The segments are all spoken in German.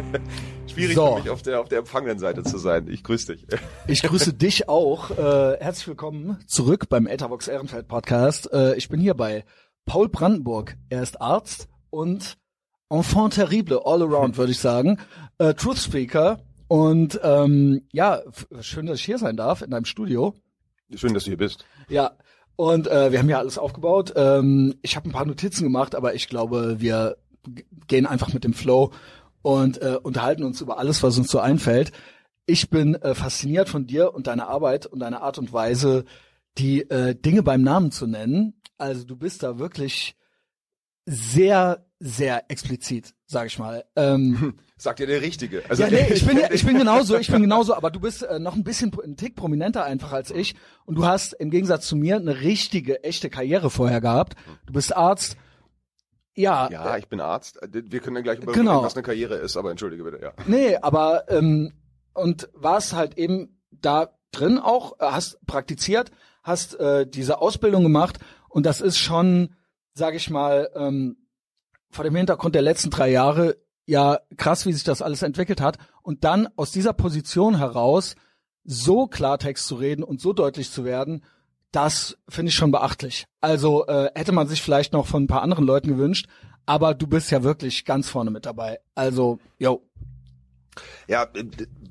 Schwierig so. für mich auf der, auf der empfangenen Seite zu sein. Ich grüße dich. Ich grüße dich auch. Äh, herzlich willkommen zurück beim Etherbox Ehrenfeld Podcast. Äh, ich bin hier bei Paul Brandenburg. Er ist Arzt und Enfant terrible, all around, würde ich sagen. Äh, Truth Speaker. Und ähm, ja, schön, dass ich hier sein darf in deinem Studio. Schön, dass du hier bist. Ja, und äh, wir haben ja alles aufgebaut. Ähm, ich habe ein paar Notizen gemacht, aber ich glaube, wir gehen einfach mit dem Flow und äh, unterhalten uns über alles, was uns so einfällt. Ich bin äh, fasziniert von dir und deiner Arbeit und deiner Art und Weise, die äh, Dinge beim Namen zu nennen. Also du bist da wirklich sehr, sehr explizit, sag ich mal. Ähm, Sagt ihr der Richtige. Also ja, nee, ich bin, ich bin genauso, ich bin genauso, aber du bist äh, noch ein bisschen, ein Tick prominenter einfach als ich. Und du hast im Gegensatz zu mir eine richtige, echte Karriere vorher gehabt. Du bist Arzt. Ja. Ja, ich bin Arzt. Wir können dann gleich über genau. was eine Karriere ist, aber entschuldige bitte, ja. Nee, aber, ähm, und warst halt eben da drin auch, hast praktiziert, hast äh, diese Ausbildung gemacht und das ist schon, sag ich mal, ähm, vor dem Hintergrund der letzten drei Jahre ja krass, wie sich das alles entwickelt hat. Und dann aus dieser Position heraus so Klartext zu reden und so deutlich zu werden, das finde ich schon beachtlich. Also äh, hätte man sich vielleicht noch von ein paar anderen Leuten gewünscht, aber du bist ja wirklich ganz vorne mit dabei. Also, yo. Ja,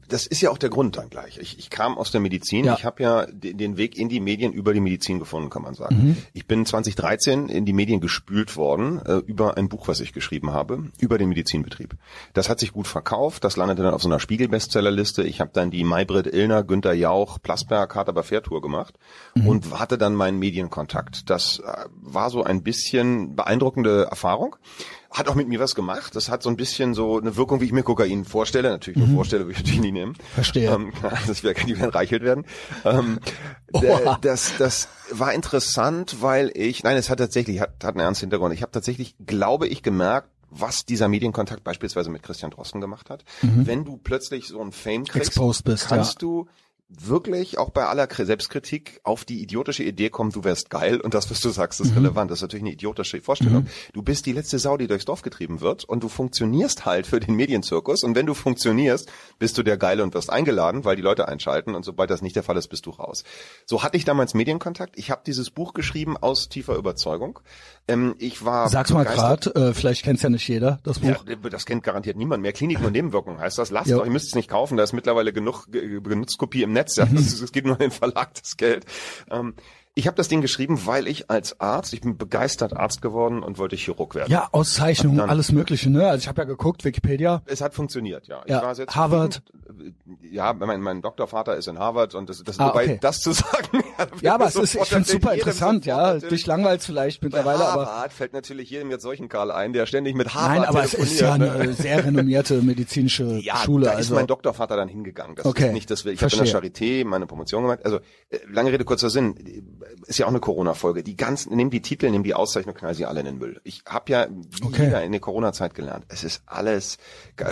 das ist ja auch der Grund dann gleich. Ich, ich kam aus der Medizin. Ja. Ich habe ja den Weg in die Medien über die Medizin gefunden, kann man sagen. Mhm. Ich bin 2013 in die Medien gespült worden äh, über ein Buch, was ich geschrieben habe, über den Medizinbetrieb. Das hat sich gut verkauft. Das landete dann auf so einer Spiegel-Bestsellerliste. Ich habe dann die Maybrit Illner, Günter Jauch, Plasberg, Harter Fair-Tour gemacht mhm. und hatte dann meinen Medienkontakt. Das äh, war so ein bisschen beeindruckende Erfahrung hat auch mit mir was gemacht. Das hat so ein bisschen so eine Wirkung, wie ich mir Kokain vorstelle. Natürlich nur mhm. vorstelle, würde ich natürlich nie nehmen. Verstehe. Ähm, das wäre die werden reichelt werden. Ähm, das, das war interessant, weil ich, nein, es hat tatsächlich, hat, hat einen ernsten Hintergrund. Ich habe tatsächlich, glaube ich, gemerkt, was dieser Medienkontakt beispielsweise mit Christian Drosten gemacht hat. Mhm. Wenn du plötzlich so ein Fame kriegst, Exposed bist, kannst ja. du wirklich auch bei aller Selbstkritik auf die idiotische Idee kommen, du wärst geil und das, was du sagst, ist mhm. relevant. Das ist natürlich eine idiotische Vorstellung. Mhm. Du bist die letzte Sau, die durchs Dorf getrieben wird und du funktionierst halt für den Medienzirkus und wenn du funktionierst, bist du der Geile und wirst eingeladen, weil die Leute einschalten und sobald das nicht der Fall ist, bist du raus. So hatte ich damals Medienkontakt. Ich habe dieses Buch geschrieben aus tiefer Überzeugung. Ähm, ich war Sag's mal grad, äh, vielleicht kennt's ja nicht jeder, das Buch. Ja, das kennt garantiert niemand mehr. Kliniken und Nebenwirkungen heißt das. Lasst doch, ihr müsst es nicht kaufen, da ist mittlerweile genug Genutzkopie im Netz. Ja. Es mhm. geht nur an den Verlag das Geld. Ähm, ich habe das Ding geschrieben, weil ich als Arzt, ich bin begeistert Arzt geworden und wollte Chirurg werden. Ja, Auszeichnung, alles Mögliche, ne? Also ich habe ja geguckt, Wikipedia. Es hat funktioniert, ja. Ich ja, Harvard. Ja, mein, mein Doktorvater ist in Harvard und das, das ah, wobei okay. das zu sagen. ja, aber es ist, ich finde super interessant, ja. Dich langweilt vielleicht mittlerweile, Harvard aber. Harvard fällt natürlich jedem jetzt solchen Karl ein, der ständig mit Harvard Nein, aber es ist ja ne? eine sehr renommierte medizinische ja, Schule. Da also. ist mein Doktorvater dann hingegangen. Das okay. ist nicht, dass wir, ich habe in der Charité meine Promotion gemacht. Also äh, lange Rede kurzer Sinn, ist ja auch eine Corona Corona-Folge. Die ganzen, nimm die Titel, nimm die Auszeichnung, knall sie alle in den Müll. Ich habe ja okay. jeder in der Corona-Zeit gelernt. Es ist alles,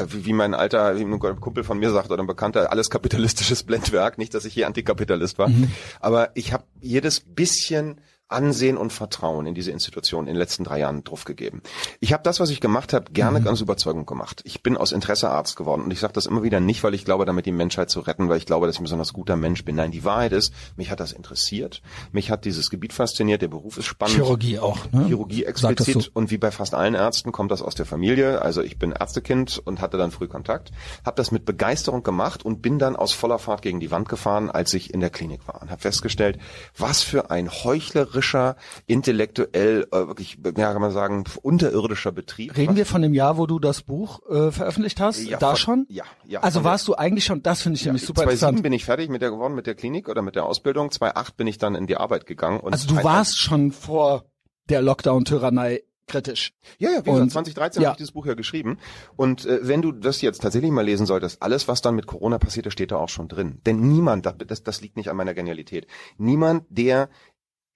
wie mein alter wie ein Kumpel von mir sagt oder ein Bekannter, alles kapitalistisches Blendwerk. Nicht, dass ich hier Antikapitalist war, mhm. aber ich habe jedes bisschen Ansehen und Vertrauen in diese Institution in den letzten drei Jahren drauf gegeben. Ich habe das, was ich gemacht habe, gerne mhm. aus Überzeugung gemacht. Ich bin aus Interesse Arzt geworden und ich sage das immer wieder nicht, weil ich glaube, damit die Menschheit zu retten, weil ich glaube, dass ich ein besonders guter Mensch bin. Nein, die Wahrheit ist, mich hat das interessiert, mich hat dieses Gebiet fasziniert, der Beruf ist spannend. Chirurgie auch. Ne? Chirurgie explizit so. und wie bei fast allen Ärzten kommt das aus der Familie. Also ich bin Ärztekind und hatte dann früh Kontakt, habe das mit Begeisterung gemacht und bin dann aus voller Fahrt gegen die Wand gefahren, als ich in der Klinik war und habe festgestellt, was für ein heuchlerisches heuchlerischer, intellektuell, äh, wirklich, ja, kann man sagen, unterirdischer Betrieb. Reden wir von dem Jahr, wo du das Buch äh, veröffentlicht hast? Ja, da von, schon? Ja, ja. Also warst du eigentlich schon, das finde ich ja, nämlich super 2007 interessant. bin ich fertig mit der geworden, mit der Klinik oder mit der Ausbildung. 2008 bin ich dann in die Arbeit gegangen. Und also du warst schon vor der Lockdown-Tyrannei kritisch. Ja, ja, wie gesagt, 2013 ja. habe ich dieses Buch ja geschrieben. Und äh, wenn du das jetzt tatsächlich mal lesen solltest, alles, was dann mit Corona passierte, steht da auch schon drin. Denn niemand, das, das liegt nicht an meiner Genialität, niemand, der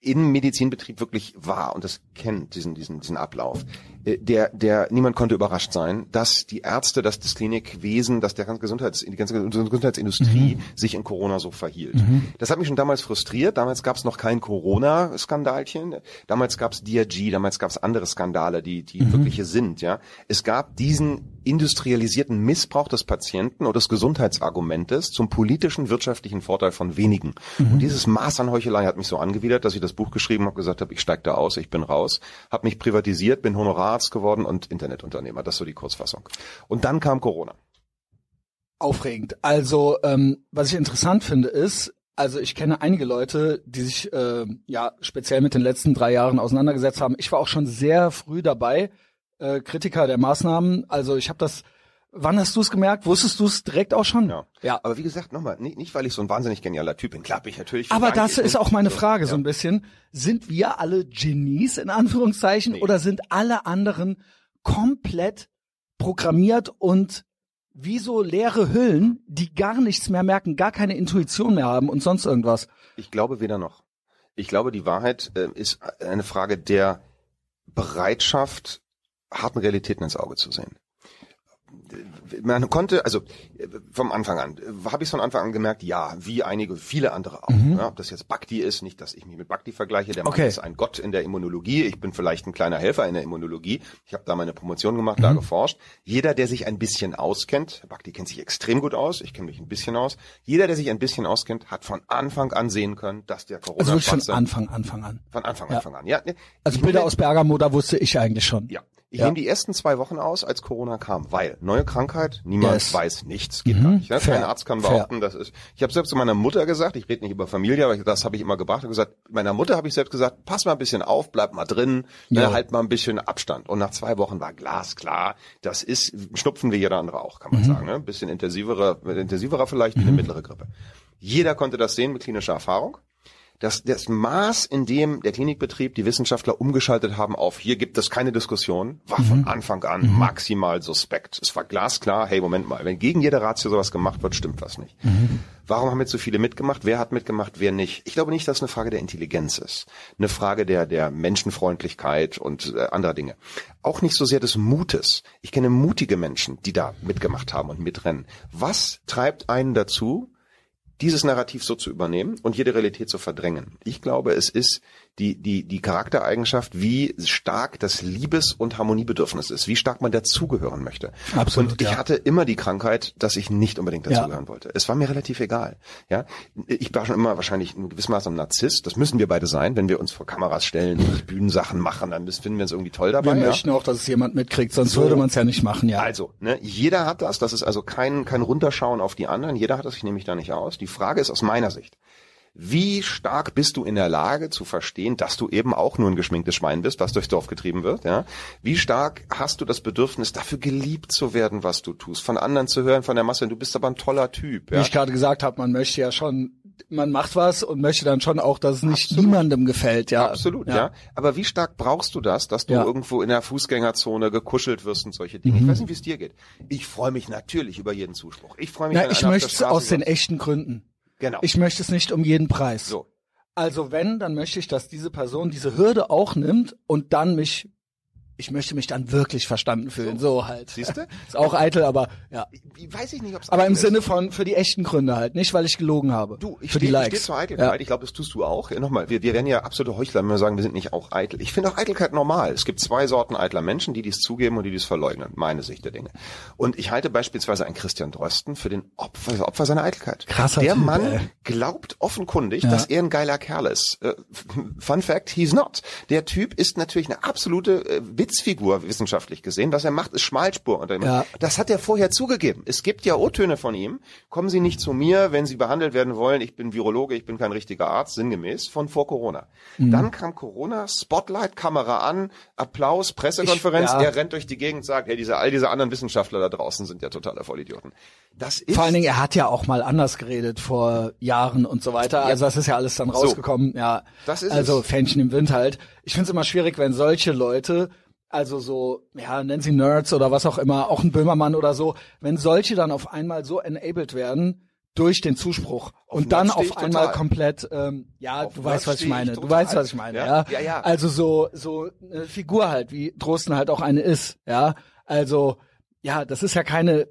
im Medizinbetrieb wirklich war und das kennt diesen diesen diesen Ablauf. Äh, der der niemand konnte überrascht sein, dass die Ärzte, dass das Klinikwesen, dass der ganze Gesundheits die ganze Gesundheitsindustrie mhm. sich in Corona so verhielt. Mhm. Das hat mich schon damals frustriert. Damals gab es noch kein Corona Skandalchen. Damals gab es DRG, damals gab es andere Skandale, die die mhm. wirkliche sind, ja. Es gab diesen industrialisierten Missbrauch des Patienten oder des Gesundheitsargumentes zum politischen, wirtschaftlichen Vorteil von wenigen. Mhm. Und dieses Maß an Heuchelei hat mich so angewidert, dass ich das Buch geschrieben habe, gesagt habe, ich steige da aus, ich bin raus, habe mich privatisiert, bin Honorararzt geworden und Internetunternehmer. Das ist so die Kurzfassung. Und dann kam Corona. Aufregend. Also, ähm, was ich interessant finde, ist, also ich kenne einige Leute, die sich äh, ja speziell mit den letzten drei Jahren auseinandergesetzt haben. Ich war auch schon sehr früh dabei, äh, Kritiker der Maßnahmen. Also ich habe das. Wann hast du es gemerkt? Wusstest du es direkt auch schon? Ja. ja. Aber wie gesagt, nochmal, nicht, nicht weil ich so ein wahnsinnig genialer Typ bin. Klar bin ich natürlich. Aber das ist auch meine Frage so, so ein bisschen. Sind wir alle Genies in Anführungszeichen nee. oder sind alle anderen komplett programmiert und wie so leere Hüllen, die gar nichts mehr merken, gar keine Intuition mehr haben und sonst irgendwas. Ich glaube weder noch. Ich glaube, die Wahrheit äh, ist eine Frage der Bereitschaft, harten Realitäten ins Auge zu sehen man konnte, also vom Anfang an, habe ich von Anfang an gemerkt, ja, wie einige, viele andere auch. Mhm. Ja, ob das jetzt Bhakti ist, nicht, dass ich mich mit Bhakti vergleiche, der Mann okay. ist ein Gott in der Immunologie, ich bin vielleicht ein kleiner Helfer in der Immunologie, ich habe da meine Promotion gemacht, mhm. da geforscht. Jeder, der sich ein bisschen auskennt, Bhakti kennt sich extrem gut aus, ich kenne mich ein bisschen aus, jeder, der sich ein bisschen auskennt, hat von Anfang an sehen können, dass der Corona Also von Anfang, Anfang an. Von Anfang, ja. Anfang an, ja. Also Bilder aus Bergamo, da wusste ich eigentlich schon. Ja. Ich ja. nehme die ersten zwei Wochen aus, als Corona kam, weil neue Krankheit, niemand yes. weiß nichts, geht mhm. gar nicht. Ne? Kein Arzt kann behaupten, Fair. das ist. Ich habe selbst zu meiner Mutter gesagt, ich rede nicht über Familie, aber das habe ich immer gebracht und gesagt, meiner Mutter habe ich selbst gesagt, pass mal ein bisschen auf, bleib mal drin, ne, ja. halt mal ein bisschen Abstand. Und nach zwei Wochen war glasklar, das ist Schnupfen wie jeder andere auch, kann man mhm. sagen. Ne? Ein bisschen intensiverer, intensiverer vielleicht wie eine mhm. mittlere Grippe. Jeder konnte das sehen mit klinischer Erfahrung dass das Maß, in dem der Klinikbetrieb die Wissenschaftler umgeschaltet haben auf hier gibt es keine Diskussion, war mhm. von Anfang an mhm. maximal suspekt. Es war glasklar, hey, Moment mal, wenn gegen jede Ratio sowas gemacht wird, stimmt was nicht. Mhm. Warum haben jetzt so viele mitgemacht? Wer hat mitgemacht, wer nicht? Ich glaube nicht, dass es eine Frage der Intelligenz ist. Eine Frage der, der Menschenfreundlichkeit und äh, anderer Dinge. Auch nicht so sehr des Mutes. Ich kenne mutige Menschen, die da mitgemacht haben und mitrennen. Was treibt einen dazu, dieses Narrativ so zu übernehmen und jede Realität zu verdrängen. Ich glaube, es ist die, die, die Charaktereigenschaft, wie stark das Liebes- und Harmoniebedürfnis ist, wie stark man dazugehören möchte. Absolut. Und ich ja. hatte immer die Krankheit, dass ich nicht unbedingt dazugehören ja. wollte. Es war mir relativ egal. Ja, ich war schon immer wahrscheinlich in gewissem Maße ein Narzisst. Das müssen wir beide sein, wenn wir uns vor Kameras stellen und Bühnensachen machen, dann finden wir uns irgendwie toll dabei. Wir möchten auch, dass es jemand mitkriegt, sonst so. würde man es ja nicht machen. Ja. Also, ne, jeder hat das. Das ist also kein kein Runterschauen auf die anderen. Jeder hat das. Ich nehme mich da nicht aus. Die Frage ist aus meiner Sicht wie stark bist du in der Lage zu verstehen, dass du eben auch nur ein geschminktes Schwein bist, was durchs Dorf getrieben wird, ja? Wie stark hast du das Bedürfnis, dafür geliebt zu werden, was du tust, von anderen zu hören, von der Masse, du bist aber ein toller Typ, ja? Wie ich gerade gesagt habe, man möchte ja schon man macht was und möchte dann schon auch, dass es nicht Absolut. niemandem gefällt, ja. Absolut, ja. ja. Aber wie stark brauchst du das, dass du ja. irgendwo in der Fußgängerzone gekuschelt wirst und solche Dinge? Mhm. Ich weiß nicht, wie es dir geht. Ich freue mich natürlich über jeden Zuspruch. Ich freue mich. Ja, ich möchte es aus den echten Gründen. Genau. Ich möchte es nicht um jeden Preis. So. Also wenn, dann möchte ich, dass diese Person diese Hürde auch nimmt und dann mich ich möchte mich dann wirklich verstanden fühlen, so, so halt. Siehst du? Ist auch eitel, aber ja. Weiß ich nicht, ob's Aber im ist. Sinne von für die echten Gründe halt, nicht weil ich gelogen habe. Du, ich stehe steh zur Eitelkeit. Ja. Ich glaube, das tust du auch. Ja, nochmal, wir, wir werden ja absolute Heuchler, wenn wir sagen, wir sind nicht auch eitel. Ich finde auch Eitelkeit normal. Es gibt zwei Sorten eitler Menschen, die dies zugeben und die dies verleugnen. Meine Sicht der Dinge. Und ich halte beispielsweise einen Christian Drosten für den Opfer, also Opfer seiner Eitelkeit. Krasser Der typ, Mann ey. glaubt offenkundig, ja. dass er ein geiler Kerl ist. Uh, fun fact, he's not. Der Typ ist natürlich eine absolute äh, Witzfigur, wissenschaftlich gesehen. Was er macht, ist Schmalspur unter ihm. Ja. Das hat er vorher zugegeben. Es gibt ja O-Töne von ihm. Kommen Sie nicht zu mir, wenn Sie behandelt werden wollen. Ich bin Virologe, ich bin kein richtiger Arzt, sinngemäß, von vor Corona. Mhm. Dann kam Corona, Spotlight, Kamera an, Applaus, Pressekonferenz. Ich, ja. Er rennt durch die Gegend, sagt, hey, diese, all diese anderen Wissenschaftler da draußen sind ja totale Vollidioten. Das ist Vor allen Dingen, er hat ja auch mal anders geredet vor Jahren und so weiter. Ja. Also das ist ja alles dann rausgekommen. So. Ja, das ist also es. Fähnchen im Wind halt. Ich finde es immer schwierig, wenn solche Leute also so, ja, nennen sie Nerds oder was auch immer, auch ein Böhmermann oder so, wenn solche dann auf einmal so enabled werden durch den Zuspruch auf und dann auf einmal total. komplett, ähm, ja, auf du weißt, was ich meine, du weißt, was ich meine, ja? Ja? ja, ja. Also so, so eine Figur halt, wie Drosten halt auch eine ist, ja. Also, ja, das ist ja keine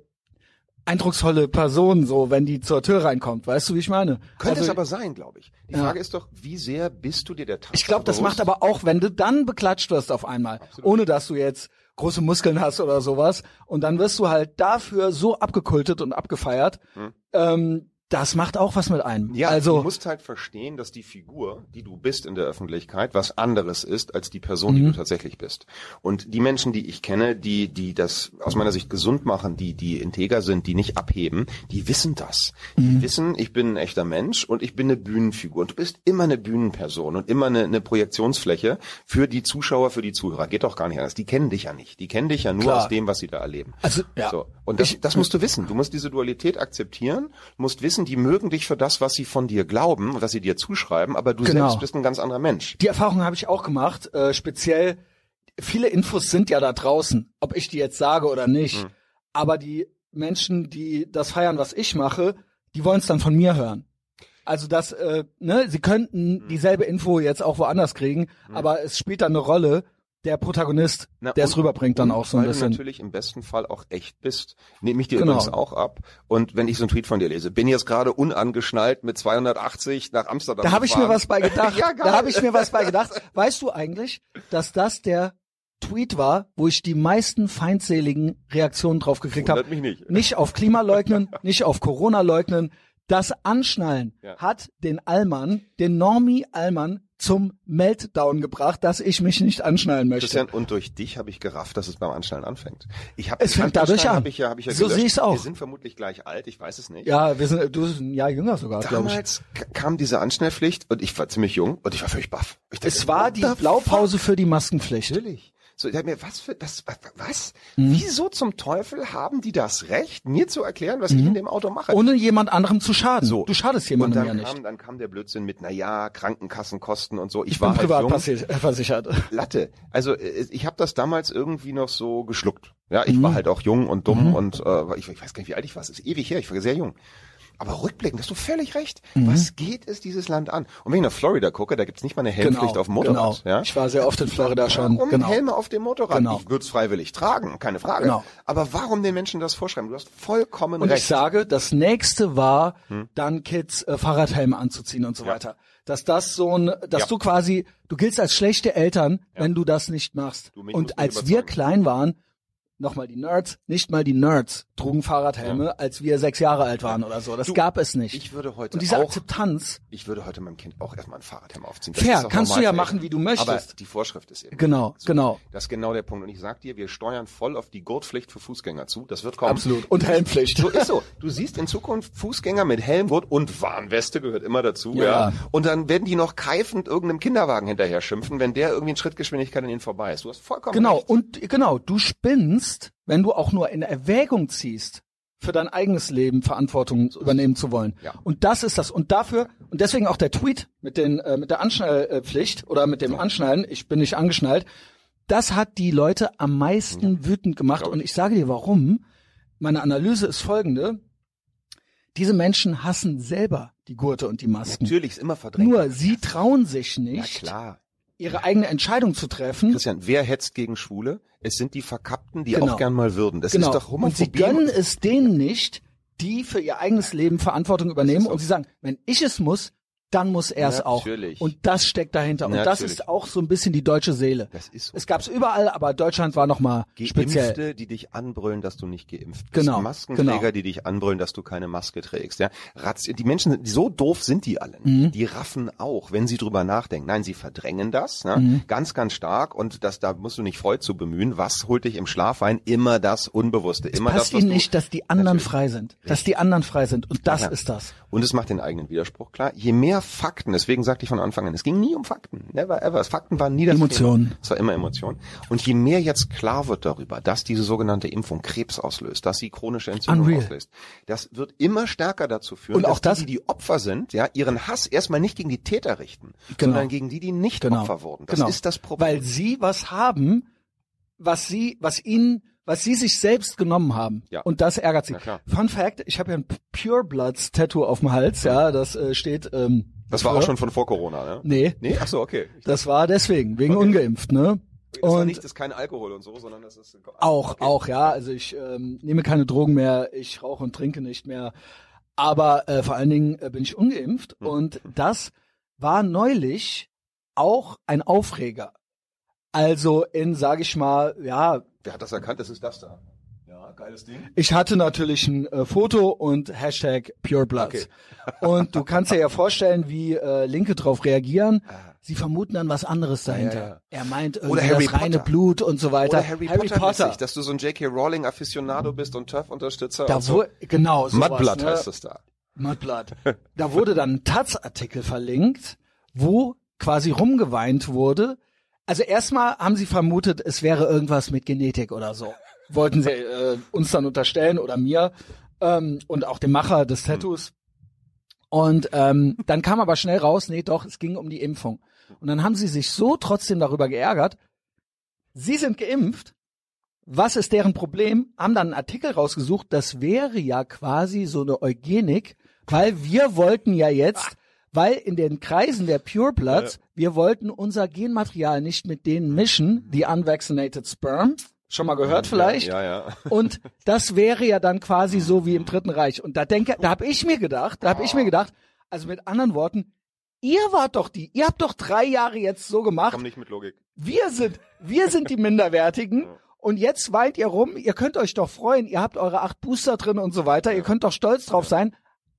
eindrucksvolle Person, so wenn die zur Tür reinkommt. Weißt du, wie ich meine? Könnte also, es aber sein, glaube ich. Die Frage ist doch, wie sehr bist du dir der Tatsache Ich glaube, das macht aber auch, wenn du dann beklatscht wirst auf einmal, Absolut. ohne dass du jetzt große Muskeln hast oder sowas. Und dann wirst du halt dafür so abgekultet und abgefeiert. Hm. Ähm, das macht auch was mit einem. Ja, also du musst halt verstehen, dass die Figur, die du bist in der Öffentlichkeit, was anderes ist als die Person, mhm. die du tatsächlich bist. Und die Menschen, die ich kenne, die die das aus meiner Sicht gesund machen, die die integer sind, die nicht abheben, die wissen das. Mhm. Die wissen, ich bin ein echter Mensch und ich bin eine Bühnenfigur. Und du bist immer eine Bühnenperson und immer eine, eine Projektionsfläche für die Zuschauer, für die Zuhörer. Geht doch gar nicht anders. Die kennen dich ja nicht. Die kennen dich ja nur Klar. aus dem, was sie da erleben. Also ja. So. Und das, ich, das musst du wissen. Du musst diese Dualität akzeptieren, musst wissen, wissen, die mögen dich für das, was sie von dir glauben, was sie dir zuschreiben, aber du genau. selbst bist ein ganz anderer Mensch. Die Erfahrung habe ich auch gemacht, äh, speziell viele Infos sind ja da draußen, ob ich die jetzt sage oder nicht. Mhm. Aber die Menschen, die das feiern, was ich mache, die wollen es dann von mir hören. Also das, äh, ne, sie könnten mhm. dieselbe Info jetzt auch woanders kriegen, mhm. aber es spielt dann eine Rolle, der Protagonist, Na, der es rüberbringt dann auch so ein bisschen. Weil du natürlich im besten Fall auch echt bist. Nehme ich dir genau. übrigens auch ab. Und wenn ich so einen Tweet von dir lese, bin jetzt gerade unangeschnallt mit 280 nach Amsterdam Da habe ich mir was bei gedacht. ja, da habe ich mir was bei gedacht. Weißt du eigentlich, dass das der Tweet war, wo ich die meisten feindseligen Reaktionen drauf gekriegt habe. Nicht. nicht auf Klimaleugnen, nicht auf Corona leugnen. Das Anschnallen ja. hat den Allmann, den Normie Allmann zum Meltdown gebracht, dass ich mich nicht anschnallen möchte. Christian, und durch dich habe ich gerafft, dass es beim Anschnallen anfängt. Ich habe es fängt dadurch an. Hab ich ja, hab ich ja so sehe ich es auch. Wir sind vermutlich gleich alt, ich weiß es nicht. Ja, wir sind du bist ein Jahr jünger sogar. Damals kam diese Anschnellpflicht und ich war ziemlich jung und ich war völlig baff. Dachte, es war die Blaupause für die Maskenpflicht. Natürlich. So, ich mir, was für das, was? Mhm. Wieso zum Teufel haben die das Recht, mir zu erklären, was mhm. ich in dem Auto mache? Ohne jemand anderem zu schaden. So. Du schadest jemandem ja nicht. Kam, dann kam der Blödsinn mit, na ja, Krankenkassenkosten und so. Ich, ich war bin halt privat jung. versichert. Latte. Also äh, ich habe das damals irgendwie noch so geschluckt. Ja, ich mhm. war halt auch jung und dumm mhm. und äh, ich, ich weiß gar nicht, wie alt ich war. Es ist ewig her. Ich war sehr jung. Aber rückblickend, hast du völlig recht. Mhm. Was geht es dieses Land an? Und wenn ich nach Florida gucke, da gibt's nicht mal eine Helmpflicht genau, auf dem Motorrad. Genau. Ja? Ich war sehr oft in Florida schon. Warum genau. Helme auf dem Motorrad? Genau. Ich würde es freiwillig tragen, keine Frage. Genau. Aber warum den Menschen das vorschreiben? Du hast vollkommen und recht. Und ich sage, das nächste war, hm? dann Kids äh, Fahrradhelme anzuziehen und so ja. weiter. Dass das so ein, dass ja. du quasi, du giltst als schlechte Eltern, wenn du das nicht machst. Und als wir klein waren, nochmal die Nerds, nicht mal die Nerds trugen Fahrradhelme, ja. als wir sechs Jahre alt waren oder so. Das du, gab es nicht. Ich würde heute Und diese auch, Akzeptanz. Ich würde heute meinem Kind auch erstmal ein Fahrradhelm aufziehen. Das Fair, kannst du ja machen, wie du möchtest. Aber die Vorschrift ist eben. Genau, so. genau. Das ist genau der Punkt. Und ich sag dir, wir steuern voll auf die Gurtpflicht für Fußgänger zu. Das wird kommen. Absolut. Und Helmpflicht. So ist so. Du siehst in Zukunft Fußgänger mit Helmgurt und Warnweste gehört immer dazu, ja. ja. Und dann werden die noch keifend irgendeinem Kinderwagen hinterher schimpfen, wenn der irgendwie in Schrittgeschwindigkeit an ihnen vorbei ist. Du hast vollkommen Genau. Recht. Und genau, du spinnst wenn du auch nur in Erwägung ziehst, für dein eigenes Leben Verantwortung übernehmen zu wollen. Ja. Und das ist das. Und dafür, und deswegen auch der Tweet mit den, äh, mit der Anschnallpflicht oder mit dem Anschnallen, ich bin nicht angeschnallt, das hat die Leute am meisten ja. wütend gemacht. Und ich sage dir warum. Meine Analyse ist folgende. Diese Menschen hassen selber die Gurte und die Masken. Natürlich ist immer verdrängt. Nur sie trauen sich nicht, Na klar ihre eigene Entscheidung zu treffen. Christian, wer hetzt gegen Schwule? Es sind die Verkappten, die genau. auch gern mal würden. Das genau. ist doch Homophobie. Und sie gönnen es denen nicht, die für ihr eigenes Leben Verantwortung übernehmen und sie sagen, wenn ich es muss, dann muss er es auch. Und das steckt dahinter. Und Natürlich. das ist auch so ein bisschen die deutsche Seele. Das ist so. Es gab's überall, aber Deutschland war nochmal speziell. Geimpfte, die dich anbrüllen, dass du nicht geimpft bist. Genau. Maskenträger, genau. die dich anbrüllen, dass du keine Maske trägst. Ja, die Menschen, so doof sind die alle. Mhm. Die raffen auch, wenn sie drüber nachdenken. Nein, sie verdrängen das, ne? mhm. ganz, ganz stark. Und das, da musst du nicht Freud zu bemühen. Was holt dich im Schlaf ein? Immer das Unbewusste. Es immer passt das, was ihnen nicht, dass die anderen frei sind. Dass die anderen frei sind. Und das ja. ist das. Und es macht den eigenen Widerspruch klar. Je mehr Fakten, deswegen sagte ich von Anfang an, es ging nie um Fakten. Never ever. Fakten waren nie das Emotionen. Thema. Es war immer Emotion. Und je mehr jetzt klar wird darüber, dass diese sogenannte Impfung Krebs auslöst, dass sie chronische Entzündung Unreal. auslöst, das wird immer stärker dazu führen, Und auch dass das, die, die Opfer sind, ja, ihren Hass erstmal nicht gegen die Täter richten, genau. sondern gegen die, die nicht genau. Opfer wurden. Das genau. ist das Problem. Weil sie was haben, was sie, was ihnen was sie sich selbst genommen haben. Ja. Und das ärgert sie. Fun Fact, ich habe ja ein Pure Bloods Tattoo auf dem Hals, ja, das äh, steht ähm, das war auch schon von vor Corona, ne? Nee. Nee? Ach so, okay. Ich das war deswegen, wegen okay. ungeimpft, ne? Das und nicht, das ist kein Alkohol und so, sondern das ist auch, okay. auch, ja. Also ich ähm, nehme keine Drogen mehr, ich rauche und trinke nicht mehr. Aber äh, vor allen Dingen äh, bin ich ungeimpft hm. und das war neulich auch ein Aufreger. Also in, sage ich mal, ja, Wer hat das erkannt? Das ist das da. Ja, geiles Ding. Ich hatte natürlich ein äh, Foto und Hashtag Pureblood. Okay. und du kannst dir ja vorstellen, wie äh, Linke drauf reagieren. Ah. Sie vermuten dann was anderes dahinter. Ja, ja. Er meint irgendwie das Potter. reine Blut und so weiter. Oder Harry, Harry Potter, Potter. Dass du so ein J.K. Rowling Afficionado bist und Turf-Unterstützer. Da so. genau. Sowas, Mudblood ne? heißt es da. Mudblood. da wurde dann ein Taz-Artikel verlinkt, wo quasi rumgeweint wurde. Also erstmal haben sie vermutet, es wäre irgendwas mit Genetik oder so. Wollten sie äh, uns dann unterstellen oder mir ähm, und auch dem Macher des Tattoos. Und ähm, dann kam aber schnell raus, nee, doch, es ging um die Impfung. Und dann haben sie sich so trotzdem darüber geärgert. Sie sind geimpft. Was ist deren Problem? Haben dann einen Artikel rausgesucht. Das wäre ja quasi so eine Eugenik, weil wir wollten ja jetzt, weil in den Kreisen der Pure Bloods, wir wollten unser Genmaterial nicht mit denen mischen, die unvaccinated Sperm. Schon mal gehört vielleicht? Ja, ja. ja. Und das wäre ja dann quasi so wie im Dritten Reich. Und da denke, da habe ich mir gedacht, da habe ich mir gedacht, also mit anderen Worten, Ihr wart doch die, ihr habt doch drei Jahre jetzt so gemacht. Komm nicht mit Logik. Wir sind, wir sind die Minderwertigen. Und jetzt weint ihr rum, ihr könnt euch doch freuen, ihr habt eure acht Booster drin und so weiter, ihr könnt doch stolz drauf sein.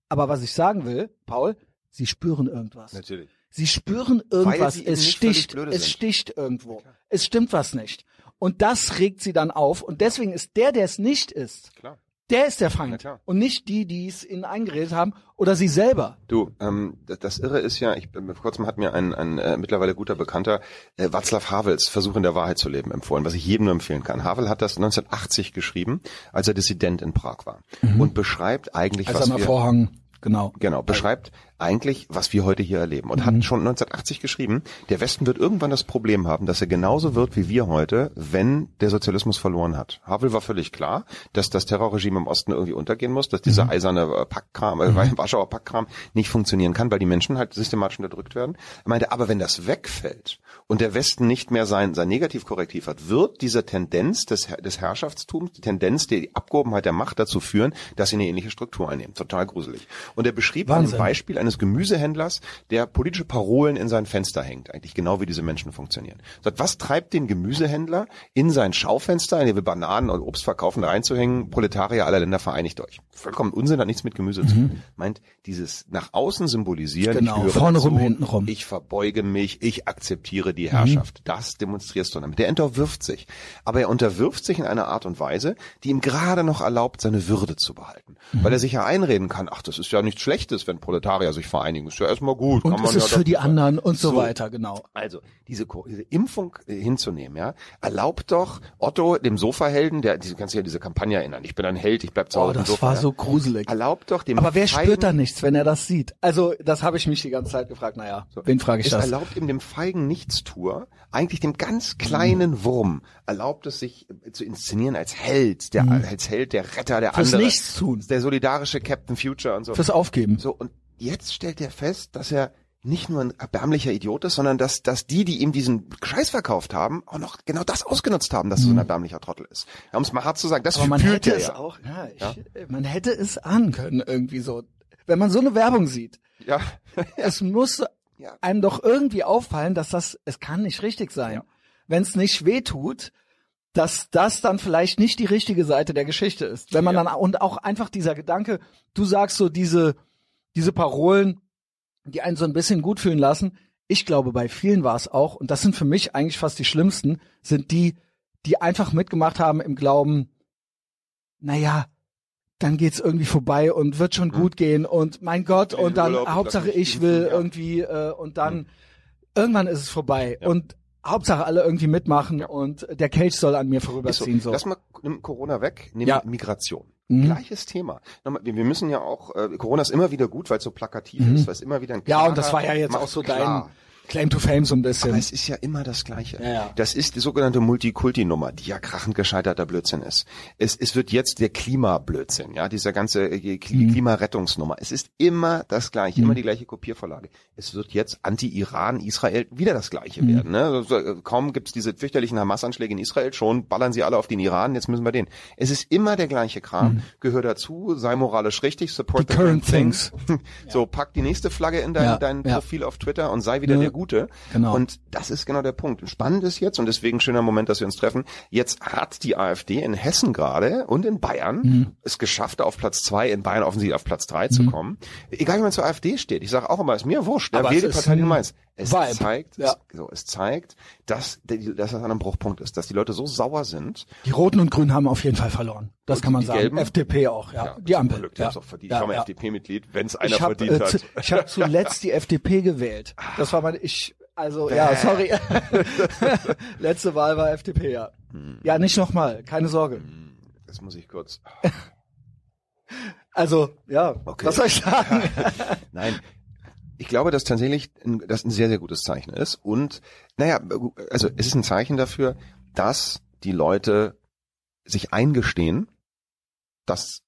Aber was ich sagen will, Paul, sie spüren irgendwas. Natürlich. Sie spüren irgendwas, es sticht, es sticht irgendwo. Ja, es stimmt was nicht. Und das regt sie dann auf. Und deswegen ist der, der es nicht ist, Klar. Der ist der Feind und nicht die, die es ihnen eingeredet haben oder sie selber. Du, ähm, das, das Irre ist ja, ich vor kurzem hat mir ein, ein äh, mittlerweile guter Bekannter äh, Václav Havels Versuch in der Wahrheit zu leben empfohlen, was ich jedem nur empfehlen kann. Havel hat das 1980 geschrieben, als er Dissident in Prag war mhm. und beschreibt eigentlich, als was mal Vorhang Genau. Genau, beschreibt eigentlich, was wir heute hier erleben. Und mhm. hat schon 1980 geschrieben, der Westen wird irgendwann das Problem haben, dass er genauso wird wie wir heute, wenn der Sozialismus verloren hat. Havel war völlig klar, dass das Terrorregime im Osten irgendwie untergehen muss, dass dieser mhm. eiserne Packkram, äh, mhm. Warschauer Packkram nicht funktionieren kann, weil die Menschen halt systematisch unterdrückt werden. Er meinte, aber wenn das wegfällt und der Westen nicht mehr sein, sein Negativkorrektiv hat, wird diese Tendenz des, des Herrschaftstums, die Tendenz, die Abgehobenheit der Macht dazu führen, dass sie eine ähnliche Struktur einnehmen. Total gruselig. Und er beschrieb Wahnsinn. ein Beispiel eines Gemüsehändlers, der politische Parolen in sein Fenster hängt, eigentlich genau wie diese Menschen funktionieren. Sagt, was treibt den Gemüsehändler in sein Schaufenster, in dem wir Bananen und Obst verkaufen, reinzuhängen, Proletarier aller Länder vereinigt euch. Vollkommen Unsinn, hat nichts mit Gemüse mhm. zu tun. Meint, dieses nach außen symbolisieren, genau, vorne rum, hinten rum. Ich verbeuge mich, ich akzeptiere die Herrschaft. Mhm. Das demonstrierst du damit. Der unterwirft sich. Aber er unterwirft sich in einer Art und Weise, die ihm gerade noch erlaubt, seine Würde zu behalten. Mhm. Weil er sich ja einreden kann, ach, das ist ja nichts Schlechtes, wenn Proletarier sich vereinigen. Ist ja erstmal gut. Und es ist ja für die anderen und so, so, weiter, genau. Also, diese, diese Impfung äh, hinzunehmen, ja, erlaubt doch Otto, dem Sofahelden, der, diese, kannst du ja diese Kampagne erinnern, ich bin ein Held, ich bleib zu Hause. Oh, das Sofa, war ja. so gruselig. Erlaubt doch dem Aber wer feigen, spürt da nichts, wenn er das sieht? Also, das habe ich mich die ganze Zeit gefragt, naja, so, wen frage ich es das? erlaubt ihm dem feigen Nichtstuer, eigentlich dem ganz kleinen mhm. Wurm, erlaubt es sich äh, zu inszenieren als Held, der, mhm. als Held, der Retter, der Fürs andere. Nichtstun. Der solidarische Captain Future und so. Fürs Aufgeben. So, und jetzt stellt er fest, dass er nicht nur ein erbärmlicher Idiot ist, sondern dass, dass die, die ihm diesen Scheiß verkauft haben, auch noch genau das ausgenutzt haben, dass mhm. er so ein erbärmlicher Trottel ist. Ja, um es mal hart zu sagen, das Aber man hätte es ja. auch, ja, ich, ja, man hätte es ahnen können irgendwie so. Wenn man so eine Werbung sieht. Ja. es muss ja. einem doch irgendwie auffallen, dass das, es kann nicht richtig sein. Ja. Wenn es nicht weh tut, dass das dann vielleicht nicht die richtige Seite der Geschichte ist. Wenn man ja. dann, und auch einfach dieser Gedanke, du sagst so diese, diese Parolen, die einen so ein bisschen gut fühlen lassen. Ich glaube, bei vielen war es auch, und das sind für mich eigentlich fast die schlimmsten, sind die, die einfach mitgemacht haben im Glauben, naja, dann geht's irgendwie vorbei und wird schon mhm. gut gehen und mein Gott, und dann Urlaub, Hauptsache ich will irgendwie äh, und dann mhm. irgendwann ist es vorbei. Ja. Und Hauptsache alle irgendwie mitmachen ja. und der Kelch soll an mir vorüberziehen. So. so. Lass mal nimm Corona weg, nimm ja. Migration. Mhm. Gleiches Thema. Wir, müssen ja auch, äh, Corona ist immer wieder gut, weil es so plakativ mhm. ist, weil es immer wieder ein Ja, und das war ja jetzt auch so klar. dein Claim to Fame so ein bisschen. Aber es ist ja immer das Gleiche. Ja, ja. Das ist die sogenannte Multikulti-Nummer, die ja krachend gescheiterter Blödsinn ist. Es, es wird jetzt der Klimablödsinn, ja, dieser ganze äh, mhm. Klimarettungsnummer. Es ist immer das Gleiche, mhm. immer die gleiche Kopiervorlage. Es wird jetzt Anti-Iran, Israel wieder das Gleiche mhm. werden. Ne? Also, kaum gibt's diese fürchterlichen Hamas-Anschläge in Israel, schon ballern sie alle auf den Iran, jetzt müssen wir den. Es ist immer der gleiche Kram, mhm. gehört dazu, sei moralisch richtig, support the, the current things. so, pack die nächste Flagge in dein, ja, dein Profil auf Twitter und sei wieder der gute. Genau. Und das ist genau der Punkt. Spannend ist jetzt, und deswegen schöner Moment, dass wir uns treffen, jetzt hat die AfD in Hessen gerade und in Bayern mhm. es geschafft, auf Platz zwei, in Bayern offensichtlich auf Platz drei mhm. zu kommen. Egal wie man zur AfD steht. Ich sage auch immer, ist mir wurscht. Aber wähle die Partei, die du meinst. Es Vibe. zeigt, ja. so, es zeigt, dass, dass das an einem Bruchpunkt ist, dass die Leute so sauer sind. Die Roten und Grünen haben auf jeden Fall verloren. Das kann man sagen. Gelben? FDP auch, ja. ja die Ampel. Glück, ja. Auch verdient. Ja, ich war mal. FDP-Mitglied, wenn es einer hab, verdient äh, hat. ich habe zuletzt die FDP gewählt. Das war mein, ich, also Bäh. ja, sorry. Letzte Wahl war FDP, ja. Hm. Ja, nicht nochmal, keine Sorge. Hm. Das muss ich kurz. Also, ja, okay. was soll ich sagen? Nein, ich glaube, dass tatsächlich das ein sehr, sehr gutes Zeichen ist. Und naja, also es ist ein Zeichen dafür, dass die Leute sich eingestehen, dass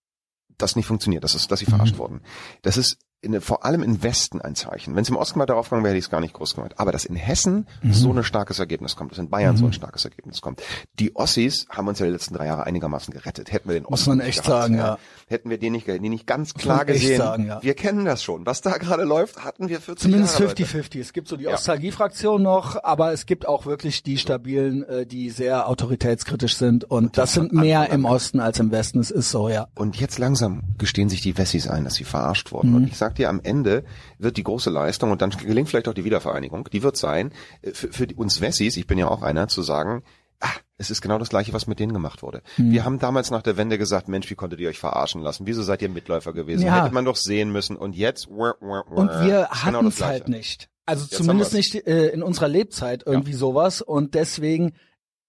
das nicht funktioniert, dass, es, dass sie verarscht mhm. wurden. Das ist in, vor allem im Westen ein Zeichen. Wenn es im Osten mal darauf gegangen wäre, hätte ich es gar nicht groß gemacht. Aber dass in Hessen mhm. so ein starkes Ergebnis kommt, dass in Bayern mhm. so ein starkes Ergebnis kommt. Die Ossis haben uns ja die letzten drei Jahre einigermaßen gerettet. Hätten wir den Muss man echt gehabt, sagen, ja. Hätten wir den nicht, den nicht ganz klar gesehen. Sagen, ja. Wir kennen das schon. Was da gerade läuft, hatten wir 40 Zumindest 50-50. Es gibt so die ja. Ostalgie-Fraktion noch, aber es gibt auch wirklich die stabilen, äh, die sehr autoritätskritisch sind. Und, und das sind mehr im Osten als im Westen. Es ist so, ja. Und jetzt langsam gestehen sich die Wessis ein, dass sie verarscht wurden. Mhm. Und ich sag dir, am Ende wird die große Leistung und dann gelingt vielleicht auch die Wiedervereinigung, die wird sein, äh, für, für uns Wessis, ich bin ja auch einer, zu sagen, ah, es ist genau das Gleiche, was mit denen gemacht wurde. Mhm. Wir haben damals nach der Wende gesagt, Mensch, wie konntet ihr euch verarschen lassen? Wieso seid ihr Mitläufer gewesen? Ja. Hätte man doch sehen müssen. Und jetzt, wah, wah, wah, und wir hatten genau es halt nicht. Also jetzt zumindest nicht äh, in unserer Lebzeit irgendwie ja. sowas. Und deswegen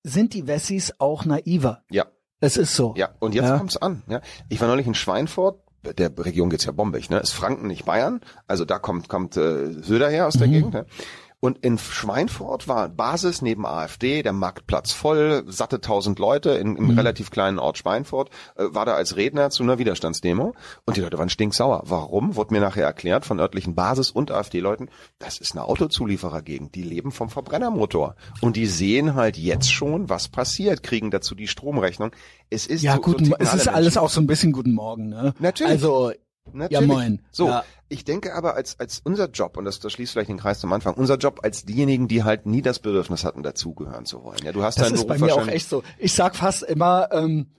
sind die Wessis auch naiver. Ja. Es ist so. Ja, und jetzt ja. kommt's an. Ja. Ich war neulich in Schweinfurt, der Region geht's ja bombig, ne? Ist Franken nicht Bayern, also da kommt kommt äh, Söder her aus der mhm. Gegend. Ne? Und in Schweinfurt war Basis neben AfD, der Marktplatz voll, satte tausend Leute in, im mhm. relativ kleinen Ort Schweinfurt, äh, war da als Redner zu einer Widerstandsdemo und die Leute waren stinksauer. Warum? Wurde mir nachher erklärt von örtlichen Basis- und AfD-Leuten, das ist eine Autozulieferergegend, die leben vom Verbrennermotor und die sehen halt jetzt schon, was passiert, kriegen dazu die Stromrechnung. Es ist ja so, so es ist alles auch so ein bisschen guten Morgen, ne? Natürlich. Also Natürlich. Ja, moin. So, ja. ich denke aber als als unser Job und das, das schließt vielleicht den Kreis zum Anfang, unser Job als diejenigen, die halt nie das Bedürfnis hatten, dazugehören zu wollen. Ja, du hast das ist Beruf bei mir auch echt so. Ich sag fast immer, ähm,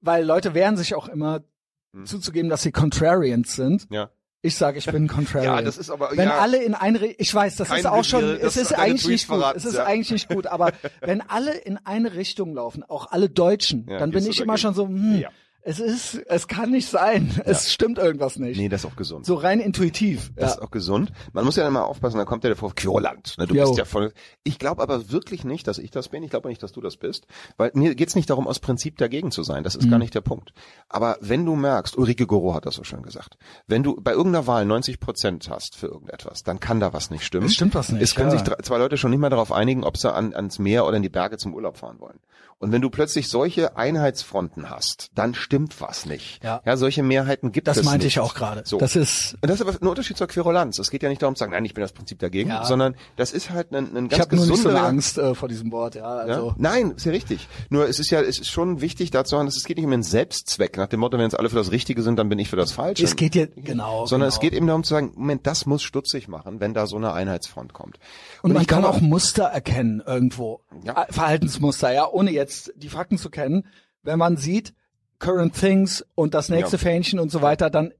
weil Leute wehren sich auch immer hm. zuzugeben, dass sie Contrarians sind. Ja. Ich sage, ich bin Contrarian. ja, das ist aber wenn ja, alle in eine ich weiß, das ist auch schon es ist eigentlich nicht gut. Es ist ja. eigentlich nicht gut, aber wenn alle in eine Richtung laufen, auch alle Deutschen, ja, dann bin ich immer schon so hm, es ist, es kann nicht sein. Ja. Es stimmt irgendwas nicht. Nee, das ist auch gesund. So rein intuitiv. Das ja. ist auch gesund. Man muss ja immer aufpassen, da kommt ja der Vorwurf, Quoland. Ne, du jo. bist ja voll. Ich glaube aber wirklich nicht, dass ich das bin. Ich glaube nicht, dass du das bist. Weil mir geht's nicht darum, aus Prinzip dagegen zu sein. Das ist mhm. gar nicht der Punkt. Aber wenn du merkst, Ulrike Goro hat das so schön gesagt, wenn du bei irgendeiner Wahl 90 Prozent hast für irgendetwas, dann kann da was nicht stimmen. Es stimmt was nicht. Es können ja. sich zwei Leute schon nicht mehr darauf einigen, ob sie an, ans Meer oder in die Berge zum Urlaub fahren wollen. Und wenn du plötzlich solche Einheitsfronten hast, dann stimmt was nicht. Ja, ja solche Mehrheiten gibt das es nicht. Das meinte ich auch gerade. So. Das ist und das ist aber ein Unterschied zur Querulanz. Es geht ja nicht darum zu sagen, nein, ich bin das Prinzip dagegen, ja. sondern das ist halt ein, ein ganz Ich habe nur nicht so eine Angst äh, vor diesem Wort, ja. Also. ja. Nein, ist ja richtig. Nur es ist ja, es ist schon wichtig dazu, dass es geht nicht um einen Selbstzweck, nach dem Motto, wenn jetzt alle für das Richtige sind, dann bin ich für das Falsche. Es geht ja genau. Sondern genau. es geht eben darum zu sagen, Moment, das muss stutzig machen, wenn da so eine Einheitsfront kommt. Und, und man kann auch Muster erkennen irgendwo. Ja. Äh, Verhaltensmuster, ja, ohne jetzt die Fakten zu kennen wenn man sieht, Current Things und das nächste ja. Fähnchen und so weiter, dann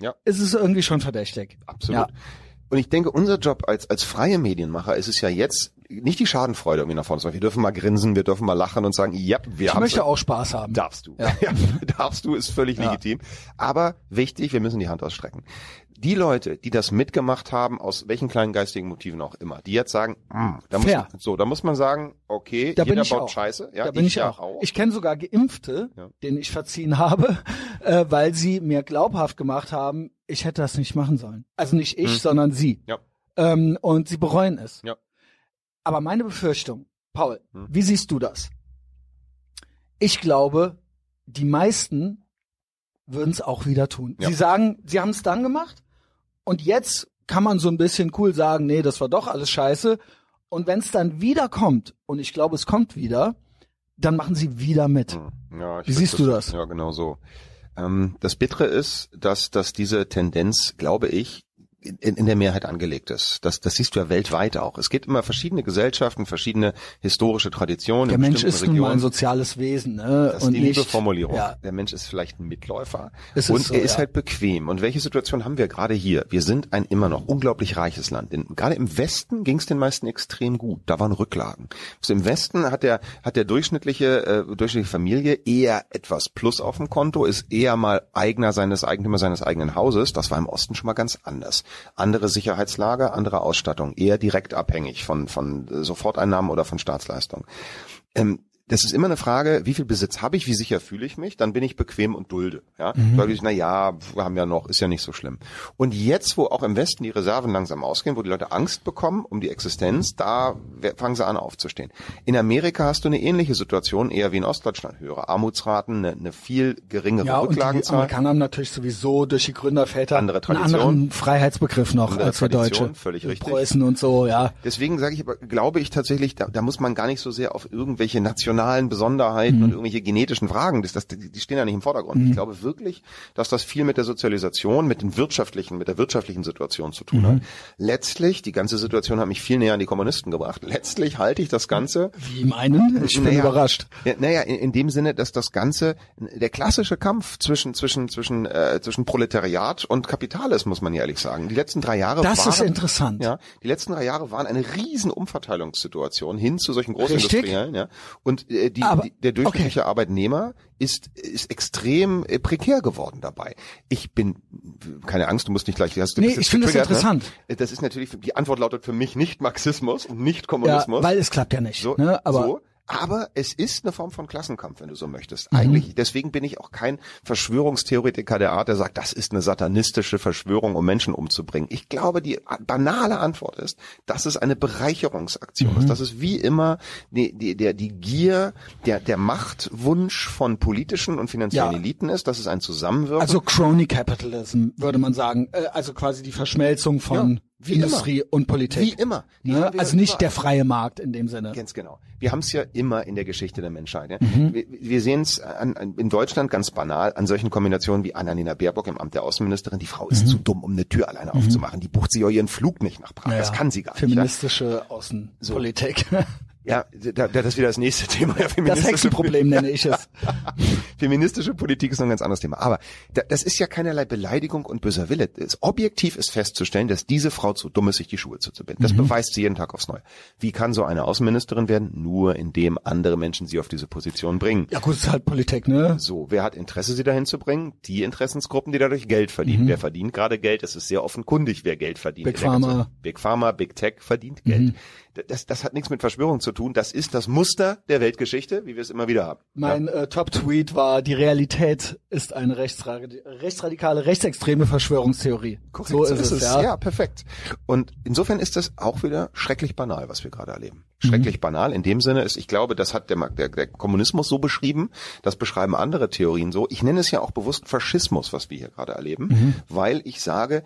ja. ist es irgendwie schon verdächtig. Absolut. Ja. Und ich denke, unser Job als, als freie Medienmacher ist es ja jetzt, nicht die Schadenfreude irgendwie nach vorne zu machen. Wir dürfen mal grinsen, wir dürfen mal lachen und sagen, ja, wir haben. Ich möchte auch Spaß haben. Darfst du. Ja. darfst du, ist völlig legitim. Aber wichtig, wir müssen die Hand ausstrecken die Leute, die das mitgemacht haben, aus welchen kleinen geistigen Motiven auch immer, die jetzt sagen, mm, da muss man, so, da muss man sagen, okay, da jeder baut auch. Scheiße. Ja, da bin ich, ich auch. auch. Ich kenne sogar Geimpfte, ja. denen ich verziehen habe, äh, weil sie mir glaubhaft gemacht haben, ich hätte das nicht machen sollen. Also nicht ich, hm. sondern sie. Ja. Ähm, und sie bereuen es. Ja. Aber meine Befürchtung, Paul, hm. wie siehst du das? Ich glaube, die meisten würden es auch wieder tun. Ja. Sie sagen, sie haben es dann gemacht und jetzt kann man so ein bisschen cool sagen, nee, das war doch alles scheiße. Und wenn es dann wieder kommt, und ich glaube, es kommt wieder, dann machen sie wieder mit. Hm. Ja, Wie siehst das, du das? Ja, genau so. Ähm, das Bittere ist, dass, dass diese Tendenz, glaube ich, in, in der Mehrheit angelegt ist. Das, das siehst du ja weltweit auch. Es gibt immer verschiedene Gesellschaften, verschiedene historische Traditionen. Der Mensch ist nun mal ein soziales Wesen. Ne? Das ist und die liebe Formulierung. Ja. Der Mensch ist vielleicht ein Mitläufer ist und so, er ist ja. halt bequem. Und welche Situation haben wir gerade hier? Wir sind ein immer noch unglaublich reiches Land. In, gerade im Westen ging es den meisten extrem gut. Da waren Rücklagen. Also Im Westen hat der, hat der durchschnittliche, äh, durchschnittliche Familie eher etwas Plus auf dem Konto, ist eher mal Eigner seines Eigentümer seines eigenen Hauses. Das war im Osten schon mal ganz anders andere Sicherheitslage, andere Ausstattung, eher direkt abhängig von, von Soforteinnahmen oder von Staatsleistungen. Ähm, das ist immer eine Frage, wie viel Besitz habe ich, wie sicher fühle ich mich, dann bin ich bequem und dulde. Ja, mhm. sage ich, na ja, wir haben ja noch, ist ja nicht so schlimm. Und jetzt, wo auch im Westen die Reserven langsam ausgehen, wo die Leute Angst bekommen um die Existenz, da fangen sie an aufzustehen. In Amerika hast du eine ähnliche Situation, eher wie in Ostdeutschland, höhere Armutsraten, eine, eine viel geringere ja, Rücklagenzahl. Und die Amerikaner haben natürlich sowieso durch die Gründerväter andere Tradition, einen anderen Freiheitsbegriff noch als wir Deutsche. Völlig richtig. Preußen und so, ja. Deswegen sage ich aber, glaube ich tatsächlich, da, da muss man gar nicht so sehr auf irgendwelche nationalen nationalen Besonderheiten mhm. und irgendwelche genetischen Fragen, das, das, die stehen ja nicht im Vordergrund. Mhm. Ich glaube wirklich, dass das viel mit der Sozialisation, mit den wirtschaftlichen, mit der wirtschaftlichen Situation zu tun mhm. hat. Letztlich, die ganze Situation hat mich viel näher an die Kommunisten gebracht. Letztlich halte ich das Ganze. Wie meinen? Ich bin naja, überrascht. Ja, naja, in, in, dem Sinne, dass das Ganze, der klassische Kampf zwischen, zwischen, zwischen, äh, zwischen Proletariat und Kapital ist, muss man ehrlich sagen. Die letzten drei Jahre das waren. Das ist interessant. Ja, die letzten drei Jahre waren eine riesen Umverteilungssituation hin zu solchen Großindustriellen, ja. Und äh, die, Aber, die, der durchschnittliche okay. Arbeitnehmer ist, ist extrem äh, prekär geworden dabei. Ich bin, keine Angst, du musst nicht gleich, hast du nee, ich finde das ne? interessant. Ne? Das ist natürlich, die Antwort lautet für mich nicht Marxismus und nicht Kommunismus. Ja, weil es klappt ja nicht. So, ne? Aber so, aber es ist eine Form von Klassenkampf, wenn du so möchtest. Mhm. Eigentlich, deswegen bin ich auch kein Verschwörungstheoretiker der Art, der sagt, das ist eine satanistische Verschwörung, um Menschen umzubringen. Ich glaube, die banale Antwort ist, dass es eine Bereicherungsaktion mhm. ist. Das ist wie immer die, die, der, die Gier, der, der Machtwunsch von politischen und finanziellen ja. Eliten ist. Das ist ein Zusammenwirken. Also Crony Capitalism, würde man sagen. Äh, also quasi die Verschmelzung von ja. Wie Industrie immer. und Politik. Wie immer. Ne? Also nicht der freie Markt in dem Sinne. Ganz genau. Wir haben es ja immer in der Geschichte der Menschheit. Ja? Mhm. Wir, wir sehen es in Deutschland ganz banal an solchen Kombinationen wie Annalena Baerbock im Amt der Außenministerin. Die Frau ist mhm. zu dumm, um eine Tür alleine mhm. aufzumachen. Die bucht sich auch ihren Flug nicht nach Prag. Ja, das kann sie gar nicht. Feministische ja? Außenpolitik. So. Ja, da, das ist wieder das nächste Thema. Ja, das Hexenproblem nenne ich es. Feministische Politik ist noch ein ganz anderes Thema. Aber das ist ja keinerlei Beleidigung und böser Wille. Das objektiv ist festzustellen, dass diese Frau zu dumm ist, sich die Schuhe zuzubinden. Das mhm. beweist sie jeden Tag aufs Neue. Wie kann so eine Außenministerin werden? Nur indem andere Menschen sie auf diese Position bringen. Ja gut, ist halt Politik, ne? So, wer hat Interesse, sie dahin zu bringen? Die Interessensgruppen, die dadurch Geld verdienen. Mhm. Wer verdient gerade Geld? Es ist sehr offenkundig, wer Geld verdient. Big Pharma. Big Pharma, Big Tech verdient Geld. Mhm das, das hat nichts mit Verschwörung zu tun. Das ist das Muster der Weltgeschichte, wie wir es immer wieder haben. Mein ja. äh, Top-Tweet war, die Realität ist eine rechtsradikale, rechtsextreme Verschwörungstheorie. Korrekt, so, so ist, es, ja. ja, perfekt. Und insofern ist das auch wieder schrecklich banal, was wir gerade erleben. Schrecklich mhm. banal in dem Sinne ist, ich glaube, das hat der, der, der Kommunismus so beschrieben, das beschreiben andere Theorien so. Ich nenne es ja auch bewusst Faschismus, was wir hier gerade erleben, mhm. weil ich sage,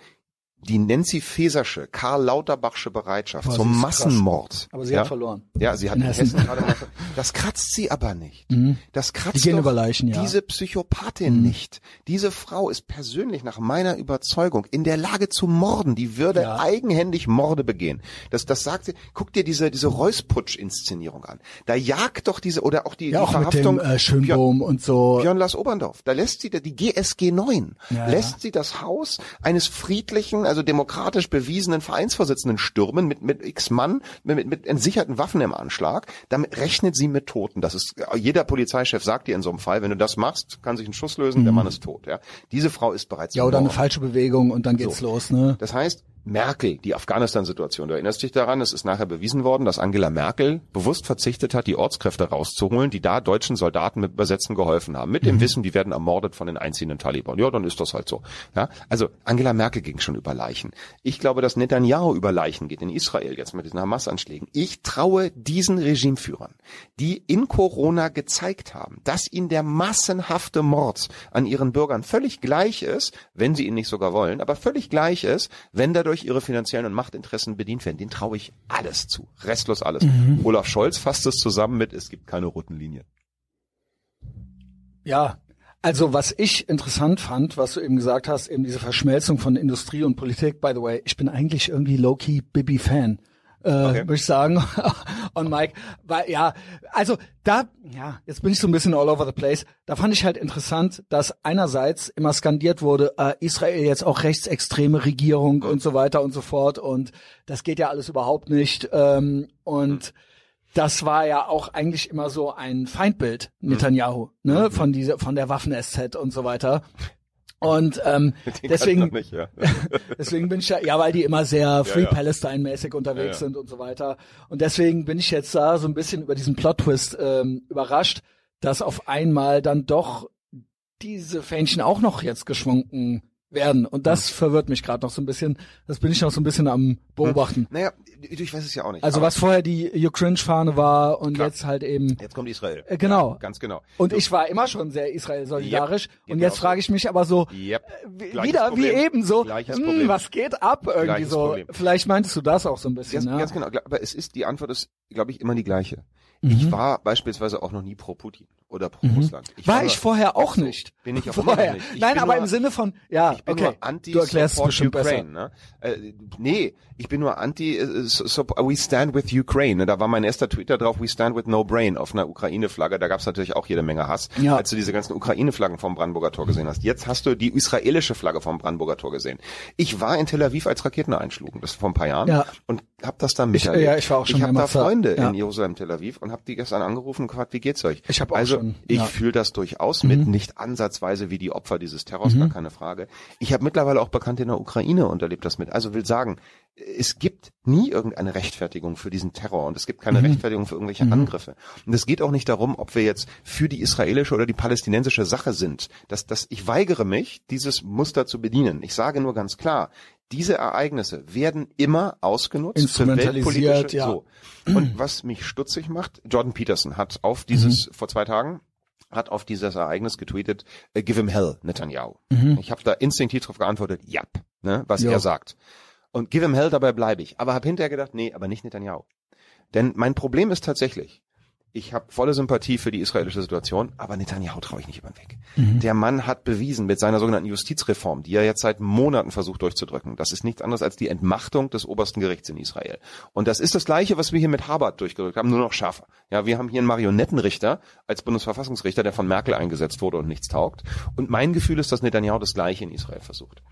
die Nancy Faesersche, Karl Lauterbachsche Bereitschaft Boah, zum Massenmord. Krass. Aber sie ja? hat verloren. Ja, sie hat in Hessen. Hessen gerade mal Das kratzt sie aber nicht. Mhm. Das kratzt die doch Leichen, ja. diese Psychopathin mhm. nicht. Diese Frau ist persönlich nach meiner Überzeugung in der Lage zu morden. Die würde ja. eigenhändig Morde begehen. Das, das sagt sie. Guck dir diese, diese Reusputsch-Inszenierung an. Da jagt doch diese, oder auch die, ja, die auch Verhaftung. Mit dem, äh, Schönbohm und so. Björn Lars Oberndorf. Da lässt sie, die GSG 9, ja. lässt sie das Haus eines friedlichen, also demokratisch bewiesenen Vereinsvorsitzenden stürmen mit, mit x Mann, mit, mit, entsicherten Waffen im Anschlag. Damit rechnet sie mit Toten. Das ist, jeder Polizeichef sagt dir in so einem Fall, wenn du das machst, kann sich ein Schuss lösen, mhm. der Mann ist tot, ja. Diese Frau ist bereits Ja, oder eine falsche Bewegung und dann geht's so. los, ne? Das heißt, Merkel, die Afghanistan-Situation, du erinnerst dich daran, es ist nachher bewiesen worden, dass Angela Merkel bewusst verzichtet hat, die Ortskräfte rauszuholen, die da deutschen Soldaten mit Übersetzen geholfen haben, mit mhm. dem Wissen, die werden ermordet von den einziehenden Taliban. Ja, dann ist das halt so. Ja, also Angela Merkel ging schon über Leichen. Ich glaube, dass Netanyahu über Leichen geht in Israel jetzt mit diesen Hamas-Anschlägen. Ich traue diesen Regimeführern, die in Corona gezeigt haben, dass ihnen der massenhafte Mord an ihren Bürgern völlig gleich ist, wenn sie ihn nicht sogar wollen, aber völlig gleich ist, wenn dadurch durch ihre finanziellen und Machtinteressen bedient werden. Den traue ich alles zu. Restlos alles. Mhm. Olaf Scholz fasst es zusammen mit, es gibt keine roten Linien. Ja, Also was ich interessant fand, was du eben gesagt hast, eben diese Verschmelzung von Industrie und Politik, by the way, ich bin eigentlich irgendwie low-key Bibi-Fan äh, okay. würde ich sagen, on Mike. Weil, ja, also da, ja, jetzt bin ich so ein bisschen all over the place. Da fand ich halt interessant, dass einerseits immer skandiert wurde, äh, Israel jetzt auch rechtsextreme Regierung und so weiter und so fort und das geht ja alles überhaupt nicht. Ähm, und das war ja auch eigentlich immer so ein Feindbild Netanyahu, ne, von dieser, von der Waffen-SZ und so weiter. Und ähm, deswegen, nicht, ja. deswegen bin ich ja, ja, weil die immer sehr Free ja, ja. Palestine-mäßig unterwegs sind und so weiter. Und deswegen bin ich jetzt da so ein bisschen über diesen Plot-Twist ähm, überrascht, dass auf einmal dann doch diese Fähnchen auch noch jetzt geschwungen werden. Und das hm. verwirrt mich gerade noch so ein bisschen. Das bin ich noch so ein bisschen am beobachten. Hm. Naja, ich weiß es ja auch nicht. Also was vorher die Ukraine-Fahne war und klar. jetzt halt eben. Jetzt kommt Israel. Äh, genau. Ja, ganz genau. Und so. ich war immer schon sehr Israel-solidarisch. Yep. Und jetzt frage ich mich aber so, yep. äh, wieder Problem. wie eben so, hm, was geht ab irgendwie Gleiches so. Problem. Vielleicht meintest du das auch so ein bisschen. Ganz, ja? ganz genau. Aber es ist, die Antwort ist, glaube ich, immer die gleiche. Mhm. Ich war beispielsweise auch noch nie pro Putin oder pro mhm. Russland. Ich war, war, ich vorher auch nicht. Bin ich auch vorher. nicht. Ich Nein, aber nur, im Sinne von, ja, ich bin okay. nur anti du erklärst support Ukraine. Ne? Äh, nee, ich bin nur anti äh, so, we stand with Ukraine. Da war mein erster Twitter drauf, we stand with no brain auf einer Ukraine-Flagge. Da gab es natürlich auch jede Menge Hass, ja. als du diese ganzen Ukraine-Flaggen vom Brandenburger Tor gesehen hast. Jetzt hast du die israelische Flagge vom Brandenburger Tor gesehen. Ich war in Tel Aviv, als Raketen einschlugen, das vor ein paar Jahren, ja. und habe das da miterlebt. Ich, ja, ich war auch schon Ich habe da Freunde ja. in Jerusalem, Tel Aviv und habe die gestern angerufen und gefragt, wie geht's euch? Ich habe auch also, schon. Ich fühle das durchaus mhm. mit, nicht ansatzweise wie die Opfer dieses Terrors, mhm. gar keine Frage. Ich habe mittlerweile auch Bekannte in der Ukraine und erlebt das mit. Also will sagen, es gibt nie irgendeine Rechtfertigung für diesen Terror und es gibt keine mhm. Rechtfertigung für irgendwelche mhm. Angriffe. Und es geht auch nicht darum, ob wir jetzt für die israelische oder die palästinensische Sache sind. Das, das, ich weigere mich, dieses Muster zu bedienen. Ich sage nur ganz klar, diese Ereignisse werden immer ausgenutzt für weltpolitische. Ja. So. Und was mich stutzig macht, Jordan Peterson hat auf dieses mhm. vor zwei Tagen hat auf dieses Ereignis getweetet, uh, give him hell, Netanyahu. Mhm. Ich habe da instinktiv darauf geantwortet, ja, ne, was jo. er sagt. Und give him hell, dabei bleibe ich. Aber habe hinterher gedacht, nee, aber nicht Netanyahu. Denn mein Problem ist tatsächlich, ich habe volle Sympathie für die israelische Situation, aber Netanyahu traue ich nicht über den Weg. Mhm. Der Mann hat bewiesen mit seiner sogenannten Justizreform, die er jetzt seit Monaten versucht durchzudrücken, das ist nichts anderes als die Entmachtung des obersten Gerichts in Israel. Und das ist das Gleiche, was wir hier mit Habart durchgedrückt haben, nur noch schärfer. Ja, wir haben hier einen Marionettenrichter als Bundesverfassungsrichter, der von Merkel eingesetzt wurde und nichts taugt. Und mein Gefühl ist, dass Netanyahu das Gleiche in Israel versucht.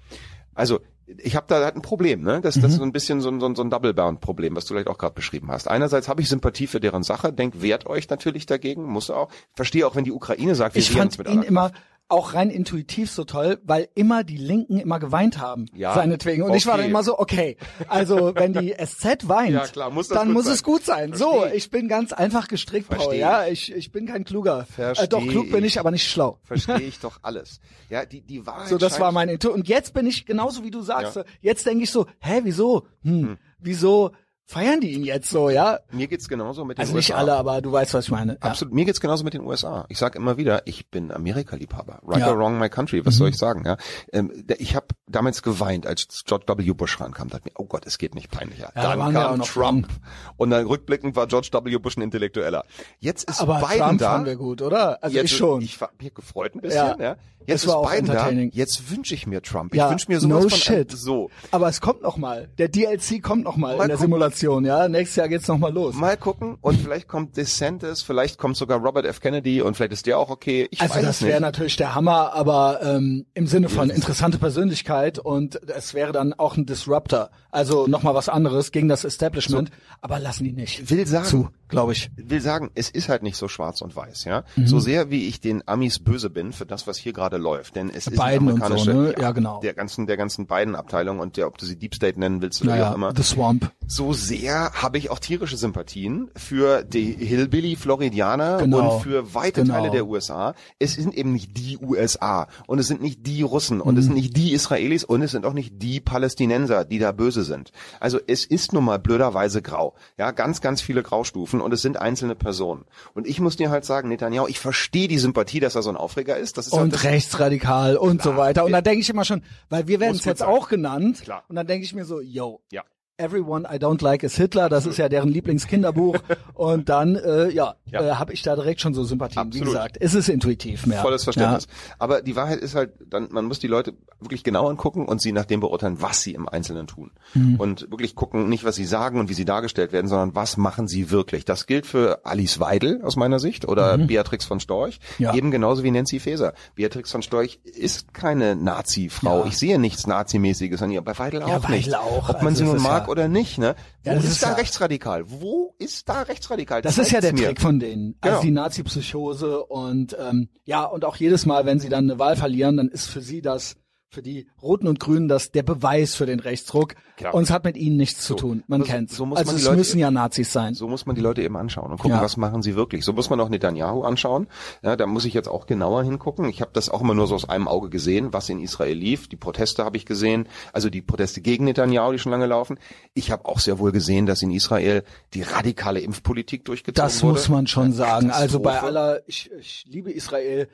Also ich habe da halt ein Problem, ne? Das, mhm. das ist so ein bisschen so ein, so ein, so ein Double-Bound-Problem, was du vielleicht auch gerade beschrieben hast. Einerseits habe ich Sympathie für deren Sache, denk, wehrt euch natürlich dagegen, muss auch. Verstehe auch, wenn die Ukraine sagt, wir ich fand mit ihn immer auch rein intuitiv so toll, weil immer die Linken immer geweint haben, ja, seinetwegen. Und okay. ich war dann immer so, okay, also wenn die SZ weint, ja, klar, muss dann muss sein. es gut sein. Versteh. So, ich bin ganz einfach gestrickt, Versteh Paul. Ja, ich, ich bin kein kluger. Äh, doch, klug bin ich, aber nicht schlau. Verstehe ich doch alles. Ja, die, die Wahrheit So, das war mein Intu. Und jetzt bin ich genauso wie du sagst. Ja. Jetzt denke ich so, hä, wieso? Hm, hm. Wieso? Feiern die ihn jetzt so, ja? Mir geht's genauso mit den also USA. Also nicht alle, aber du weißt, was ich meine. Absolut. Ja. Mir geht's genauso mit den USA. Ich sag immer wieder, ich bin Amerika-Liebhaber. Right ja. or wrong my country. Was mhm. soll ich sagen? Ja, ähm, ich habe damals geweint, als George W. Bush rankam. Dachte mir, oh Gott, es geht nicht peinlicher. Ja, dann kam Trump. Und dann rückblickend war George W. Bush ein Intellektueller. Jetzt ist aber Biden Trump da. fanden wir gut, oder? Also jetzt, ich schon. Ich war mir gefreut ein bisschen. Ja. ja. Jetzt ist Biden da. Jetzt wünsche ich mir Trump. Ich wünsche mir sowas no von shit. so. Aber es kommt noch mal. Der DLC kommt noch mal, mal in der gucken. Simulation. Ja, nächstes Jahr geht's noch mal los. Mal gucken und vielleicht kommt DeSantis, vielleicht kommt sogar Robert F. Kennedy und vielleicht ist der auch okay. Ich also das wäre natürlich der Hammer, aber ähm, im Sinne von interessante Persönlichkeit und es wäre dann auch ein Disruptor. Also noch mal was anderes gegen das Establishment. So. Aber lassen die nicht. Will sagen. Zu glaube ich. Will sagen, es ist halt nicht so schwarz und weiß, ja. Mhm. So sehr wie ich den Amis böse bin für das, was hier gerade läuft, denn es ist Biden amerikanische, so, ne? ja, genau, der ganzen der ganzen beiden Abteilung und der, ob du sie Deep State nennen willst oder naja, wie auch immer. The Swamp. So sehr habe ich auch tierische Sympathien für die Hillbilly Floridianer genau. und für weite genau. Teile der USA. Es sind eben nicht die USA und es sind nicht die Russen und mhm. es sind nicht die Israelis und es sind auch nicht die Palästinenser, die da böse sind. Also es ist nun mal blöderweise grau. Ja, ganz ganz viele Graustufen und es sind einzelne Personen. Und ich muss dir halt sagen, Netanyahu, ich verstehe die Sympathie, dass er so ein Aufreger ist. Das ist und halt rechtsradikal und Klar, so weiter. Und da denke ich immer schon, weil wir werden es jetzt sein. auch genannt. Klar. Und dann denke ich mir so, yo, ja. Everyone I Don't Like is Hitler, das ist ja deren Lieblingskinderbuch. und dann, äh, ja, ja. äh, habe ich da direkt schon so Sympathien. Absolut. Wie gesagt, es ist intuitiv mehr. Volles Verständnis. Ja. Aber die Wahrheit ist halt, dann man muss die Leute wirklich genau angucken und sie nach dem beurteilen, was sie im Einzelnen tun. Mhm. Und wirklich gucken, nicht was sie sagen und wie sie dargestellt werden, sondern was machen sie wirklich. Das gilt für Alice Weidel aus meiner Sicht oder mhm. Beatrix von Storch, ja. eben genauso wie Nancy Faeser. Beatrix von Storch ist keine Nazi-Frau. Ich sehe nichts Nazimäßiges an ihr, bei Weidel auch Weidel nicht. Auch. Ob man also sie nun mag oder nicht, ne? Wo ist, ist, da rechtsradikal? Wo ist da rechtsradikal? Das ist ja der mir. Trick von denen. Also genau. die Nazi-Psychose und ähm, ja, und auch jedes Mal, wenn sie dann eine Wahl verlieren, dann ist für sie das für die Roten und Grünen das der Beweis für den Rechtsdruck. Klar. Und es hat mit ihnen nichts so, zu tun. Man so, kennt's. So also man es Leute, müssen ja Nazis sein. So muss man die Leute eben anschauen und gucken, ja. was machen sie wirklich. So muss man auch Netanyahu anschauen. Ja, da muss ich jetzt auch genauer hingucken. Ich habe das auch immer nur so aus einem Auge gesehen, was in Israel lief. Die Proteste habe ich gesehen, also die Proteste gegen Netanyahu, die schon lange laufen. Ich habe auch sehr wohl gesehen, dass in Israel die radikale Impfpolitik durchgezogen das wurde. Das muss man schon sagen. Also bei aller, ich, ich liebe Israel.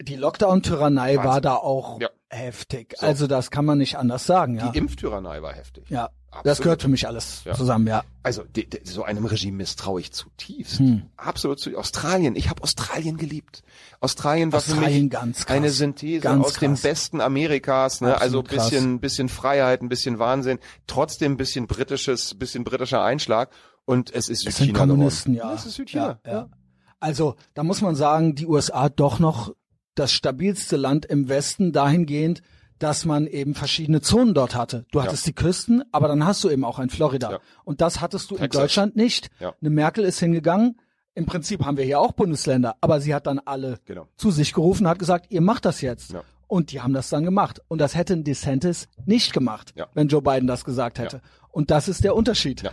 Die Lockdown-Tyrannei war da auch ja heftig. So. Also das kann man nicht anders sagen. Ja. Die Impftyrannei war heftig. Ja, Absolut. das gehört für mich alles ja. zusammen. Ja. Also die, die, so einem Regime misstraue ich zutiefst. Hm. Absolut zu Australien. Ich habe Australien geliebt. Australien war Australien für mich ganz krass. eine Synthese ganz aus krass. dem besten Amerikas. Ne? also bisschen, bisschen Freiheit, ein bisschen Wahnsinn, trotzdem bisschen britisches, bisschen britischer Einschlag. Und es ist Südchina. Es sind Kommunisten, geworden. ja. Es ist Südchina. Ja, ja. Also da muss man sagen, die USA doch noch das stabilste Land im Westen dahingehend, dass man eben verschiedene Zonen dort hatte. Du hattest ja. die Küsten, aber dann hast du eben auch ein Florida. Ja. Und das hattest du Texas. in Deutschland nicht. Ja. Eine Merkel ist hingegangen. Im Prinzip haben wir hier auch Bundesländer, aber sie hat dann alle genau. zu sich gerufen, hat gesagt, ihr macht das jetzt. Und die haben das dann gemacht. Und das hätte ein DeSantis nicht gemacht, wenn Joe Biden das gesagt hätte. Und das ist der Unterschied. Ja.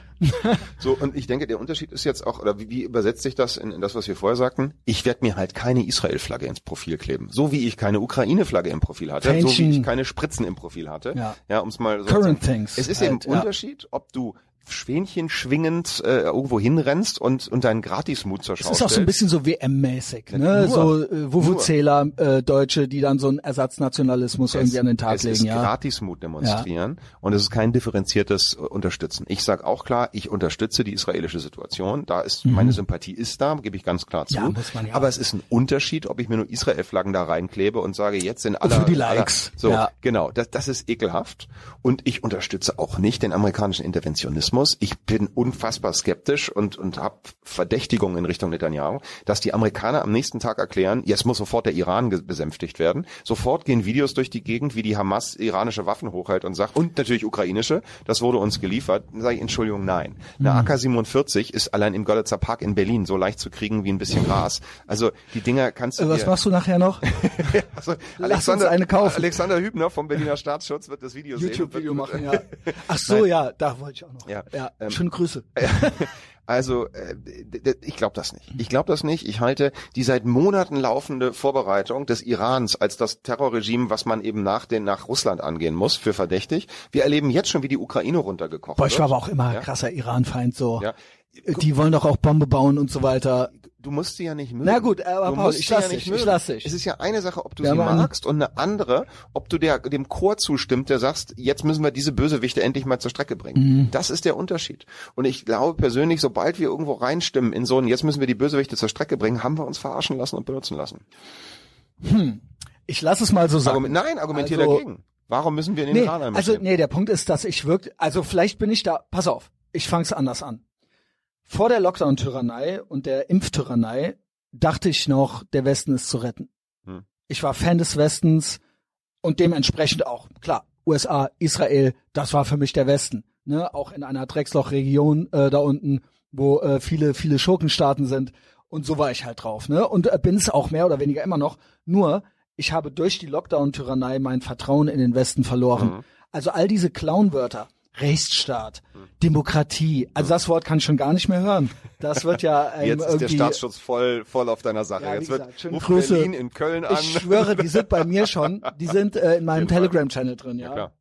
So, und ich denke, der Unterschied ist jetzt auch, oder wie, wie übersetzt sich das in, in das, was wir vorher sagten? Ich werde mir halt keine Israel-Flagge ins Profil kleben. So wie ich keine Ukraine-Flagge im Profil hatte, Fähnchen. so wie ich keine Spritzen im Profil hatte. Ja, ja um es mal so Current zu sagen. Things. Es ist halt, eben Unterschied, ob du Schwänchen schwingend äh, irgendwo hinrennst und, und deinen Gratismut zur Schau Das ist auch so ein bisschen so WM-mäßig, ne? Nur, so äh, Wuvu-Zähler, äh, Deutsche, die dann so einen Ersatznationalismus es, irgendwie an den Tag es legen. Es ist ja. Gratismut demonstrieren ja. und es ist kein differenziertes Unterstützen. Ich sag auch klar, ich unterstütze die israelische Situation. Da ist mhm. meine Sympathie ist da, gebe ich ganz klar zu. Ja, muss man ja. Aber es ist ein Unterschied, ob ich mir nur Israel-Flaggen da reinklebe und sage, jetzt sind alle. Für die Likes. Aller, so, ja. genau. Das, das ist ekelhaft. Und ich unterstütze auch nicht den amerikanischen Interventionismus Rassismus. Ich bin unfassbar skeptisch und, und habe Verdächtigungen in Richtung Netanyahu, dass die Amerikaner am nächsten Tag erklären, jetzt muss sofort der Iran besänftigt werden. Sofort gehen Videos durch die Gegend, wie die Hamas iranische Waffen hochhält und sagt, und natürlich ukrainische, das wurde uns geliefert. Dann sage ich, Entschuldigung, nein. Eine mhm. AK-47 ist allein im Görlitzer Park in Berlin so leicht zu kriegen wie ein bisschen Gras. Also die Dinger kannst du äh, Was machst du nachher noch? also, Alexander, eine kaufen. Alexander Hübner vom Berliner Staatsschutz wird das Video YouTube sehen. YouTube-Video machen, ja. Ach so, Nein. ja, da wollte ich auch noch. Ja. Ja, ähm, schöne Grüße. Also äh, ich glaube das nicht. Ich glaube das nicht. Ich halte die seit Monaten laufende Vorbereitung des Irans als das Terrorregime, was man eben nach den nach Russland angehen muss, für verdächtig. Wir erleben jetzt schon, wie die Ukraine runtergekocht Boah, ich war aber auch immer ja? krasser Iran-Feind so. Ja. Die wollen doch auch Bombe bauen und so weiter du musst sie ja nicht mögen. Na gut, aber Paul, ich lasse dich, ich lass dich. Es ist ja eine Sache, ob du ja, sie magst und eine andere, ob du der, dem Chor zustimmt, der sagst, jetzt müssen wir diese Bösewichte endlich mal zur Strecke bringen. Mhm. Das ist der Unterschied. Und ich glaube persönlich, sobald wir irgendwo reinstimmen in so einen, jetzt müssen wir die Bösewichte zur Strecke bringen, haben wir uns verarschen lassen und benutzen lassen. Hm. Ich lasse es mal so sagen. Argument, nein, argumentiere also, dagegen. Warum müssen wir in den nee, Also nee, der Punkt ist, dass ich wirklich, also vielleicht bin ich da, pass auf, ich fang's anders an. Vor der Lockdown-Tyrannei und der Impftyrannei dachte ich noch, der Westen ist zu retten. Hm. Ich war Fan des Westens und dementsprechend auch, klar, USA, Israel, das war für mich der Westen. Ne? Auch in einer Drecksloch-Region äh, da unten, wo äh, viele, viele Schurkenstaaten sind. Und so war ich halt drauf. Ne? Und äh, bin es auch mehr oder weniger immer noch. Nur, ich habe durch die Lockdown-Tyrannei mein Vertrauen in den Westen verloren. Mhm. Also all diese Clownwörter, Rechtsstaat, Demokratie. Also das Wort kann ich schon gar nicht mehr hören. Das wird ja ähm, Jetzt ist der Staatsschutz voll voll auf deiner Sache. Ja, Jetzt gesagt, wird Grüße. Berlin in Köln an. Ich schwöre, die sind bei mir schon. Die sind äh, in meinem Telegram-Channel drin, ja. ja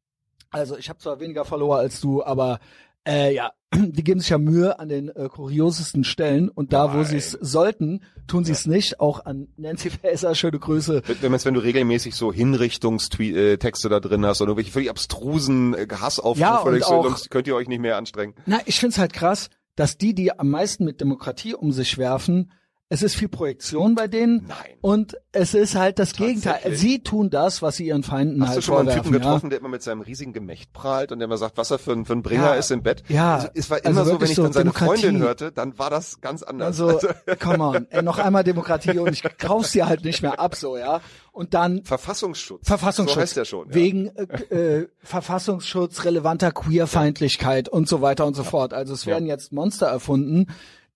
also ich habe zwar weniger Follower als du, aber äh, ja, die geben sich ja Mühe an den äh, kuriosesten Stellen und da, Nein. wo sie es sollten, tun sie es ja. nicht. Auch an Nancy Faeser, schöne Grüße. Wenn, wenn du regelmäßig so Hinrichtungstexte da drin hast oder irgendwelche völlig abstrusen äh, Hassaufrufe, ja, und auch, könnt ihr euch nicht mehr anstrengen. Na, ich find's halt krass, dass die, die am meisten mit Demokratie um sich werfen, es ist viel Projektion bei denen. Nein. Und es ist halt das Gegenteil. Sie tun das, was sie ihren Feinden Hast halt du schon mal einen Typen vorwerfen, getroffen, der immer mit seinem riesigen Gemächt prahlt und der immer sagt, was er für ein, für ein Bringer Ja. ist im Bett? Ja. Also, es war Also immer so, wenn ich so dann seine Demokratie. Freundin hörte, dann war das ganz anders. Also, come on, ey, noch einmal Demokratie und ich kauf's dir halt nicht mehr ab, so, ja. Und dann Verfassungsschutz. Verfassungsschutz. So heißt der schon. Ja. Wegen äh, äh, Verfassungsschutz, relevanter Queerfeindlichkeit und so weiter und so fort. Also es werden jetzt Monster erfunden,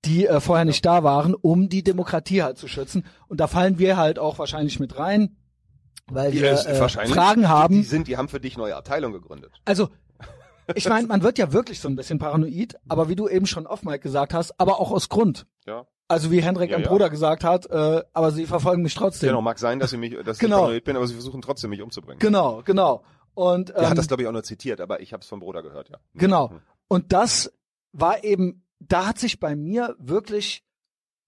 die äh, vorher nicht da waren, um die Demokratie halt zu schützen. Und da fallen wir halt auch wahrscheinlich mit rein, weil wir äh, wahrscheinlich. Fragen Die, die haben. sind, die haben für dich neue Abteilungen gegründet. Also ich meine, man wird ja wirklich so ein bisschen paranoid, aber wie du eben schon off Mike gesagt hast, aber auch aus Grund. Ja. Also wie Hendrik Ja, ein ja. Bruder gesagt hat, äh, aber sie verfolgen mich trotzdem. Genau, mag sein, dass ich mich, dass Genau. ich paranoid bin, aber sie versuchen trotzdem mich umzubringen. Genau, genau. Und ähm, Er hat das, glaube ich, auch nur zitiert, aber ich habe es vom Bruder gehört, ja. Genau. Mhm. Und das war eben, da hat sich bei mir wirklich,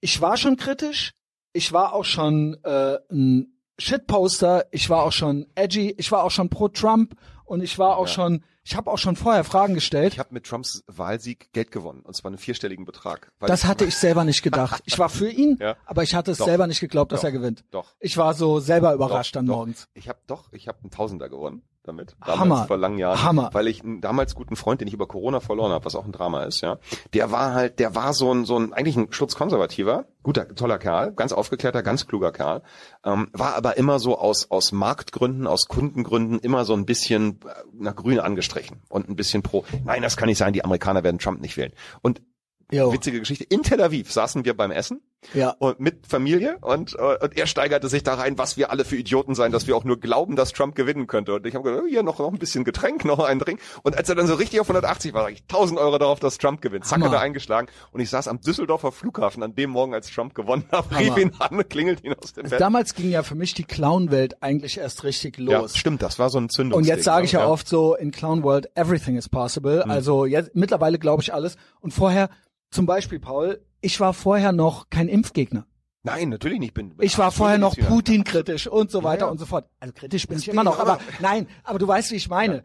ich war schon kritisch, ich war auch schon äh, ein Shitposter, ich war auch schon edgy, ich war auch schon pro Trump und ich war auch Ja. schon, ich habe auch schon vorher Fragen gestellt. Ich habe mit Trumps Wahlsieg Geld gewonnen, und zwar einen vierstelligen Betrag. Das hatte ich selber nicht gedacht. Ich war für ihn, Ja. aber ich hatte es Doch. selber nicht geglaubt, dass Doch. er gewinnt. Doch. Ich war so selber überrascht Doch, dann morgens. Ich habe doch, ich habe einen Tausender gewonnen damit. Hammer. vor langen Jahren. Hammer. Weil ich einen damals guten Freund, den ich über Corona verloren habe, was auch ein Drama ist, ja. Der war halt, der war so ein, so ein, eigentlich ein schutzkonservativer, guter, toller Kerl, ganz aufgeklärter, ganz kluger Kerl, ähm, war aber immer so aus, aus Marktgründen, aus Kundengründen immer so ein bisschen äh, nach grün angestrichen und ein bisschen pro, nein, das kann nicht sein, die Amerikaner werden Trump nicht wählen. Und Jo. witzige Geschichte, in Tel Aviv saßen wir beim Essen Ja. und mit Familie und, und er steigerte sich da rein, was wir alle für Idioten seien, dass wir auch nur glauben, dass Trump gewinnen könnte. Und ich habe gesagt, hier noch, noch ein bisschen Getränk, noch ein Drink. Und als er dann so richtig auf 180 war, sag ich 1000 Euro darauf, dass Trump gewinnt. Zack, hat er eingeschlagen. Und ich saß am Düsseldorfer Flughafen an dem Morgen, als Trump gewonnen hat, rief ihn an, klingelt ihn aus dem Bett. Damals ging ja für mich die Clown-Welt eigentlich erst richtig Ja, los. stimmt, das war so ein Und Zündungsding. jetzt sage ich ja, ne? oft so, in Clown World, everything is possible. Also jetzt, mittlerweile glaube ich alles. Und vorher, zum Beispiel, Paul, ich war vorher noch kein Impfgegner. Nein, natürlich nicht. Bin, Ich war vorher noch Absolut nicht. Putin kritisch und so weiter ja. und so fort. Also kritisch bin ich bin immer noch, ich aber nein, aber du weißt, wie ich meine.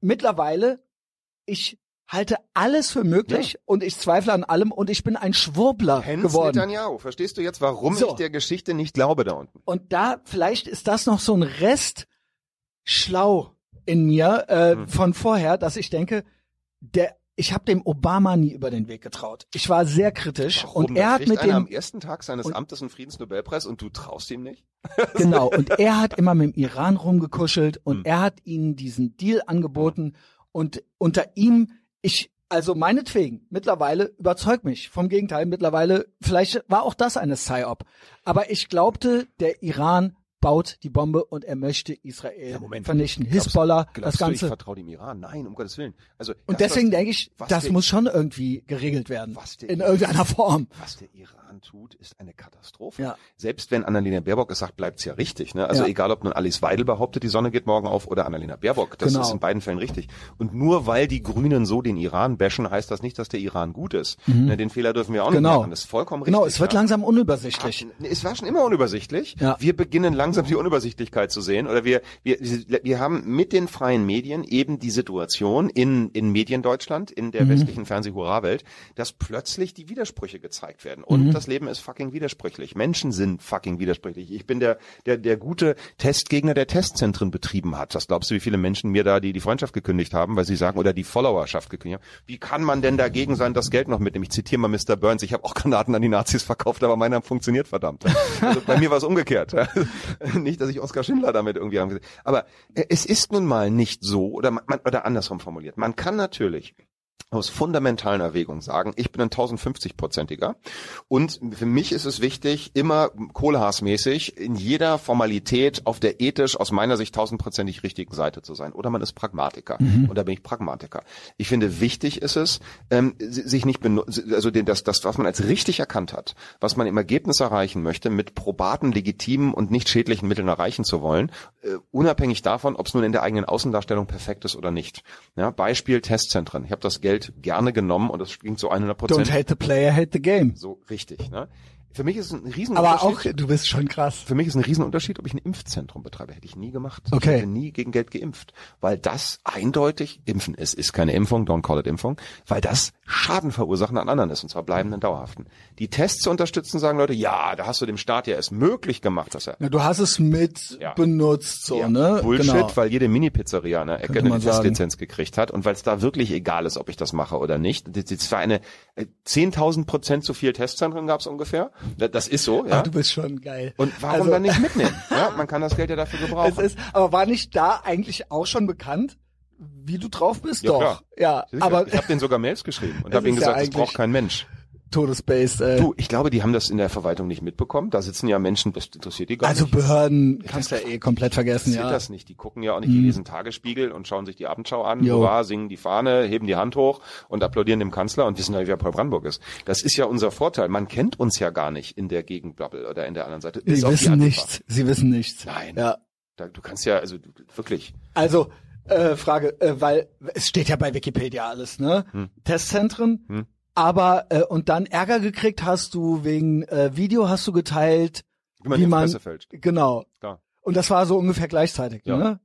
Mittlerweile, ich halte alles für möglich und ich zweifle an allem und ich bin ein Schwurbler Hens geworden. Netanyahu. Verstehst du jetzt, warum So. ich der Geschichte nicht glaube da unten? Und da, vielleicht ist das noch so ein Rest schlau in mir äh, Hm. von vorher, dass ich denke, der, ich habe dem Obama nie über den Weg getraut. Ich war sehr kritisch Warum? und er hat mit einer am dem ersten Tag seines Amtes einen Friedensnobelpreis und du traust ihm nicht? genau und er hat immer mit dem Iran rumgekuschelt und Hm. er hat ihnen diesen Deal angeboten und unter ihm ich also meinetwegen mittlerweile überzeugt mich vom Gegenteil mittlerweile vielleicht war auch das eine Psyop aber ich glaubte der Iran baut die Bombe und er möchte Israel Ja, Moment. vernichten Hisbollah das du, ich ganze vertraue dem Iran? Nein, um Gottes Willen. Also und deswegen was, denke ich das der- muss schon irgendwie geregelt werden in irgendeiner Form was der Iran tut, ist eine Katastrophe. Ja. Selbst wenn Annalena Baerbock es sagt, bleibt's ja richtig. Ne? Also Ja. egal, ob nun Alice Weidel behauptet, die Sonne geht morgen auf oder Annalena Baerbock, das Genau. ist in beiden Fällen richtig. Und nur weil die Grünen so den Iran bashen, heißt das nicht, dass der Iran gut ist. Ne, den Fehler dürfen wir auch Genau. nicht machen. Das ist vollkommen richtig. genau es wird ja. langsam unübersichtlich Es war schon immer unübersichtlich. Ja. Wir beginnen langsam die Unübersichtlichkeit zu sehen. Oder wir, wir, wir haben mit den freien Medien eben die Situation in, in Mediendeutschland, in Mhm. der westlichen Fernseh-Hurra-Welt, dass plötzlich die Widersprüche gezeigt werden. Und Mhm. Das Leben ist fucking widersprüchlich. Menschen sind fucking widersprüchlich. Ich bin der, der, der gute Testgegner, der Testzentren betrieben hat. Was glaubst du, wie viele Menschen mir da die, die Freundschaft gekündigt haben, weil sie sagen, oder die Followerschaft gekündigt haben? Wie kann man denn dagegen sein, das Geld noch mitnehmen? Ich zitiere mal Mr. Burns. Ich habe auch Granaten an die Nazis verkauft, aber meine haben funktioniert, verdammt. Also bei mir war es umgekehrt. Nicht, dass ich Oskar Schindler damit irgendwie haben Aber äh, es ist nun mal nicht so, oder man, oder andersrum formuliert. Man kann natürlich aus fundamentalen Erwägungen sagen, ich bin ein 1050-prozentiger und für mich ist es wichtig, immer kohlhaasmäßig in jeder Formalität auf der ethisch aus meiner Sicht tausendprozentig richtigen Seite zu sein. Oder man ist Pragmatiker und da bin ich Pragmatiker. Ich finde, wichtig ist es, ähm, si- sich nicht, also den, das, das, was man als richtig erkannt hat, was man im Ergebnis erreichen möchte, mit probaten, legitimen und nicht schädlichen Mitteln erreichen zu wollen, äh, unabhängig davon, ob es nun in der eigenen Außendarstellung perfekt ist oder nicht. Ja, Beispiel Testzentren. Ich habe das Geld gerne genommen und das ging zu 100 Prozent. Don't hate the player, hate the game. So richtig. Ne? Für mich ist ein Riesenunterschied. Aber auch, du bist schon krass. Für mich ist ein Riesenunterschied, ob ich ein Impfzentrum betreibe. Hätte ich nie gemacht. Okay. Ich hätte nie gegen Geld geimpft. Weil das eindeutig Impfen ist. Ist keine Impfung, don't call it Impfung. Weil das Schaden verursachen an anderen ist. Und zwar bleibenden, dauerhaften. Die Tests zu unterstützen, sagen Leute, ja, da hast du dem Staat ja es möglich gemacht, dass er. Ja, du hast es mit Ja. benutzt, so, Ja, ne? Bullshit, Genau. weil jede Mini-Pizzeria an der Ecke eine. Testlizenz gekriegt hat und weil es da wirklich egal ist, ob ich das mache oder nicht. Das, war eine äh, 10.000 Prozent zu viel Testzentren gab es ungefähr. Das, ist so, ja. Ah, du bist schon geil. Und warum Also- dann nicht mitnehmen? Ja, man kann das Geld ja dafür gebrauchen. Es ist, aber war nicht da eigentlich auch schon bekannt, wie du drauf bist? Ja, Doch. klar. Ja, Sicher. aber ich habe denen sogar Mails geschrieben und habe ihnen ist ja gesagt, das braucht kein Mensch. Todesbased, ey. Du, ich glaube, die haben das in der Verwaltung nicht mitbekommen. Da sitzen ja Menschen, das interessiert die gar also nicht. Behörden kannst du ja eh komplett vergessen, ja. das nicht. Die gucken ja auch nicht, die lesen Tagesspiegel und schauen sich die Abendschau an, hurra, singen die Fahne, heben die Hand hoch und applaudieren dem Kanzler und wissen ja, wer Paul Brandenburg ist. Das ist ja unser Vorteil. Man kennt uns ja gar nicht in der Gegenbubble oder in der anderen Seite. Sie wissen nichts. Sie wissen nichts. Nein. Ja. Da, du kannst ja, also wirklich. Also, äh, Frage, äh, weil es steht ja bei Wikipedia alles, ne? Hm. Testzentren. Hm. Aber äh, und dann Ärger gekriegt hast du wegen äh, Video hast du geteilt, Wie man Wie man- genau. Klar. Und das war so ungefähr gleichzeitig, Ja. ne?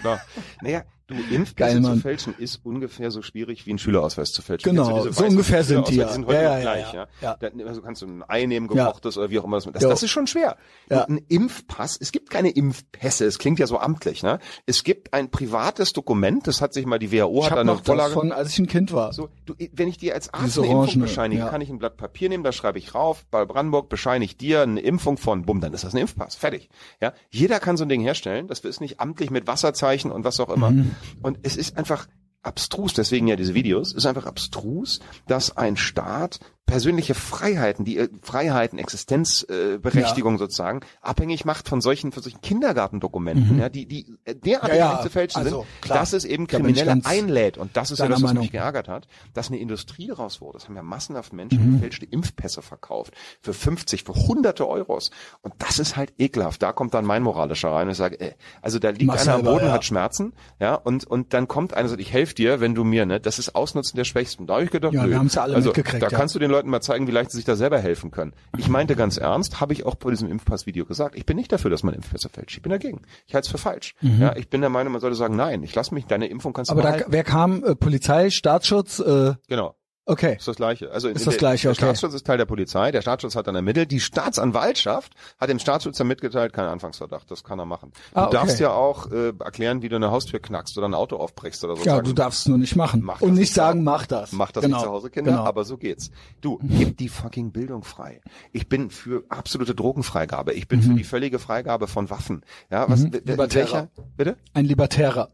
Klar. Naja, du, Impfpässe zu fälschen ist ungefähr so schwierig wie ein Schülerausweis zu fälschen. Genau, so weißen ungefähr sind die, ja. sind heute Ja, ja, gleich, ja, ja. ja. Dann, also kannst du ein Ei nehmen, Ja. gekochtes oder wie auch immer. Das, das, das ist schon schwer. Ja. Ein Impfpass, es gibt keine Impfpässe, es klingt ja so amtlich, ne? Es gibt ein privates Dokument, das hat sich mal die WHO Ich hat eine noch das Vorlage. von, als ich ein Kind war. So, du, wenn ich dir als Arzt eine Impfung bescheinige, ja. kann ich ein Blatt Papier nehmen, da schreibe ich rauf, bei Brandenburg bescheine ich dir eine Impfung von, bumm, dann ist das ein Impfpass, fertig. Ja, jeder kann so ein Ding herstellen, das ist nicht amtlich mit Wasserzeichen und was auch immer. Mhm. Und es ist einfach abstrus, deswegen ja diese Videos, ist einfach abstrus, dass ein Staat persönliche Freiheiten, die äh, Freiheiten, Existenzberechtigung äh, Berechtigung sozusagen, abhängig macht von solchen, von solchen Kindergartendokumenten, ja, die, die äh, derartig Mhm. Ja, ja, einzufälschen also, sind, klar. dass es eben Kriminelle einlädt. Und das ist ja das, was Meinung. mich geärgert hat, dass eine Industrie daraus wurde. Das haben ja massenhaft Menschen Mhm. gefälschte Impfpässe verkauft. Für 50, für hunderte Euros. Und das ist halt ekelhaft. Da kommt dann mein moralischer rein und ich sage, äh, also da liegt Mach einer am Boden, ja. hat Schmerzen, ja, und, und dann kommt einer und sagt, ich helfe dir, wenn du mir, ne, das ist Ausnutzen der Schwächsten. Da habe ich gedacht, Ja, nö. wir haben's ja alle also, mitgekriegt, Da ja. kannst du den Leuten mal zeigen, wie leicht sie sich da selber helfen können. Ich meinte ganz ernst, habe ich auch bei diesem Impfpass-Video gesagt, ich bin nicht dafür, dass man Impfpässe fälscht. Ich bin dagegen. Ich halte es für falsch. Ja, ich bin der Meinung, man sollte sagen, nein, ich lasse mich, deine Impfung kannst du Mhm. Aber da, wer kam? Äh, Polizei, Staatsschutz? Äh, Genau. Okay. Ist das Gleiche. Also Ist das der, Gleiche, der okay. Staatsschutz ist Teil der Polizei, der Staatsschutz hat dann ermittelt, die Staatsanwaltschaft hat dem Staatsschutz dann mitgeteilt, kein Anfangsverdacht, das kann er machen. Du Ah, okay. darfst ja auch äh, erklären, wie du eine Haustür knackst oder ein Auto aufbrichst oder so. Ja, du darfst es nur nicht machen. Mach Und das nicht sagen, zu- mach das. Mach das genau. nicht zu Hause, Kinder, Genau. aber so geht's. Du, gib die fucking Bildung frei. Ich bin für absolute Drogenfreigabe. Ich bin für Mhm. die völlige Freigabe von Waffen. Ja, was, w- Libertärer. bitte? Ein Libertärer.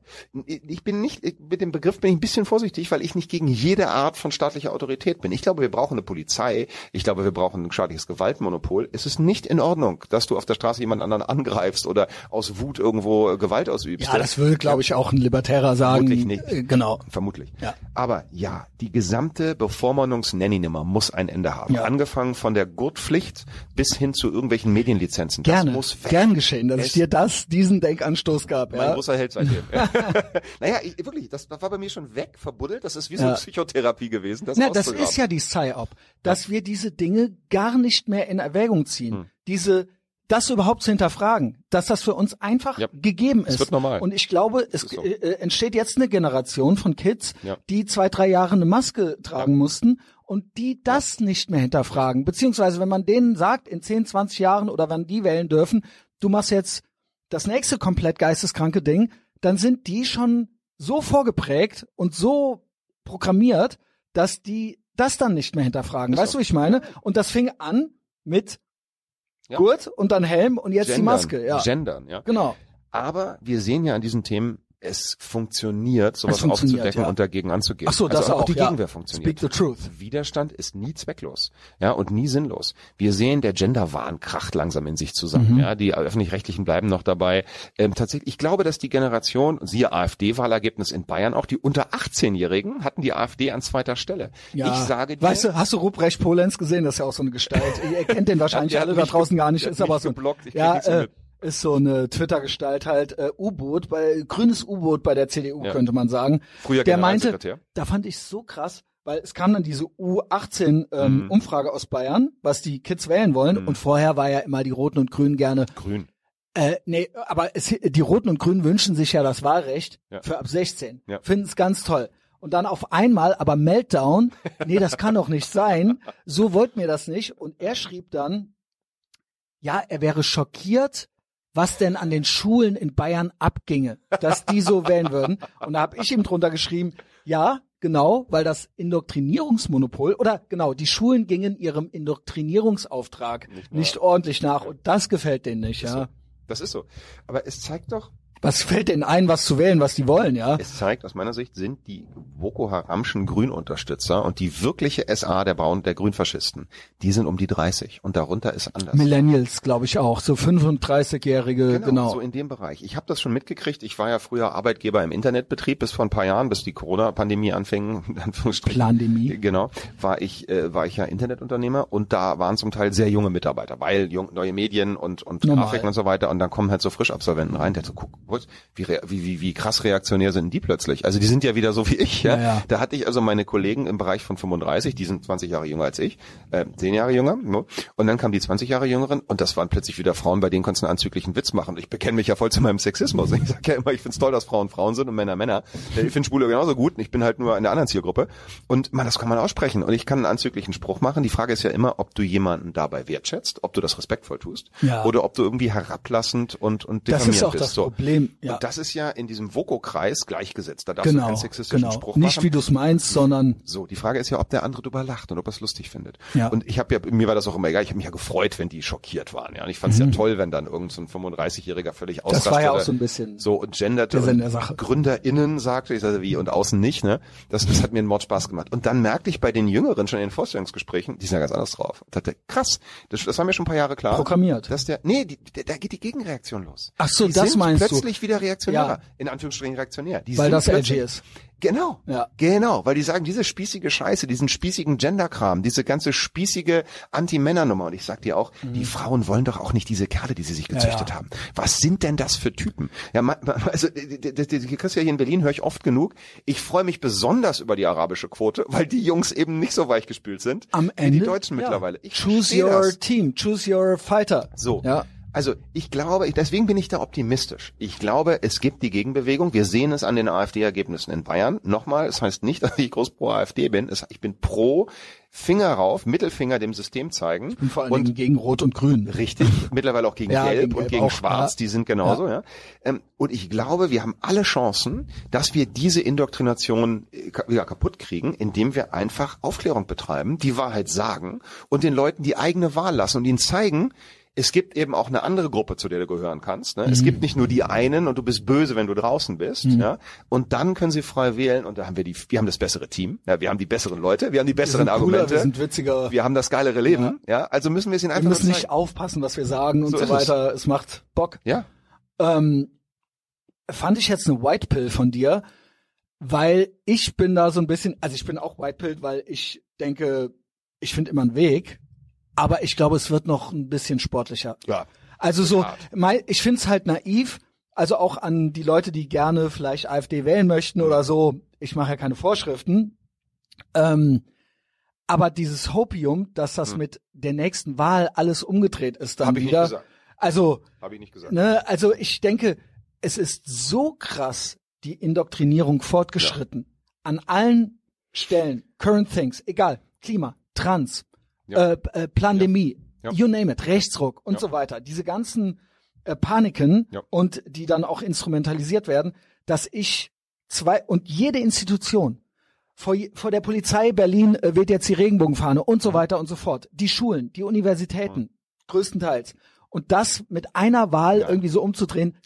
Ich bin nicht, ich- mit dem Begriff bin ich ein bisschen vorsichtig, weil ich nicht gegen jede Art von staatlicher Autorität bin. Ich glaube, wir brauchen eine Polizei. Ich glaube, wir brauchen ein staatliches Gewaltmonopol. Es ist nicht in Ordnung, dass du auf der Straße jemand anderen angreifst oder aus Wut irgendwo äh, Gewalt ausübst. Ja, das würde, glaube ich, auch ein Libertärer sagen. Vermutlich nicht. Äh, Genau. Vermutlich. Ja. Aber ja, die gesamte Bevormundungs-Nanny-Nummer muss ein Ende haben. Ja. Angefangen von der Gurtpflicht bis hin zu irgendwelchen Medienlizenzen. Gerne. Das muss weg. Gern geschehen, dass Es- ich dir das, diesen Denkanstoß gab. Mein Ja. großer Held seitdem. naja, ich, wirklich, das war bei mir schon weg, verbuddelt. Das ist wie so Ja. Psychotherapie gewesen. Das, Na, das auszugraben. ist ja die Psy-Op, dass wir diese Dinge gar nicht mehr in Erwägung ziehen. Hm. Diese, das überhaupt zu hinterfragen, dass das für uns einfach Ja. gegeben ist. wird normal. Und ich glaube, es so. äh, äh, entsteht jetzt eine Generation von Kids, Ja. die zwei, drei Jahre eine Maske tragen mussten und die das nicht mehr hinterfragen. Beziehungsweise, wenn man denen sagt, in 10, 20 Jahren oder wann die wählen dürfen, du machst jetzt das nächste komplett geisteskranke Ding, dann sind die schon so vorgeprägt und so programmiert, dass die das dann nicht mehr hinterfragen. Weißt du, wie ich meine? Und das fing an mit Ja. Gurt und dann Helm und jetzt die Gendern, Maske. Ja, Gendern, ja. genau. Aber wir sehen ja an diesen Themen, es funktioniert, sowas funktioniert, aufzudecken ja. und dagegen anzugehen. Ach so, das also auch, auch, die ja. Gegenwehr funktioniert. Speak the truth. Widerstand ist nie zwecklos, ja, und nie sinnlos. Wir sehen, der Genderwahn kracht langsam in sich zusammen, Mhm. ja, die öffentlich-rechtlichen bleiben noch dabei. Ähm, tatsächlich, ich glaube, dass die Generation, siehe AfD-Wahlergebnis in Bayern, auch die unter 18-Jährigen hatten die AfD an zweiter Stelle. Ja. Ich sage dir, weißt du, hast du Ruprecht Polenz gesehen? Das ist ja auch so eine Gestalt. Ihr kennt den wahrscheinlich alle da draußen gar nicht, ist aber so. geblockt, ich ja, äh. Ist so eine Twitter-Gestalt halt äh, U-Boot, bei grünes U-Boot bei der CDU Ja. könnte man sagen. Früher der meinte, da fand ich so krass, weil es kam dann diese U18 ähm, Mhm. Umfrage aus Bayern, was die Kids wählen wollen Mhm. und vorher war ja immer die Roten und Grünen gerne Grün. äh, nee, aber es, die Roten und Grünen wünschen sich ja das Wahlrecht Ja. für ab 16. Ja. Finden es ganz toll. Und dann auf einmal, aber Meltdown, nee, das kann doch nicht sein. So wollten wir das nicht. Und er schrieb dann, ja, er wäre schockiert, was denn an den Schulen in Bayern abginge, dass die so wählen würden. Und da habe ich ihm drunter geschrieben, ja, genau, weil das Indoktrinierungsmonopol oder genau, die Schulen gingen ihrem Indoktrinieringsauftrag Nicht nicht, ordentlich nach und das gefällt denen nicht, ja. so. Das ist so. Aber es zeigt doch, Was fällt denen ein, was zu wählen, was die wollen, ja? es zeigt, aus meiner Sicht sind die Boko Haramschen Grünunterstützer und die wirkliche SA der Braun, der Grünfaschisten, die sind um die 30 und darunter ist anders. Millennials, glaube ich auch, so 35-jährige, Genau, genau. so in dem Bereich. Ich habe das schon mitgekriegt. Ich war ja früher Arbeitgeber im Internetbetrieb bis vor ein paar Jahren, bis die Corona-Pandemie anfing. Plandemie. Genau, war ich äh, war ich ja Internetunternehmer und da waren zum Teil sehr junge Mitarbeiter, weil jung, neue Medien und und Normal. Grafiken und so weiter und dann kommen halt so Frischabsolventen rein, der so guck, was, wie, wie wie krass reaktionär sind die plötzlich? Also die sind ja wieder so wie ich, ja. Ja, ja. Da hatte ich also meine Kollegen im Bereich von 35, die sind 20 Jahre jünger als ich, äh, 10 Jahre jünger, no? und dann kamen die 20 Jahre jüngeren und das waren plötzlich wieder Frauen, bei denen konntest du einen anzüglichen Witz machen. Ich bekenne mich ja voll zu meinem Sexismus. Ich sage ja immer, ich find's toll, dass Frauen Frauen sind und Männer Männer. Ich finde Schwule genauso gut und ich bin halt nur in der anderen Zielgruppe. Und man, das kann man aussprechen. Und ich kann einen anzüglichen Spruch machen. Die Frage ist ja immer, ob du jemanden dabei wertschätzt, ob du das respektvoll tust Ja. oder ob du irgendwie herablassend und, und Das diffamierend ist auch bist. das so. Problem, ja. Und das ist ja in diesem Voko-Kreis gleichgesetzt. Da darfst du Genau, keinen sexistischen genau. Spruch Nicht machen. wie du es meinst, sondern So, die Frage ist ja, ob der andere drüber lacht und ob er es lustig findet. Ja. Und ich habe ja, mir war das auch immer egal, ich habe mich ja gefreut, wenn die schockiert waren. Ja, und ich fand es ja toll, wenn dann irgend so ein 35-Jähriger völlig Mhm. das war ja auch ausrastete, so ein bisschen so und genderte der Sinn der Sache. GründerInnen sagte, ich sagte wie und außen nicht, ne? Das, das hat mir einen Mord Spaß gemacht. Und dann merkte ich bei den Jüngeren schon in den Vorstellungsgesprächen, die sind ja ganz anders drauf. Ich dachte, krass, das, das war mir schon ein paar Jahre klar. Programmiert. Dass der, nee, die, der, da geht die Gegenreaktion los. Ach so, die das meinst du. Plötzlich wieder reaktionärer, Ja. in Anführungsstrichen reaktionär. Die weil das edgy ist. Genau. Ja. Genau, weil die sagen, diese spießige Scheiße, diesen spießigen Genderkram, diese ganze spießige Anti-Männer-Nummer. Und ich sag dir auch, die Frauen wollen doch auch nicht diese Kerle, die sie sich gezüchtet ja. haben. Was sind denn das für Typen? Ja, also, die kriegst du ja hier in Berlin, höre ich oft genug. Ich freue mich besonders über die arabische Quote, weil die Jungs eben nicht so weichgespült sind Am wie Ende. die Deutschen ja. mittlerweile. Ich choose your das. team, choose your fighter. So. Ja. Also ich glaube, ich, deswegen bin ich da optimistisch. Ich glaube, es gibt die Gegenbewegung. Wir sehen es an den AfD-Ergebnissen in Bayern. Nochmal, es heißt nicht, dass ich groß pro AfD bin. Es, ich bin pro Finger rauf, Mittelfinger dem System zeigen. Und vor allen und Dingen gegen Rot und Grün. Richtig, mittlerweile auch gegen Ja, Gelb gegen und gegen auch, Schwarz, ja. die sind genauso, ja. Ähm, und ich glaube, wir haben alle Chancen, dass wir diese Indoktrination äh, wieder kaputt kriegen, indem wir einfach Aufklärung betreiben, die Wahrheit sagen und den Leuten die eigene Wahl lassen und ihnen zeigen, es gibt eben auch eine andere Gruppe, zu der du gehören kannst. Ne? Mhm. Es gibt nicht nur die einen und du bist böse, wenn du draußen bist. Ja? Und dann können sie frei wählen und da haben wir die, wir haben das bessere Team, ja? wir haben die besseren Leute, wir haben die Wir besseren cooler, Argumente, wir sind witziger. wir haben das geilere Leben. Ja? Also müssen wir es ihnen Wir einfach müssen nur nicht aufpassen, was wir sagen und So so, ist es. weiter. Es macht Bock. Ja. Ähm, fand ich jetzt eine White Pill von dir, weil ich bin da so ein bisschen, also ich bin auch White Pill, weil ich denke, ich finde immer einen Weg, aber ich glaube, es wird noch ein bisschen sportlicher. Ja. Also so, mein, ich find's halt naiv, also auch an die Leute, die gerne vielleicht AfD wählen möchten oder so. Ich mache ja keine Vorschriften. Ähm, aber dieses Hopium, dass das Hm. mit der nächsten Wahl alles umgedreht ist, dann Hab ich nicht wieder. gesagt. Also, Habe ich nicht gesagt. ne, also ich denke, es ist so krass die Indoktrinierung fortgeschritten. An allen Stellen, Current Things, egal, Klima, Trans, Ja. äh, äh, Pandemie, Ja. you name it, Rechtsruck und so weiter. Diese ganzen äh, Paniken und die dann auch instrumentalisiert werden, dass ich zwei und jede Institution vor, vor der Polizei Berlin äh, weht jetzt die Regenbogenfahne und Mhm. so weiter und so fort. Die Schulen, die Universitäten, größtenteils. Und das mit einer Wahl irgendwie so umzudrehen,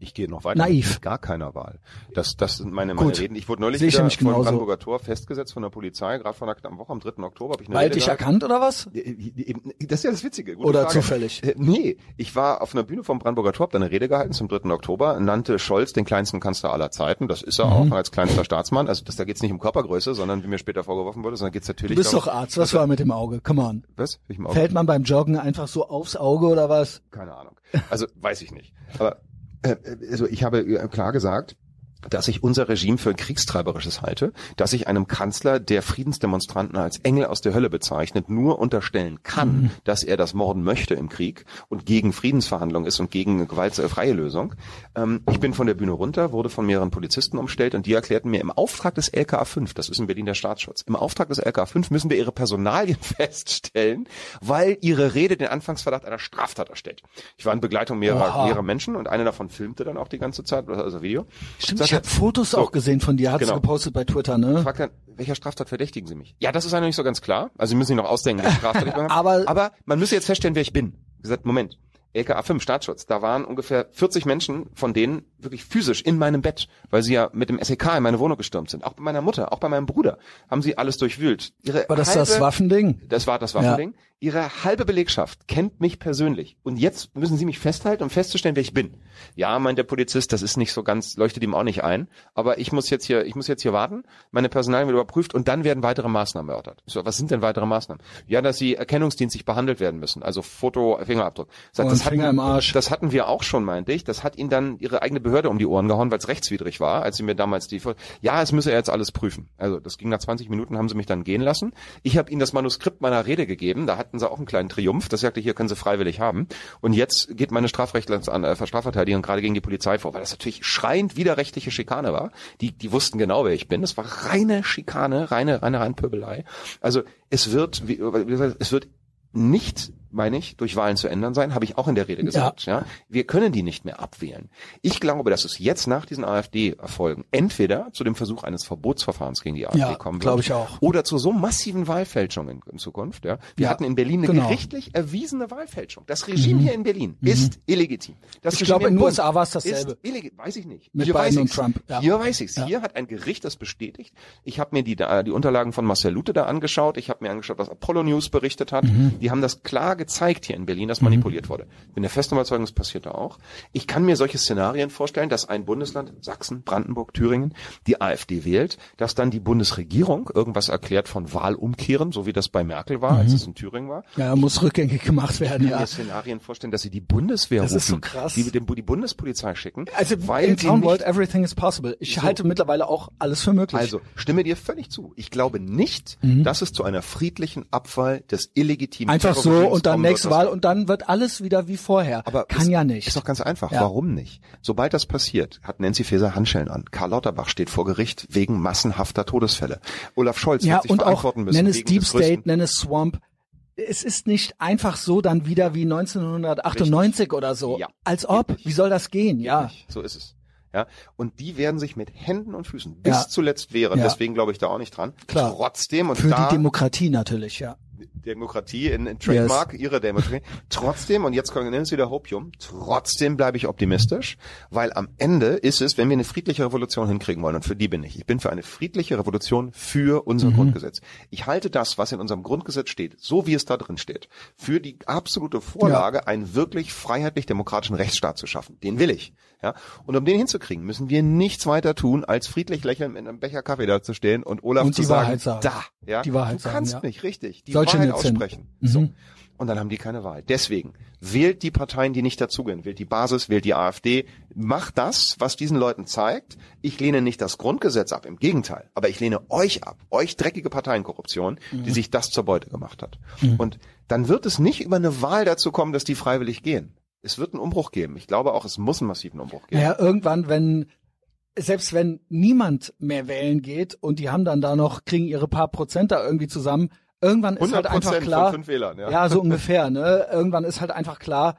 Ich gehe noch weiter. Naiv. Gar keiner Wahl. Das, das sind meine, meine Gut. Reden. Ich wurde neulich Sehe ich wieder genauso. Brandenburger Tor festgesetzt von der Polizei, gerade vor einer knappen Woche, am 3. Oktober habe ich eine Weil Rede dich erkannt oder was? Das ist ja das Witzige. Gute Oder Frage. zufällig? Äh, Nee, ich war auf einer Bühne vom Brandenburger Tor, hab da eine Rede gehalten zum 3. Oktober, nannte Scholz den kleinsten Kanzler aller Zeiten. Das ist er Mhm. auch als kleinster Staatsmann. Also das, da geht's nicht um Körpergröße, sondern wie mir später vorgeworfen wurde, sondern geht's Du natürlich bist darum, doch Arzt. Was war mit dem Auge? Come on. was? Fällt man beim Joggen einfach so aufs Auge oder was? Keine Ahnung. Also weiß ich nicht. Aber äh, also ich habe äh, klar gesagt, dass ich unser Regime für kriegstreiberisches halte, dass ich einem Kanzler, der Friedensdemonstranten als Engel aus der Hölle bezeichnet, nur unterstellen kann, Mhm. dass er das morden möchte im Krieg und gegen Friedensverhandlungen ist und gegen gewaltfreie Lösung. Ähm, ich bin von der Bühne runter, wurde von mehreren Polizisten umstellt und die erklärten mir im Auftrag des LKA 5, das ist in Berlin der Staatsschutz, im Auftrag des LKA 5 müssen wir ihre Personalien feststellen, weil ihre Rede den Anfangsverdacht einer Straftat erstellt. Ich war in Begleitung mehrerer, mehrerer Menschen und einer davon filmte dann auch die ganze Zeit, also Video. Stimmt, ich habe Fotos so, auch gesehen von dir, hast genau. gepostet bei Twitter, ne? fragt dann, welcher Straftat verdächtigen Sie mich? Ja, das ist eigentlich nicht so ganz klar. Also Sie müssen sich noch ausdenken, welche Straftat ich habe. Aber- Aber man müsse jetzt feststellen, wer ich bin. Ich gesagt, Moment. LKA 5 Staatsschutz, da waren ungefähr 40 Menschen, von denen wirklich physisch in meinem Bett, weil sie ja mit dem SEK in meine Wohnung gestürmt sind. Auch bei meiner Mutter, auch bei meinem Bruder, haben sie alles durchwühlt. Ihre War das halbe, das Waffending? Das war das Waffending. Ihre halbe Belegschaft kennt mich persönlich. Und jetzt müssen sie mich festhalten, um festzustellen, wer ich bin. Ja, meint der Polizist, das ist nicht so ganz, leuchtet ihm auch nicht ein. Aber ich muss jetzt hier, ich muss jetzt hier warten. Meine Personalien wird überprüft und dann werden weitere Maßnahmen erörtert. So, was sind denn weitere Maßnahmen? Ja, dass sie erkennungsdienstlich behandelt werden müssen. Also Foto, Fingerabdruck. Sagt, das, hatten, das hatten wir auch schon, meinte ich. Das hat ihnen dann ihre eigene Behörde um die Ohren gehauen, weil es rechtswidrig war, als sie mir damals die, ja, es müsse er jetzt alles prüfen. Also, das ging nach 20 Minuten, haben sie mich dann gehen lassen. Ich habe ihnen das Manuskript meiner Rede gegeben. Da hatten sie auch einen kleinen Triumph. Das sagte, hier können sie freiwillig haben. Und jetzt geht meine äh, Strafverteidigung gerade gegen die Polizei vor, weil das natürlich schreiend widerrechtliche Schikane war. Die, die wussten genau, wer ich bin. Das war reine Schikane, reine, reine Reinpöbelei. Also, es wird, wie gesagt, es wird nicht, meine ich, durch Wahlen zu ändern sein, habe ich auch in der Rede gesagt. Ja. Wir können die nicht mehr abwählen. Ich glaube, dass es jetzt nach diesen AfD-Erfolgen entweder zu dem Versuch eines Verbotsverfahrens gegen die AfD Ja, kommen wird, glaube ich auch. oder zu so massiven Wahlfälschungen in Zukunft. Ja. Wir Ja, hatten in Berlin eine genau. Mhm. gerichtlich erwiesene Wahlfälschung. Das Regime hier in Berlin ist illegitim. Das Ich Regime glaube, in den USA war es dasselbe. Weiß ich nicht. Mit Hier Biden weiß und. Trump, ja. Hier weiß ich's. Ja. Hier hat ein Gericht das bestätigt. Ich habe mir die, die Unterlagen von Marcel Lute da angeschaut. Ich habe mir angeschaut, was Apollo News berichtet hat. Mhm. Die haben das klar gezeigt hier in Berlin, dass manipuliert wurde. Bin der festen Überzeugung, es passiert da auch. Ich kann mir solche Szenarien vorstellen, dass ein Bundesland, Sachsen, Brandenburg, Thüringen, die AfD wählt, dass dann die Bundesregierung irgendwas erklärt von Wahlumkehren, so wie das bei Merkel war, als es in Thüringen war. Ja, muss rückgängig gemacht werden, Ich kann ja. mir Szenarien vorstellen, dass sie die Bundeswehr Das rufen, ist so krass. die, die, die Bundespolizei schicken, Also weil in Town World everything is possible. Ich halte mittlerweile auch alles für möglich. Also, stimme dir völlig zu. Ich glaube nicht, dass es zu einer friedlichen Abwahl des illegitimen Mhm. Einfach so und dann kommen nächste. Wahl und dann wird alles wieder wie vorher. Aber Kann ist, ja nicht. Ist doch ganz einfach. Ja. Warum nicht? Sobald das passiert, hat Nancy Faeser Handschellen an. Karl Lauterbach steht vor Gericht wegen massenhafter Todesfälle. Olaf Scholz ja, wird sich und auch verantworten müssen. nenn es Deep State, nenn es Swamp. Es ist nicht einfach so dann wieder wie 1998 oder so. Ja. Als ob. Nicht. Wie soll das gehen? Ja. Nicht. So ist es. Ja, und die werden sich mit Händen und Füßen bis Ja. zuletzt wehren. Ja. Deswegen glaube ich da auch nicht dran. Klar. Trotzdem und Für da die Demokratie natürlich, ja. Demokratie in, in Trademark, ihre Demokratie. Trotzdem, und jetzt kommen wir wieder Hopium, trotzdem bleibe ich optimistisch, weil am Ende ist es, wenn wir eine friedliche Revolution hinkriegen wollen, und für die bin ich, ich bin für eine friedliche Revolution für unser Mhm. Grundgesetz. Ich halte das, was in unserem Grundgesetz steht, so wie es da drin steht, für die absolute Vorlage, einen wirklich freiheitlich-demokratischen Rechtsstaat zu schaffen. Den will ich. Ja? Und um den hinzukriegen, müssen wir nichts weiter tun, als friedlich lächelnd mit einem Becher Kaffee da zu stehen und Olaf Und zu die sagen, Wahrheit sagen. da, ja, Die Wahrheit du sagen, kannst ja. nicht, richtig, die Solche Wahrheit aussprechen. Mhm. So. Und dann haben die keine Wahl. Deswegen wählt die Parteien, die nicht dazugehören, wählt die Basis, wählt die AfD, macht das, was diesen Leuten zeigt. Ich lehne nicht das Grundgesetz ab, im Gegenteil, aber ich lehne euch ab, euch dreckige Parteienkorruption, die sich das zur Beute gemacht hat. Und dann wird es nicht über eine Wahl dazu kommen, dass die freiwillig gehen. Es wird einen Umbruch geben. Ich glaube auch, es muss einen massiven Umbruch geben. Naja, irgendwann, wenn, selbst wenn niemand mehr wählen geht und die haben dann da noch, kriegen ihre paar Prozent da irgendwie zusammen, irgendwann ist halt einfach 100% klar, von fünf Wählern, ja. ja, so ungefähr, ne? Irgendwann ist halt einfach klar,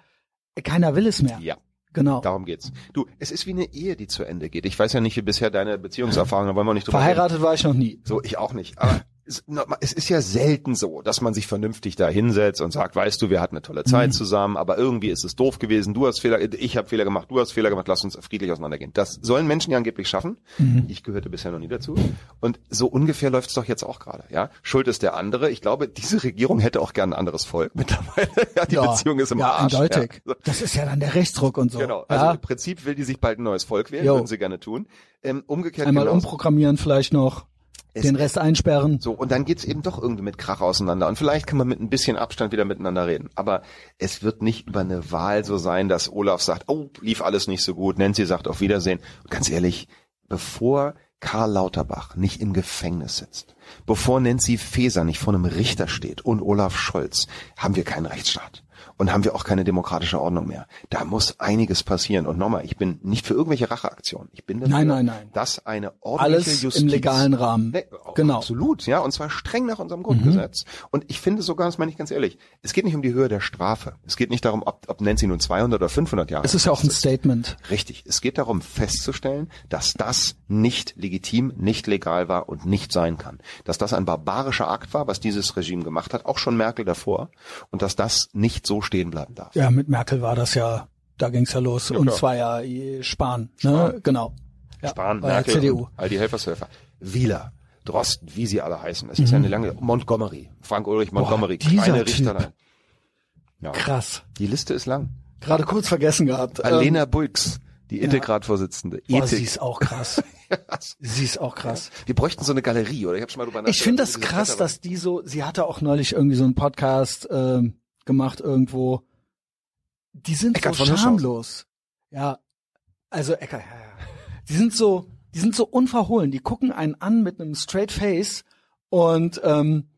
keiner will es mehr. Ja. Genau. Darum geht's. Du, es ist wie eine Ehe, die zu Ende geht. Ich weiß ja nicht, wie bisher deine Beziehungserfahrungen, da wollen wir nicht drüber reden. Verheiratet war ich noch nie. So, ich auch nicht. Aber es ist ja selten so, dass man sich vernünftig da hinsetzt und sagt, weißt du, wir hatten eine tolle Zeit mhm. zusammen, aber irgendwie ist es doof gewesen, du hast Fehler, ich habe Fehler gemacht, du hast Fehler gemacht, lass uns friedlich auseinandergehen. Das sollen Menschen ja angeblich schaffen. Mhm. Ich gehörte bisher noch nie dazu. Und so ungefähr läuft es doch jetzt auch gerade. Ja, Schuld ist der andere. Ich glaube, diese Regierung hätte auch gern ein anderes Volk mittlerweile. ja, die ja, Beziehung ist im ja, Arsch. Eindeutig. Ja. Das ist ja dann der Rechtsdruck und so. Genau. Also ja. im Prinzip will die sich bald ein neues Volk wählen, jo. würden sie gerne tun. Ähm, umgekehrt einmal genauso. umprogrammieren vielleicht noch. Es den Rest einsperren. So, und dann geht's eben doch irgendwie mit Krach auseinander. Und vielleicht kann man mit ein bisschen Abstand wieder miteinander reden. Aber es wird nicht über eine Wahl so sein, dass Olaf sagt, oh, lief alles nicht so gut. Nancy sagt auf Wiedersehen. Und ganz ehrlich, bevor Karl Lauterbach nicht im Gefängnis sitzt, bevor Nancy Faeser nicht vor einem Richter steht und Olaf Scholz, haben wir keinen Rechtsstaat und haben wir auch keine demokratische Ordnung mehr. Da muss einiges passieren. Und nochmal, ich bin nicht für irgendwelche Racheaktionen. Ich bin dafür, nein, nein, nein. dass eine ordentliche Alles Justiz im legalen Rahmen. Ne, genau. Absolut, ja, und zwar streng nach unserem Grundgesetz. Mhm. Und ich finde sogar, das meine ich ganz ehrlich, es geht nicht um die Höhe der Strafe. Es geht nicht darum, ob, ob Nancy nun 200 oder 500 Jahre. Es ist ja auch ein Statement. Richtig. Es geht darum festzustellen, dass das nicht legitim, nicht legal war und nicht sein kann. Dass das ein barbarischer Akt war, was dieses Regime gemacht hat, auch schon Merkel davor, und dass das nicht so stehen bleiben darf. Ja, mit Merkel war das ja, da ging's ja los. Ja, und zwar ja Spahn, ne? Spahn. Genau. Ja, Spahn, Merkel, CDU. all die Helfershelfer. Wieler, Drosten, wie sie alle heißen. Es mhm. ist eine lange, Montgomery, Frank Ulrich Montgomery, Boah, kleine Richterlein. Ja. Krass. Die Liste ist lang. Gerade kurz vergessen gehabt. Alena ähm, Bulks, die Ethikratvorsitzende. Ja. Boah, sie ist auch krass. sie ist auch krass. Ja. Wir bräuchten so eine Galerie, oder? Ich habe schon mal drüber Ich finde das krass, dass die so, sie hatte auch neulich irgendwie so einen Podcast ähm, gemacht irgendwo, die sind Eckart so schamlos. Ja, also Ecker, ja, ja. Die sind so, die sind so unverhohlen. Die gucken einen an mit einem straight Face und ähm,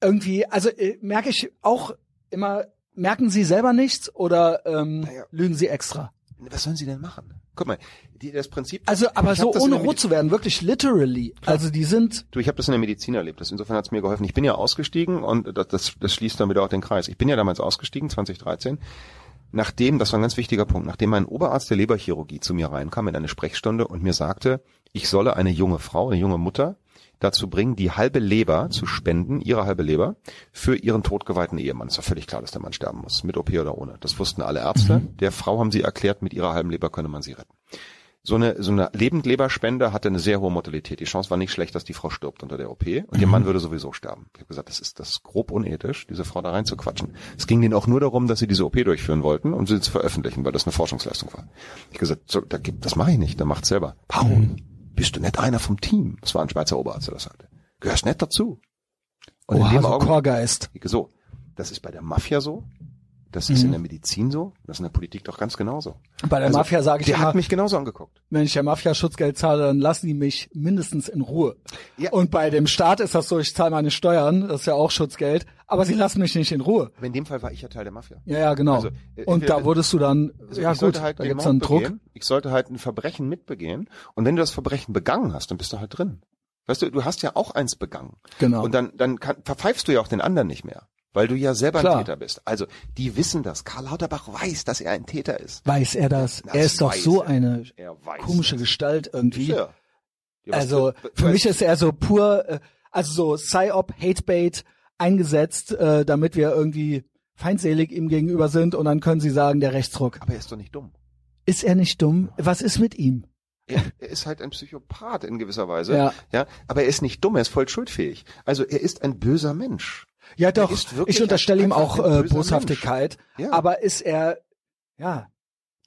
irgendwie, also äh, merke ich auch immer, merken sie selber nichts oder ähm, naja. lügen sie extra? Was sollen sie denn machen? Guck mal, die, das Prinzip. Also, aber so ohne rot zu werden, wirklich literally. Klar. Also die sind. Du, ich habe das in der Medizin erlebt. Das insofern hat es mir geholfen. Ich bin ja ausgestiegen und das, das, das schließt dann wieder auch den Kreis. Ich bin ja damals ausgestiegen, 2013 nachdem, das war ein ganz wichtiger Punkt, nachdem mein Oberarzt der Leberchirurgie zu mir reinkam in eine Sprechstunde und mir sagte, ich solle eine junge Frau, eine junge Mutter dazu bringen, die halbe Leber zu spenden, ihre halbe Leber, für ihren totgeweihten Ehemann. Es war völlig klar, dass der Mann sterben muss, mit OP oder ohne. Das wussten alle Ärzte. Mhm. Der Frau haben sie erklärt, mit ihrer halben Leber könne man sie retten so eine, so eine Lebendleberspende hatte eine sehr hohe Mortalität. Die Chance war nicht schlecht, dass die Frau stirbt unter der OP und mhm. ihr Mann würde sowieso sterben. Ich habe gesagt, das ist, das ist grob unethisch, diese Frau da reinzuquatschen. Es ging denen auch nur darum, dass sie diese OP durchführen wollten und sie zu veröffentlichen, weil das eine Forschungsleistung war. Ich habe gesagt, so, da gibt, das mache ich nicht, da macht selber. Warum? Mhm. Bist du nicht einer vom Team? Das war ein Schweizer Oberarzt, der das sagte. Gehörst nicht dazu. Und Oha, in dem so Chorgeist. So, das ist bei der Mafia so, das ist mhm. in der Medizin so, das ist in der Politik doch ganz genauso. Bei der also, Mafia sage ich der immer, hat mich genauso angeguckt. Wenn ich der Mafia Schutzgeld zahle, dann lassen die mich mindestens in Ruhe. Ja. Und bei dem Staat ist das so, ich zahle meine Steuern, das ist ja auch Schutzgeld, aber sie lassen mich nicht in Ruhe. In dem Fall war ich ja Teil der Mafia. Ja, ja, genau. Also, äh, und da wurdest du dann, also ja gut, halt da gibt's dann Druck. Begehen, ich sollte halt ein Verbrechen mitbegehen und wenn du das Verbrechen begangen hast, dann bist du halt drin. Weißt du, du hast ja auch eins begangen. Genau. Und dann, dann kann, verpfeifst du ja auch den anderen nicht mehr weil du ja selber Klar. ein Täter bist. Also die wissen das. Karl Lauterbach weiß, dass er ein Täter ist. Weiß er das? das er ist doch so er. eine komische das. Gestalt irgendwie. Ja. Also für mich ist er so pur, äh, also so Psyop, Hatebait eingesetzt, äh, damit wir irgendwie feindselig ihm gegenüber sind und dann können sie sagen, der Rechtsruck. Aber er ist doch nicht dumm. Ist er nicht dumm? Was ist mit ihm? Er, er ist halt ein Psychopath in gewisser Weise. Ja. ja. Aber er ist nicht dumm, er ist voll schuldfähig. Also er ist ein böser Mensch. Ja, doch. Ich unterstelle ihm auch äh, Boshaftigkeit. Ja. Aber ist er, ja,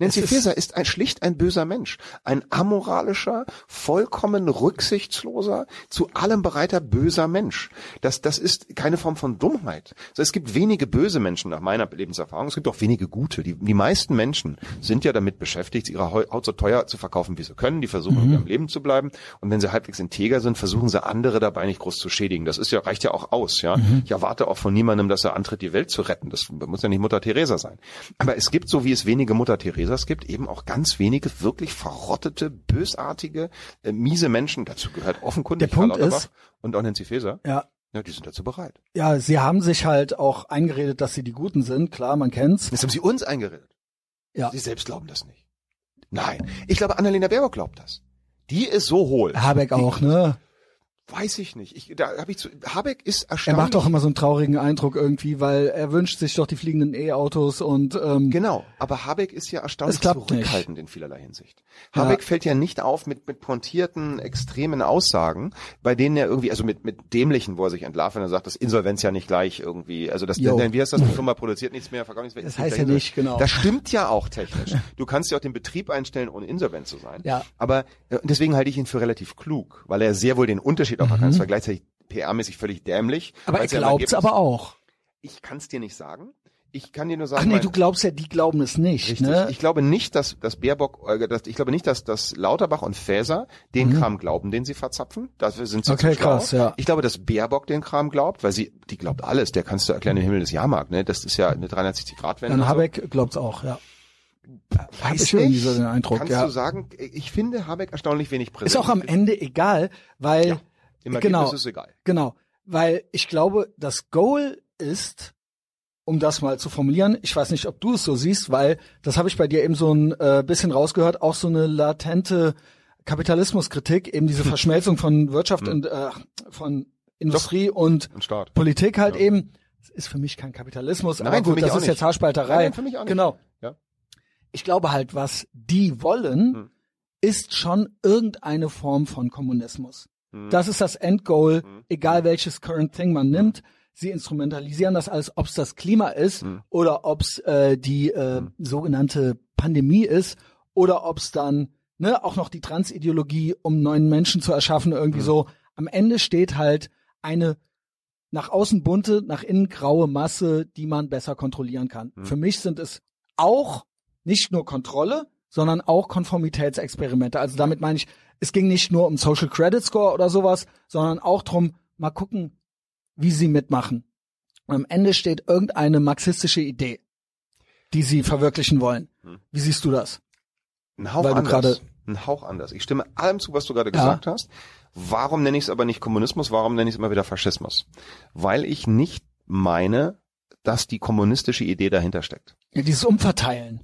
Nancy Faeser ist ein, schlicht ein böser Mensch. Ein amoralischer, vollkommen rücksichtsloser, zu allem bereiter böser Mensch. Das, das ist keine Form von Dummheit. Also es gibt wenige böse Menschen nach meiner Lebenserfahrung. Es gibt auch wenige gute. Die, die meisten Menschen sind ja damit beschäftigt, ihre Haut so teuer zu verkaufen, wie sie können. Die versuchen, mhm. am Leben zu bleiben. Und wenn sie halbwegs integer sind, versuchen sie andere dabei nicht groß zu schädigen. Das ist ja, reicht ja auch aus, ja. Mhm. Ich erwarte auch von niemandem, dass er antritt, die Welt zu retten. Das muss ja nicht Mutter Teresa sein. Aber es gibt, so wie es wenige Mutter Teresa es gibt eben auch ganz wenige wirklich verrottete, bösartige, äh, miese Menschen. Dazu gehört offenkundig Der Punkt ist, und auch Nancy Faeser. Ja. Ja, die sind dazu bereit. Ja, sie haben sich halt auch eingeredet, dass sie die Guten sind. Klar, man kennt's. Das haben sie uns eingeredet. Ja. Sie selbst glauben das nicht. Nein. Ich glaube, Annalena Baerbock glaubt das. Die ist so hohl. Habeck auch, ne? Weiß ich nicht. Ich, da hab ich zu, Habeck ist erstaunlich. Er macht doch immer so einen traurigen Eindruck irgendwie, weil er wünscht sich doch die fliegenden E-Autos und ähm, genau. Aber Habeck ist ja erstaunlich zurückhaltend nicht. in vielerlei Hinsicht. Habeck ja. fällt ja nicht auf mit mit pointierten, extremen Aussagen, bei denen er irgendwie, also mit mit dämlichen, wo er sich entlarvt, wenn er sagt, dass Insolvenz ja nicht gleich irgendwie, also das, denn, wie heißt das? Die Firma produziert nichts mehr, verkauft nichts mehr. Das heißt ja nicht, genau. Das stimmt ja auch technisch. Du kannst ja auch den Betrieb einstellen, ohne insolvent zu sein. Ja. Aber äh, deswegen halte ich ihn für relativ klug, weil er sehr wohl den Unterschied auch mhm. erkannt, zwar gleichzeitig PR-mäßig völlig dämlich. Aber er glaubt aber auch. Ich kann es dir nicht sagen. Ich kann dir nur sagen. Ach nee, du glaubst ja, die glauben es nicht. Richtig. Ne? Ich glaube nicht, dass, dass Baerbock, äh, dass, ich glaube nicht, dass, dass Lauterbach und Faeser den mhm. Kram glauben, den sie verzapfen. Dafür sind sie okay, krass, ja. Ich glaube, dass Baerbock den Kram glaubt, weil sie, die glaubt alles. Der kannst du erklären im Himmel des Jahrmarkt, ne? Das ist ja eine 360 Grad Wende. Dann Habeck so. glaubt's auch, ja. Weiß ich irgendwie so den Eindruck. Kannst ja. du sagen, ich finde Habeck erstaunlich wenig präsent. Ist auch am Ende egal, weil ja, im genau, ist egal. Genau, weil ich glaube, das Goal ist, um das mal zu formulieren, ich weiß nicht, ob du es so siehst, weil das habe ich bei dir eben so ein äh, bisschen rausgehört, auch so eine latente Kapitalismuskritik, eben diese Verschmelzung von Wirtschaft hm. und äh, von Industrie Doch. und, und Politik halt ja. eben. Das ist für mich kein Kapitalismus, Nein, aber gut, das ist nicht. jetzt Haarspalterei. Nein, für mich auch nicht. Genau. Ja. Ich glaube halt, was die wollen, hm. ist schon irgendeine Form von Kommunismus. Hm. Das ist das Endgoal, hm. egal welches Current Thing man nimmt. Hm. Sie instrumentalisieren das als, ob es das Klima ist hm. oder ob es äh, die äh, hm. sogenannte Pandemie ist oder ob es dann ne, auch noch die Transideologie, um neuen Menschen zu erschaffen, irgendwie hm. so. Am Ende steht halt eine nach außen bunte, nach innen graue Masse, die man besser kontrollieren kann. Für mich sind es auch nicht nur Kontrolle, sondern auch Konformitätsexperimente. Also damit meine ich, es ging nicht nur um Social Credit Score oder sowas, sondern auch drum, mal gucken, wie sie mitmachen. Und am Ende steht irgendeine marxistische Idee, die sie verwirklichen wollen. Hm. Wie siehst du das? Ein Hauch anders. Ein Hauch anders. Ich stimme allem zu, was du gerade ja. gesagt hast. Warum nenne ich es aber nicht Kommunismus? Warum nenne ich es immer wieder Faschismus? Weil ich nicht meine, dass die kommunistische Idee dahinter steckt. Ja, dieses Umverteilen.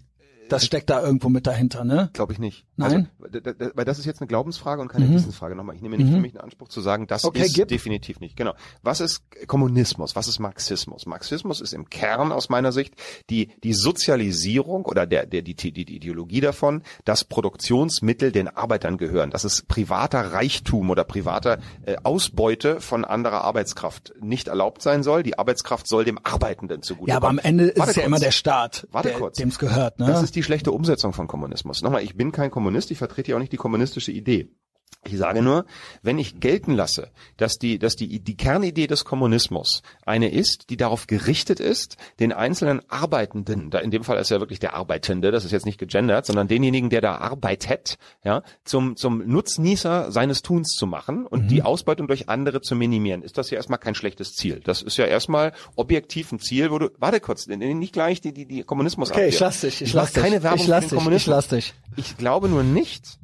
Das steckt da irgendwo mit dahinter, ne? Glaube ich nicht. Nein. Also, weil das ist jetzt eine Glaubensfrage und keine mhm. Wissensfrage. Nochmal, ich nehme nicht mhm. für mich den Anspruch zu sagen, das okay, ist gib. definitiv nicht. Genau. Was ist Kommunismus? Was ist Marxismus? Marxismus ist im Kern aus meiner Sicht die, die Sozialisierung oder der, der, die, die, die Ideologie davon, dass Produktionsmittel den Arbeitern gehören. Dass es privater Reichtum oder privater äh, Ausbeute von anderer Arbeitskraft nicht erlaubt sein soll. Die Arbeitskraft soll dem Arbeitenden zugute Ja, aber am Ende ist es ja immer der Staat, dem es gehört. Ne? Das ist die schlechte Umsetzung von Kommunismus. Nochmal, ich bin kein Kommunist, ich vertrete ja auch nicht die kommunistische Idee. Ich sage nur, wenn ich gelten lasse, dass die, dass die, die Kernidee des Kommunismus eine ist, die darauf gerichtet ist, den einzelnen Arbeitenden, da in dem Fall ist ja wirklich der Arbeitende, das ist jetzt nicht gegendert, sondern denjenigen, der da arbeitet, ja, zum, zum Nutznießer seines Tuns zu machen und mhm. die Ausbeutung durch andere zu minimieren, ist das ja erstmal kein schlechtes Ziel. Das ist ja erstmal objektiv ein Ziel, wo du, warte kurz, nicht gleich die, die, die Kommunismus Okay, ich lass dich, ich, ich lass dich. keine Werbung ich lass Kommunismus. Ich lass dich. Ich glaube nur nicht,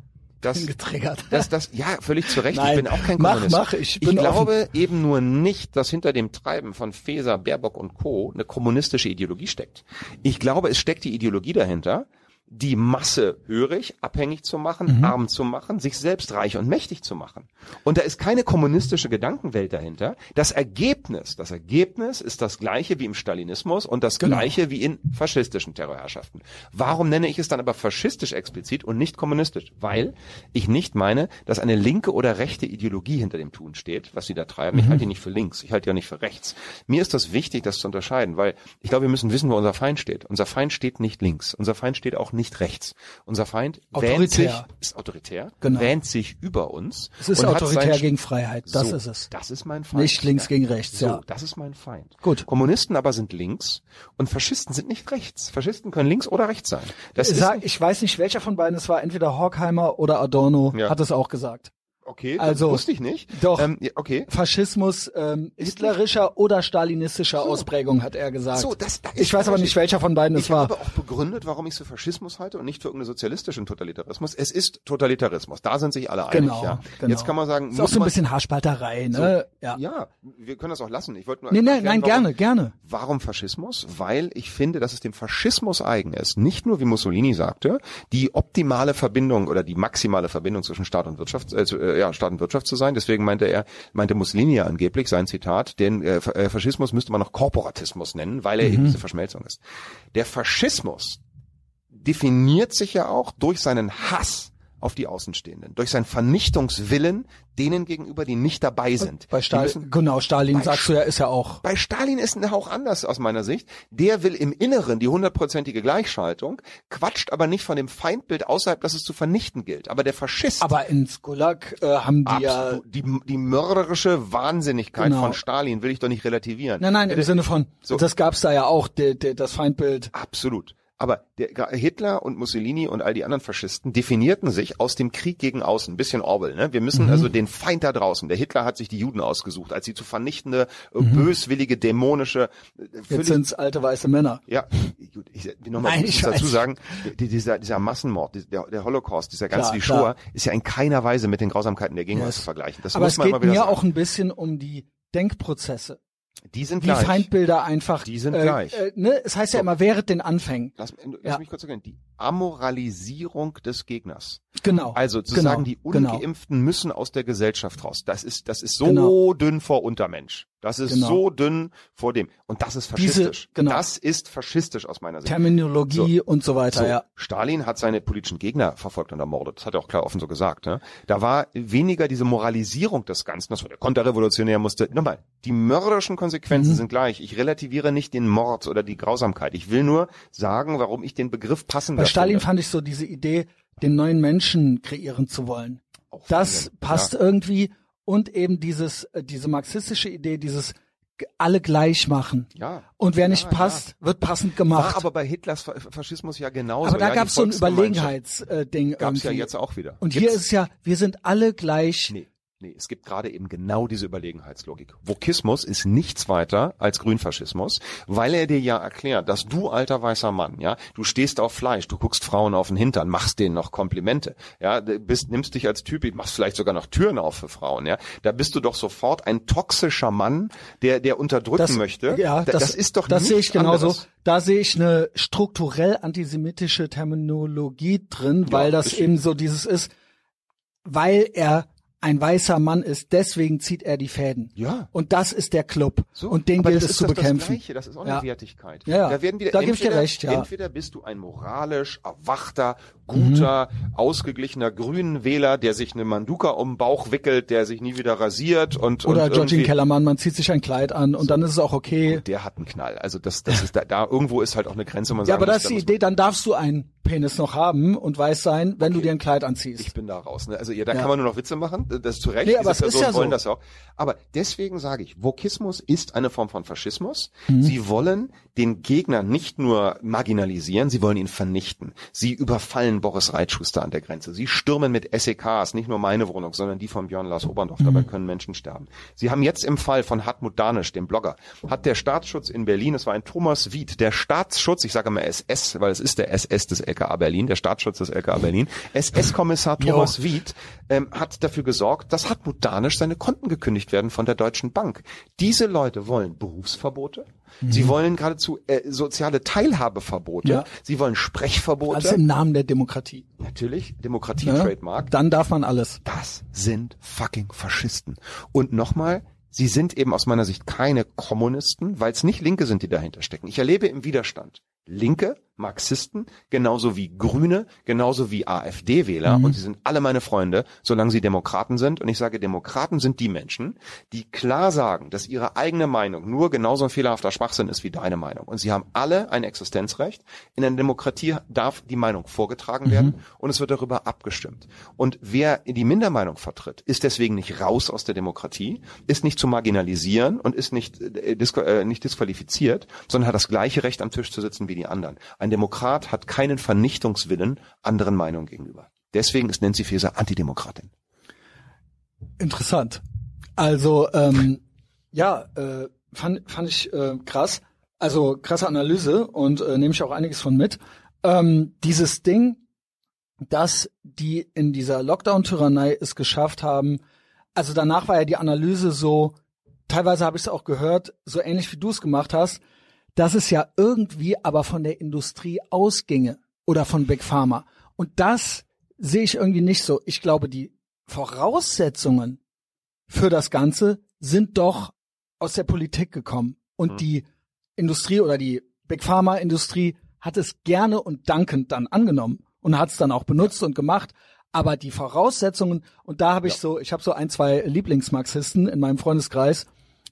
das, getriggert. Das, das, ja, völlig zu Recht. Nein, ich bin auch kein mach, Kommunist. Mach, ich ich glaube offen. eben nur nicht, dass hinter dem Treiben von Feser, Baerbock und Co. eine kommunistische Ideologie steckt. Ich glaube, es steckt die Ideologie dahinter, die Masse hörig, abhängig zu machen, mhm. arm zu machen, sich selbst reich und mächtig zu machen. Und da ist keine kommunistische Gedankenwelt dahinter. Das Ergebnis, das Ergebnis ist das gleiche wie im Stalinismus und das genau. gleiche wie in faschistischen Terrorherrschaften. Warum nenne ich es dann aber faschistisch explizit und nicht kommunistisch? Weil ich nicht meine, dass eine linke oder rechte Ideologie hinter dem Tun steht, was sie da treiben. Mhm. Ich halte die nicht für links, ich halte die auch nicht für rechts. Mir ist das wichtig, das zu unterscheiden, weil ich glaube, wir müssen wissen, wo unser Feind steht. Unser Feind steht nicht links. Unser Feind steht auch nicht rechts. Unser Feind wähnt sich, ist autoritär, genau. wähnt sich über uns. Es ist autoritär gegen Freiheit, das so, ist es. Das ist mein Feind. Nicht links ja. gegen rechts, so, ja. Das ist mein Feind. Gut. Kommunisten aber sind links und Faschisten sind nicht rechts. Faschisten können links oder rechts sein. Das ich, sag, ich weiß nicht, welcher von beiden es war, entweder Horkheimer oder Adorno ja. hat es auch gesagt. Okay, also, wusste ich nicht. Doch. Ähm, okay. Faschismus ähm, hitlerischer oder stalinistischer so. Ausprägung, hat er gesagt. So, das, das ich weiß aber nicht, welcher von beiden es war. Ich habe auch begründet, warum ich für Faschismus halte und nicht für irgendeinen sozialistischen Totalitarismus. Es ist Totalitarismus. Da sind sich alle genau, einig. Ja. Genau. Jetzt kann man sagen, ist auch so ein bisschen Haarspalterei, ne? So, ja. ja, wir können das auch lassen. Ich wollte nur nee, nein, nein, warum, gerne, gerne. Warum Faschismus? Weil ich finde, dass es dem Faschismus eigen ist. Nicht nur, wie Mussolini sagte, die optimale Verbindung oder die maximale Verbindung zwischen Staat und Wirtschaft, äh, äh, ja, Staat und Wirtschaft zu sein. Deswegen meinte er, meinte Mussolini ja angeblich, sein Zitat, den äh, äh Faschismus müsste man noch Korporatismus nennen, weil er mhm. eben diese Verschmelzung ist. Der Faschismus definiert sich ja auch durch seinen Hass auf die Außenstehenden, durch seinen Vernichtungswillen denen gegenüber, die nicht dabei sind. Bei Stalin, genau, Stalin sagst du ja, ist ja auch. Bei Stalin ist es auch anders aus meiner Sicht. Der will im Inneren die hundertprozentige Gleichschaltung, quatscht aber nicht von dem Feindbild außerhalb, dass es zu vernichten gilt. Aber der Faschist. Aber ins Gulag äh, haben die ja die, die mörderische Wahnsinnigkeit genau. von Stalin will ich doch nicht relativieren. Nein, nein, im der, Sinne von, so. das gab's da ja auch, de, de, das Feindbild. Absolut. Aber der, Hitler und Mussolini und all die anderen Faschisten definierten sich aus dem Krieg gegen Außen. Ein bisschen Orwell, ne? Wir müssen mhm. also den Feind da draußen. Der Hitler hat sich die Juden ausgesucht, als sie zu vernichtende, äh, mhm. böswillige, dämonische. Äh, Jetzt sind's alte weiße Männer. Ja, gut, ich will nochmal dazu sagen, dieser, dieser Massenmord, der, der Holocaust, dieser ganze Shoah, ist ja in keiner Weise mit den Grausamkeiten der Gegenwart yes. zu vergleichen. Das Aber muss man es geht mir auch ein bisschen um die Denkprozesse. Die sind die gleich. Feindbilder einfach. Die sind äh, gleich. Äh, ne? Es heißt so. ja immer während den Anfängen. Lass, lass ja. mich kurz erklären. Die Amoralisierung des Gegners. Genau. Also zu genau. sagen, die genau. Ungeimpften genau. müssen aus der Gesellschaft raus. Das ist, das ist so genau. dünn vor Untermensch. Das ist genau. so dünn vor dem. Und das ist faschistisch. Diese, genau. Das ist faschistisch aus meiner Sicht. Terminologie so. und so weiter, so. ja. Stalin hat seine politischen Gegner verfolgt und ermordet. Das hat er auch klar offen so gesagt. Ne? Da war weniger diese Moralisierung des Ganzen. Das war der Konterrevolutionär musste, nochmal, die mörderischen Konsequenzen mhm. sind gleich. Ich relativiere nicht den Mord oder die Grausamkeit. Ich will nur sagen, warum ich den Begriff passend Bei Stalin fand ich so diese Idee, den neuen Menschen kreieren zu wollen. Auch das passt ja. irgendwie und eben dieses äh, diese marxistische Idee, dieses alle gleich machen. Ja. Und wer nicht ja, passt, ja. wird passend gemacht. War aber bei Hitlers Faschismus ja genauso. Aber da ja, gab es so ein Überlegenheitsding. Äh, Gab es ja jetzt auch wieder. Und Gibt's? hier ist es ja, wir sind alle gleich. Nee. Nee, es gibt gerade eben genau diese Überlegenheitslogik. Vokismus ist nichts weiter als Grünfaschismus, weil er dir ja erklärt, dass du alter weißer Mann, ja, du stehst auf Fleisch, du guckst Frauen auf den Hintern, machst denen noch Komplimente, ja, bist, nimmst dich als Typ, machst vielleicht sogar noch Türen auf für Frauen, ja, da bist du doch sofort ein toxischer Mann, der, der unterdrücken das, möchte. Ja, das, das ist doch Das sehe ich genauso. Anderes. Da sehe ich eine strukturell antisemitische Terminologie drin, weil ja, das eben so dieses ist, weil er ein weißer Mann ist, deswegen zieht er die Fäden. Ja. Und das ist der Club. So, und den gilt es zu bekämpfen. Das, Gleiche, das ist auch eine ja. Wertigkeit. Ja, ja. Da, werden wieder, da ich dir recht, ja. Entweder bist du ein moralisch erwachter, guter, mhm. ausgeglichener grünen Wähler, der sich eine Manduka um den Bauch wickelt, der sich nie wieder rasiert und Oder und Georgine Kellermann, man zieht sich ein Kleid an und so. dann ist es auch okay. Und der hat einen Knall. Also das, das ist da, da irgendwo ist halt auch eine Grenze. Man ja, aber das ist die Idee, dann darfst du einen Penis noch haben und weiß sein, wenn okay. du dir ein Kleid anziehst. Ich bin da raus. Ne? Also ja, da ja. kann man nur noch Witze machen, das ist zu Recht. Nee, aber Diese Personen ja wollen so. das auch. Aber deswegen sage ich, Vokismus ist eine Form von Faschismus. Mhm. Sie wollen den Gegner nicht nur marginalisieren, sie wollen ihn vernichten. Sie überfallen Boris Reitschuster an der Grenze. Sie stürmen mit SEKs, nicht nur meine Wohnung, sondern die von Björn Lars Oberndorf. Mhm. Dabei können Menschen sterben. Sie haben jetzt im Fall von Hartmut Danisch, dem Blogger, hat der Staatsschutz in Berlin, es war ein Thomas Wied, der Staatsschutz, ich sage mal SS, weil es ist der SS des LKA Berlin, der Staatsschutz des LKA Berlin, SS-Kommissar Thomas Wied ähm, hat dafür gesorgt, dass Hartmut Danisch seine Konten gekündigt werden von der Deutschen Bank. Diese Leute wollen Berufsverbote, Mhm. Sie wollen geradezu äh, soziale Teilhabeverbote. Ja. Sie wollen Sprechverbote. Alles im Namen der Demokratie. Natürlich, Demokratie-Trademark. Ja, dann darf man alles. Das sind fucking Faschisten. Und nochmal, sie sind eben aus meiner Sicht keine Kommunisten, weil es nicht Linke sind, die dahinter stecken. Ich erlebe im Widerstand Linke, Marxisten, genauso wie Grüne, genauso wie AfD-Wähler mhm. und sie sind alle meine Freunde, solange sie Demokraten sind. Und ich sage, Demokraten sind die Menschen, die klar sagen, dass ihre eigene Meinung nur genauso ein fehlerhafter Schwachsinn ist wie deine Meinung. Und sie haben alle ein Existenzrecht. In einer Demokratie darf die Meinung vorgetragen werden mhm. und es wird darüber abgestimmt. Und wer die Mindermeinung vertritt, ist deswegen nicht raus aus der Demokratie, ist nicht zu marginalisieren und ist nicht, äh, äh nicht disqualifiziert, sondern hat das gleiche Recht am Tisch zu sitzen wie die anderen. Ein Demokrat hat keinen Vernichtungswillen anderen Meinungen gegenüber. Deswegen ist Nancy Faeser Antidemokratin. Interessant. Also ähm, ja, äh, fand, fand ich äh, krass. Also krasse Analyse und äh, nehme ich auch einiges von mit. Ähm, dieses Ding, dass die in dieser Lockdown-Tyrannei es geschafft haben, also danach war ja die Analyse so, teilweise habe ich es auch gehört, so ähnlich wie du es gemacht hast, dass es ja irgendwie aber von der Industrie ausginge oder von Big Pharma. Und das sehe ich irgendwie nicht so. Ich glaube, die Voraussetzungen für das Ganze sind doch aus der Politik gekommen. Und mhm. die Industrie oder die Big Pharma Industrie hat es gerne und dankend dann angenommen und hat es dann auch benutzt ja. und gemacht. Aber die Voraussetzungen, und da habe ich ja. so, ich habe so ein, zwei Lieblingsmarxisten in meinem Freundeskreis,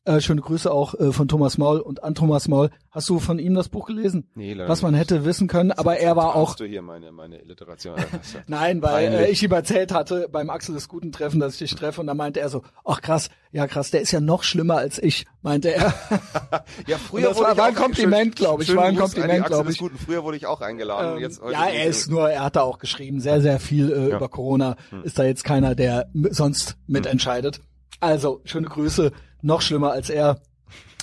äh, schöne Grüße auch äh, von Thomas Maul und an Thomas Maul. Hast du von ihm das Buch gelesen? Nee, leider Was man hätte wissen können, aber er war auch. du hier meine, meine Literation? Nein, weil äh, ich ihm erzählt hatte beim Axel des Guten Treffen, dass ich dich treffe und da meinte er so, ach krass, ja krass, der ist ja noch schlimmer als ich, meinte er. ja, früher das war, war ein Kompliment, glaube ich. War ein Kompliment, glaube ich. Guten. Früher wurde ich auch eingeladen. Ähm, jetzt, ja, er ist nur, er hat da auch geschrieben, sehr, sehr viel äh, ja. über Corona. Hm. Ist da jetzt keiner, der sonst mitentscheidet. Hm. Also, schöne Grüße, noch schlimmer als er.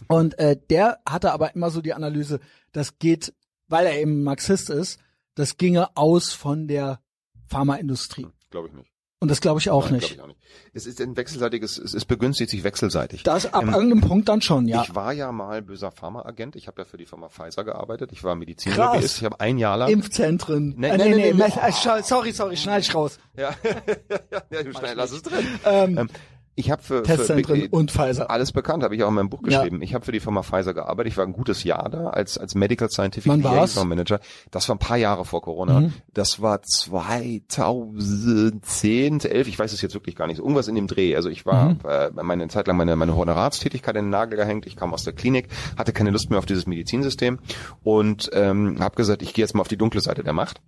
Und äh, der hatte aber immer so die Analyse, das geht, weil er eben Marxist ist, das ginge aus von der Pharmaindustrie. Glaube ich nicht. Und das glaube ich auch Nein, nicht. Ich auch nicht. Es ist ein wechselseitiges, es ist begünstigt sich wechselseitig. Das ab ähm, irgendeinem Punkt dann schon, ja. Ich war ja mal böser Pharmaagent. Ich habe ja für die Firma Pfizer gearbeitet. Ich war Medizinlobbyist. Ich habe ein Jahr lang Impfzentren. Nee, äh, nee, nee, nee, nee, nee. Sorry, sorry, schneid ich raus. Ja, ja, du schneid, lass es drin. Ähm, ähm, ich habe für, Testzentren für und Pfizer. Alles bekannt, habe ich auch in meinem Buch geschrieben. Ja. Ich habe für die Firma Pfizer gearbeitet. Ich war ein gutes Jahr da als als Medical Scientific Liaison Manager. Das war ein paar Jahre vor Corona. Mhm. Das war 2010, 11, ich weiß es jetzt wirklich gar nicht. Irgendwas in dem Dreh. Also ich war mhm. äh, meine Zeit lang meine meine Honoratstätigkeit in den Nagel gehängt. Ich kam aus der Klinik, hatte keine Lust mehr auf dieses Medizinsystem und ähm, habe gesagt, ich gehe jetzt mal auf die dunkle Seite der Macht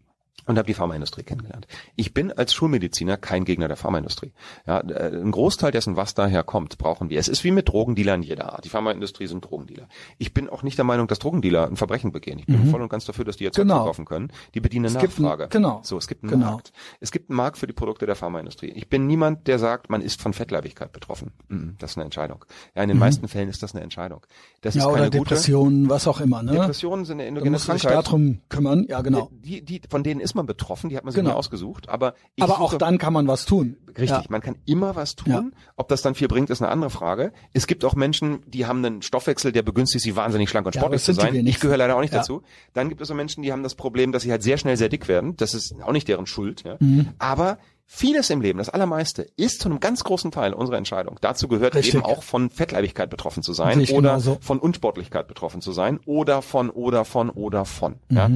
und habe die Pharmaindustrie kennengelernt. Ich bin als Schulmediziner kein Gegner der Pharmaindustrie. Ja, äh, ein Großteil dessen, was daher kommt, brauchen wir. Es ist wie mit Drogendealern jeder Art. Die Pharmaindustrie sind Drogendealer. Ich bin auch nicht der Meinung, dass Drogendealer ein Verbrechen begehen. Ich bin mhm. voll und ganz dafür, dass die jetzt genau. verkaufen können. Die bedienen es Nachfrage. Ein, genau. So, es gibt einen genau. Markt. Es gibt einen Markt für die Produkte der Pharmaindustrie. Ich bin niemand, der sagt, man ist von Fettleibigkeit betroffen. Mhm, das ist eine Entscheidung. Ja, in den mhm. meisten Fällen ist das eine Entscheidung. Das ja, ist keine oder Depressionen, gute, was auch immer. Ne? Depressionen sind eine endogene Krankheit. Sich darum kümmern. Ja, genau. Die, die, von denen ist man betroffen. Die hat man sich genau. nie ausgesucht. Aber aber auch dann kann man was tun. Richtig, ja. man kann immer was tun. Ja. Ob das dann viel bringt, ist eine andere Frage. Es gibt auch Menschen, die haben einen Stoffwechsel, der begünstigt sie wahnsinnig schlank und sportlich zu sein. Ich gehöre leider auch nicht dazu. Dann gibt es auch Menschen, die haben das Problem, dass sie halt sehr schnell sehr dick werden. Das ist auch nicht deren Schuld. Mhm. Aber Vieles im Leben, das Allermeiste, ist zu einem ganz großen Teil unsere Entscheidung. Dazu gehört Richtig. eben auch von Fettleibigkeit betroffen zu sein oder genauso. von Unsportlichkeit betroffen zu sein oder von oder von oder von. Mhm. Ja?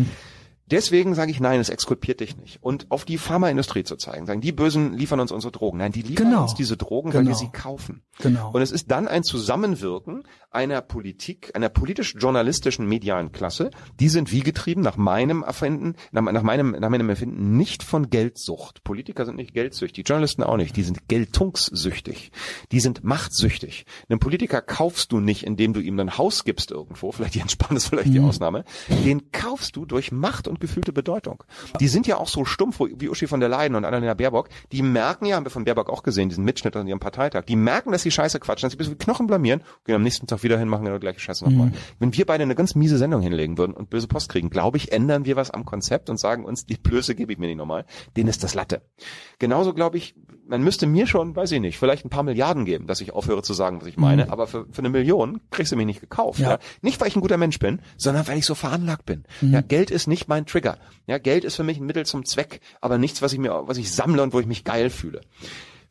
Deswegen sage ich nein, es exkulpiert dich nicht. Und auf die Pharmaindustrie zu zeigen, sagen, die Bösen liefern uns unsere Drogen. Nein, die liefern genau. uns diese Drogen, weil wir genau. sie kaufen. Genau. Und es ist dann ein Zusammenwirken einer Politik, einer politisch-journalistischen medialen Klasse. Die sind wie getrieben nach meinem Erfinden, nach, nach meinem, nach meinem Erfinden nicht von Geldsucht. Politiker sind nicht geldsüchtig, Journalisten auch nicht. Die sind geltungssüchtig. Die sind machtsüchtig. Einen Politiker kaufst du nicht, indem du ihm ein Haus gibst irgendwo. Vielleicht die Entspann ist vielleicht mhm. die Ausnahme. Den kaufst du durch Macht und gefühlte Bedeutung. Die sind ja auch so stumpf wie Uschi von der Leyen und Annalena Baerbock. Die merken ja, haben wir von Baerbock auch gesehen, diesen Mitschnitt an ihrem Parteitag. Die merken, dass sie Scheiße quatschen, dass sie bis wie Knochen blamieren, gehen am nächsten Tag wieder hin, machen genau gleiche Scheiße nochmal. Mhm. Wenn wir beide eine ganz miese Sendung hinlegen würden und böse Post kriegen, glaube ich, ändern wir was am Konzept und sagen uns, die Blöße gebe ich mir nicht nochmal. Denen ist das Latte. Genauso glaube ich, man müsste mir schon, weiß ich nicht, vielleicht ein paar Milliarden geben, dass ich aufhöre zu sagen, was ich meine, mhm. aber für, für eine Million kriegst du mich nicht gekauft. Ja. ja. Nicht, weil ich ein guter Mensch bin, sondern weil ich so veranlagt bin. Mhm. Ja, Geld ist nicht mein Trigger. Ja, Geld ist für mich ein Mittel zum Zweck, aber nichts, was ich mir, was ich sammle und wo ich mich geil fühle.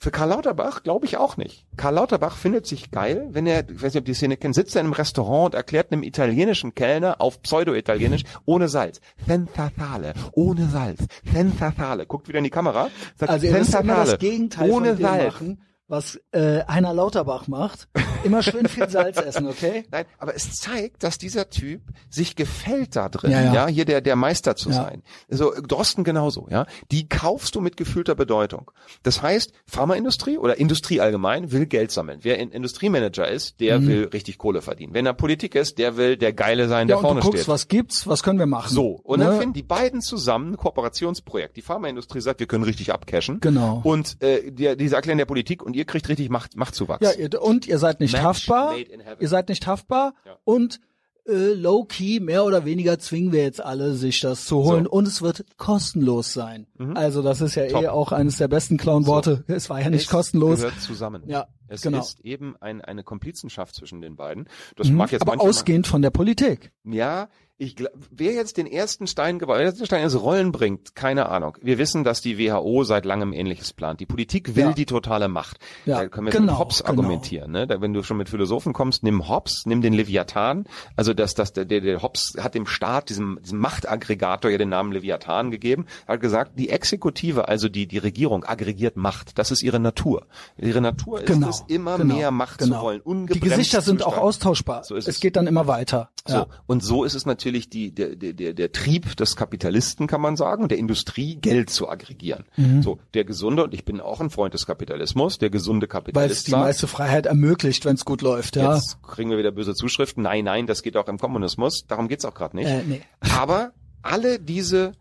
Für Karl Lauterbach glaube ich auch nicht. Karl Lauterbach findet sich geil, wenn er, ich weiß nicht, ob die Szene kennt, sitzt er in einem Restaurant und erklärt einem italienischen Kellner auf Pseudo-Italienisch ohne Salz. Sensatale, ohne Salz, sensatale. Guckt wieder in die Kamera. Sagt, also müsst immer das Gegenteil ohne von Salz. machen was äh, Heiner Lauterbach macht. Immer schön viel Salz essen, okay? Nein, aber es zeigt, dass dieser Typ sich gefällt da drin, ja, ja. ja hier der der Meister zu ja. sein. So Drosten genauso, ja. Die kaufst du mit gefühlter Bedeutung. Das heißt, Pharmaindustrie oder Industrie allgemein will Geld sammeln. Wer ein Industriemanager ist, der mhm. will richtig Kohle verdienen. Wenn er Politik ist, der will der geile sein, der ja, und vorne du guckst, steht. was gibt's, was können wir machen? So, und ne? dann finden die beiden zusammen ein Kooperationsprojekt. Die Pharmaindustrie sagt, wir können richtig abcashen. Genau. Und äh, die, diese erklären der Politik und ihr kriegt richtig Macht, Machtzuwachs. Ja, ihr, und ihr seid nicht Match haftbar. Ihr seid nicht haftbar ja. und äh, low key mehr oder weniger zwingen wir jetzt alle, sich das zu holen so. und es wird kostenlos sein. Mhm. Also das ist ja eh Top. eh auch eines der besten Clown-Worte. So. Es war ja nicht es kostenlos. Gehört zusammen. Ja, es genau. ist eben ein, eine Komplizenschaft zwischen den beiden. Das mhm. mag jetzt aber ausgehend von der Politik. Ja, Ich glaub, wer jetzt den ersten Stein den Stein ins Rollen bringt, keine Ahnung. Wir wissen, dass die WHO seit langem Ähnliches plant. Die Politik will ja. die totale Macht. Ja, da können wir genau, mit Hobbes genau. argumentieren. Ne? Da, wenn du schon mit Philosophen kommst, nimm Hobbes, nimm den Leviathan. Also das, das, der, der Hobbes hat dem Staat, diesem, diesem Machtaggregator ja den Namen Leviathan gegeben, hat gesagt, die Exekutive, also die, die Regierung, aggregiert Macht. Das ist ihre Natur. Ihre Natur ist genau, es, immer genau, mehr Macht zu genau. wollen. Die Gesichter sind auch austauschbar. So ist es. es geht dann immer weiter. So. Ja. Und so ist es natürlich die, der, der, der Trieb des Kapitalisten, kann man sagen, der Industrie, Geld zu aggregieren. Mhm. So, der gesunde, und ich bin auch ein Freund des Kapitalismus, der gesunde Kapitalist. Weil es die meiste Freiheit ermöglicht, wenn es gut läuft, ja. Jetzt kriegen wir wieder böse Zuschriften. Nein, nein, das geht auch im Kommunismus. Darum geht's auch gerade nicht. Äh, nee. Aber alle diese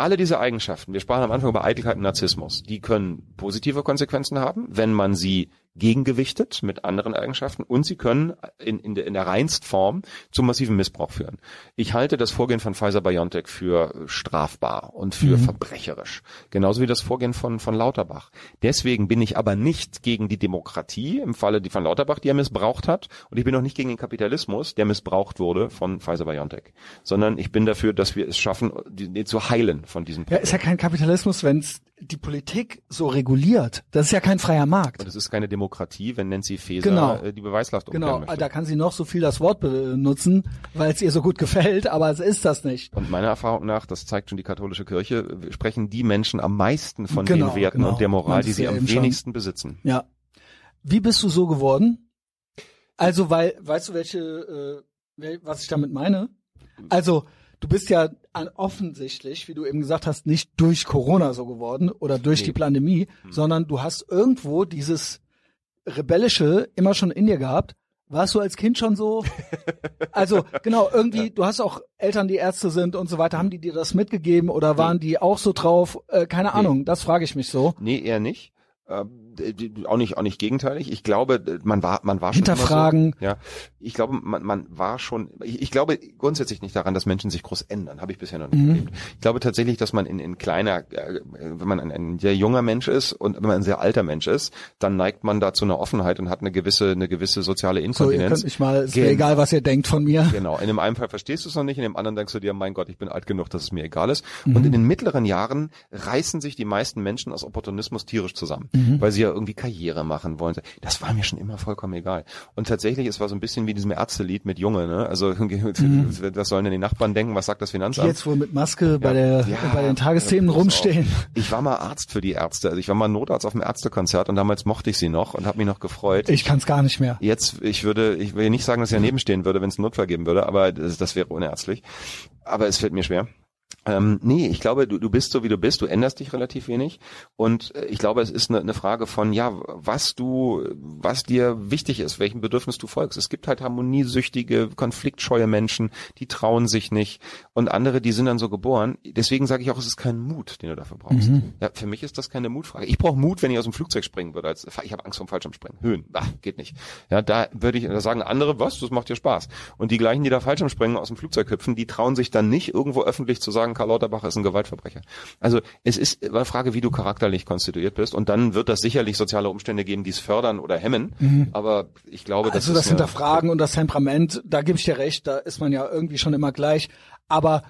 alle diese Eigenschaften, wir sprachen am Anfang über Eitelkeit und Narzissmus, die können positive Konsequenzen haben, wenn man sie gegengewichtet mit anderen Eigenschaften und sie können in, in, der, in der reinst Form zu massiven Missbrauch führen. Ich halte das Vorgehen von Pfizer-BioNTech für strafbar und für mhm. verbrecherisch. Genauso wie das Vorgehen von, von Lauterbach. Deswegen bin ich aber nicht gegen die Demokratie im Falle die von Lauterbach, die er missbraucht hat. Und ich bin auch nicht gegen den Kapitalismus, der missbraucht wurde von Pfizer-BioNTech. Sondern ich bin dafür, dass wir es schaffen, die, die zu heilen von diesem Problem. Ja, ist ja kein Kapitalismus, wenn es die Politik so reguliert. Das ist ja kein freier Markt. Und es ist keine Demokratie, wenn Nancy Faeser genau. Äh, die Beweislast Genau, möchte. da kann sie noch so viel das Wort benutzen, weil es ihr so gut gefällt, aber es ist das nicht. Und meiner Erfahrung nach, das zeigt schon die katholische Kirche, sprechen die Menschen am meisten von genau, den Werten genau. und der Moral, die sie am wenigsten schon. besitzen. Ja. Wie bist du so geworden? Also, weil, weißt du, welche, äh, was ich damit meine? Also, du bist ja offensichtlich, wie du eben gesagt hast, nicht durch Corona so geworden oder durch nee. die Pandemie, hm. sondern du hast irgendwo dieses rebellische immer schon in dir gehabt. Warst du als Kind schon so? Also genau, irgendwie, ja. du hast auch Eltern, die Ärzte sind und so weiter. Haben die dir das mitgegeben oder waren nee. die auch so drauf? Äh, keine nee. Ahnung, das frage ich mich so. Nee, eher nicht. Ähm, auch nicht auch nicht gegenteilig. Ich glaube, man war man war schon hinterfragen. So, ja, ich glaube, man, man war schon. Ich, ich, glaube grundsätzlich nicht daran, dass Menschen sich groß ändern. Habe ich bisher noch nicht mhm. erlebt. Ich glaube tatsächlich, dass man in, in kleiner, äh, wenn man ein, ein sehr junger Mensch ist und wenn man ein sehr alter Mensch ist, dann neigt man da zu einer Offenheit und hat eine gewisse eine gewisse soziale Inkontinenz. So, ihr könnt nicht mal. Ist mir egal, was ihr denkt von mir. Genau. In dem einen Fall verstehst du es noch nicht, in dem anderen denkst du dir, mein Gott, ich bin alt genug, dass es mir egal ist. Mhm. Und in den mittleren Jahren reißen sich die meisten Menschen aus Opportunismus tierisch zusammen, mhm. weil sie ja irgendwie Karriere machen wollen. Das war mir schon immer vollkommen egal. Und tatsächlich, es war so ein bisschen wie diesem Ärztelied mit Junge, ne? Also mhm. was sollen denn die Nachbarn denken? Was sagt das Finanzamt? Die jetzt wohl mit Maske bei der ja, bei den Tagesthemen ja, rumstehen. Ich war mal Arzt für die Ärzte. Also ich war mal Notarzt auf dem Ärztekonzert und damals mochte ich sie noch und habe mich noch gefreut. Ich kann es gar nicht mehr. Jetzt, ich würde, ich will nicht sagen, dass ich daneben stehen würde, wenn es einen Notfall geben würde, aber das, das wäre unerztlich. Aber es fällt mir schwer. Ähm, nee, ich glaube, du, du bist so wie du bist, du änderst dich relativ wenig und äh, ich glaube, es ist eine, eine Frage von, ja, was du, was dir wichtig ist, welchem Bedürfnis du folgst. Es gibt halt harmoniesüchtige, konfliktscheue Menschen, die trauen sich nicht und andere, die sind dann so geboren. Deswegen sage ich auch, es ist kein Mut, den du dafür brauchst. Mhm. Ja, für mich ist das keine Mutfrage. Ich brauche Mut, wenn ich aus dem Flugzeug springen würde. Als, ich habe Angst vor dem Fallschirmspringen. Höhen, bah, geht nicht. Ja, da würde ich, da sagen andere, was, das macht dir Spaß. Und die gleichen, die da Fallschirmspringen aus dem Flugzeug hüpfen, die trauen sich dann nicht irgendwo öffentlich zu sagen, sagen, Karl Lauterbach ist ein Gewaltverbrecher. Also es ist eine Frage, wie du charakterlich konstituiert bist und dann wird das sicherlich soziale Umstände geben, die es fördern oder hemmen. Mhm. Aber ich glaube, also das, das Hinterfragen und das Temperament, da gebe ich dir recht, da ist man ja irgendwie schon immer gleich. Aber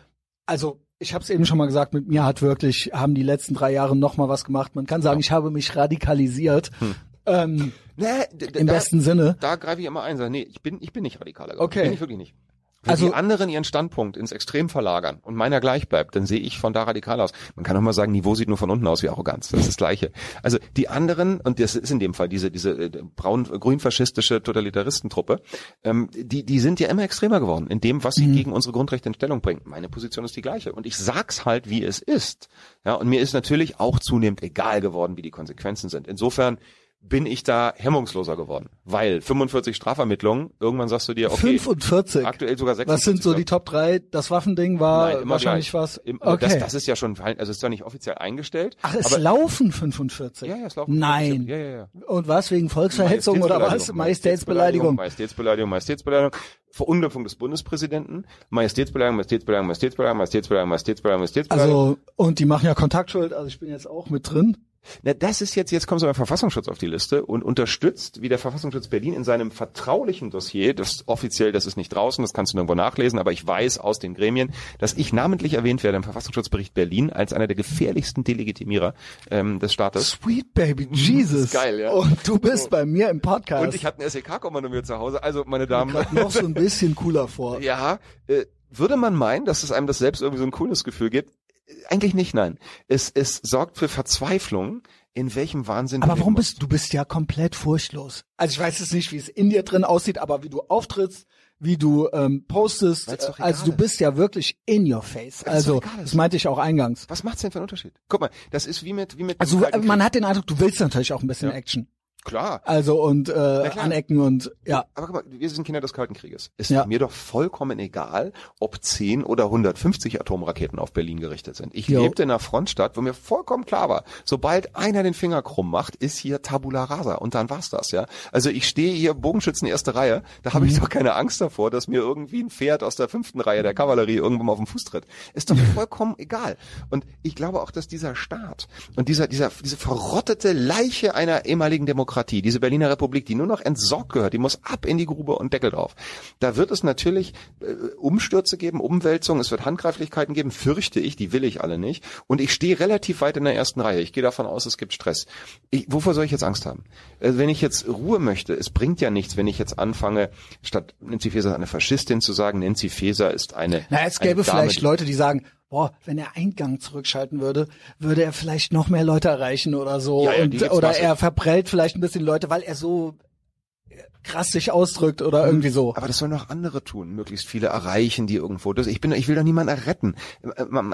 also ich habe es eben schon mal gesagt, mit mir hat wirklich, haben die letzten drei Jahre noch mal was gemacht. Man kann sagen, ich habe mich radikalisiert. Hm. Ähm, nee, Im da, besten Sinne. Da greife ich immer ein, sage, nee, ich bin, ich bin nicht radikaler. Okay. Bin ich wirklich nicht. Wenn also, die anderen ihren Standpunkt ins Extrem verlagern und meiner gleich bleibt, dann sehe ich von da radikal aus. Man kann auch mal sagen, Niveau sieht nur von unten aus wie Arroganz. Das ist das Gleiche. Also die anderen, und das ist in dem Fall diese, diese äh, braun-grün-faschistische Totalitaristentruppe, ähm, die, die sind ja immer extremer geworden in dem, was sie mhm. gegen unsere Grundrechte in Stellung bringen. Meine Position ist die gleiche. Und ich sag's halt, wie es ist. Ja, und mir ist natürlich auch zunehmend egal geworden, wie die Konsequenzen sind. Insofern bin ich da hemmungsloser geworden. Weil 45 Strafvermittlungen, irgendwann sagst du dir, okay. 45? Aktuell sogar 46. Was sind so die Top 3? Das Waffending war Nein, wahrscheinlich gleich. was? Okay. Das, das ist ja schon, also es ist zwar nicht offiziell eingestellt. Ach, es laufen 45? Ja, ja, es laufen Nein. Ja, ja, ja. Und was, wegen Volksverhetzung oder was? Majestätsbeleidigung. Majestätsbeleidigung, Majestätsbeleidigung. Verunglimpfung des Bundespräsidenten, Majestätsbeleidigung, Majestätsbeleidigung, Majestätsbeleidigung, Majestätsbeleidigung, Majestätsbeleidigung, Majestätsbeleidigung. Also, und die machen ja Kontaktschuld, also ich bin jetzt auch mit drin. Na, das ist jetzt, jetzt kommt so ein Verfassungsschutz auf die Liste und unterstützt, wie der Verfassungsschutz Berlin in seinem vertraulichen Dossier, das offiziell, das ist nicht draußen, das kannst du nirgendwo nachlesen, aber ich weiß aus den Gremien, dass ich namentlich erwähnt werde im Verfassungsschutzbericht Berlin als einer der gefährlichsten Delegitimierer ähm, des Staates. Sweet Baby Jesus. geil, ja. Und du bist oh. bei mir im Podcast. Und ich hatte ein SEK-Kommando mir zu Hause. Also, meine Damen. noch so ein bisschen cooler vor. Ja, äh, würde man meinen, dass es einem das selbst irgendwie so ein cooles Gefühl gibt? Eigentlich nicht, nein. Es, es sorgt für Verzweiflung, in welchem Wahnsinn. Aber warum bist du bist ja komplett furchtlos. Also ich weiß jetzt nicht, wie es in dir drin aussieht, aber wie du auftrittst, wie du ähm, postest, also du bist ja wirklich in your face. Also das meinte ich auch eingangs. Was macht's denn für einen Unterschied? Guck mal, das ist wie mit wie mit. Also man hat den Eindruck, du willst natürlich auch ein bisschen ja. Action. Klar. Also und äh, anecken und ja. Aber guck mal, wir sind Kinder des Kalten Krieges. Ist ja. mir doch vollkommen egal, ob 10 oder 150 Atomraketen auf Berlin gerichtet sind. Ich jo. lebte in einer Frontstadt, wo mir vollkommen klar war, sobald einer den Finger krumm macht, ist hier Tabula Rasa und dann war's das, ja. Also ich stehe hier Bogenschützen erste Reihe, da habe mhm. ich doch keine Angst davor, dass mir irgendwie ein Pferd aus der fünften Reihe der Kavallerie irgendwann mal auf den Fuß tritt. Ist doch vollkommen egal. Und ich glaube auch, dass dieser Staat und dieser dieser diese verrottete Leiche einer ehemaligen Demokratie Demokratie, diese Berliner Republik, die nur noch entsorgt gehört, die muss ab in die Grube und Deckel drauf. Da wird es natürlich äh, Umstürze geben, Umwälzungen, es wird Handgreiflichkeiten geben, fürchte ich, die will ich alle nicht. Und ich stehe relativ weit in der ersten Reihe. Ich gehe davon aus, es gibt Stress. Ich, wovor soll ich jetzt Angst haben? Also wenn ich jetzt Ruhe möchte, es bringt ja nichts, wenn ich jetzt anfange, statt Nancy Faeser eine Faschistin zu sagen, Nancy Faeser ist eine. Na, es gäbe vielleicht Leute, die sagen, boah, wenn er Eingang zurückschalten würde, würde er vielleicht noch mehr Leute erreichen oder so. Ja, ja, und, oder er verprellt vielleicht ein bisschen Leute, weil er so krass sich ausdrückt oder irgendwie so. Aber das sollen auch andere tun, möglichst viele erreichen, die irgendwo. Das, ich bin, ich will doch niemanden erretten.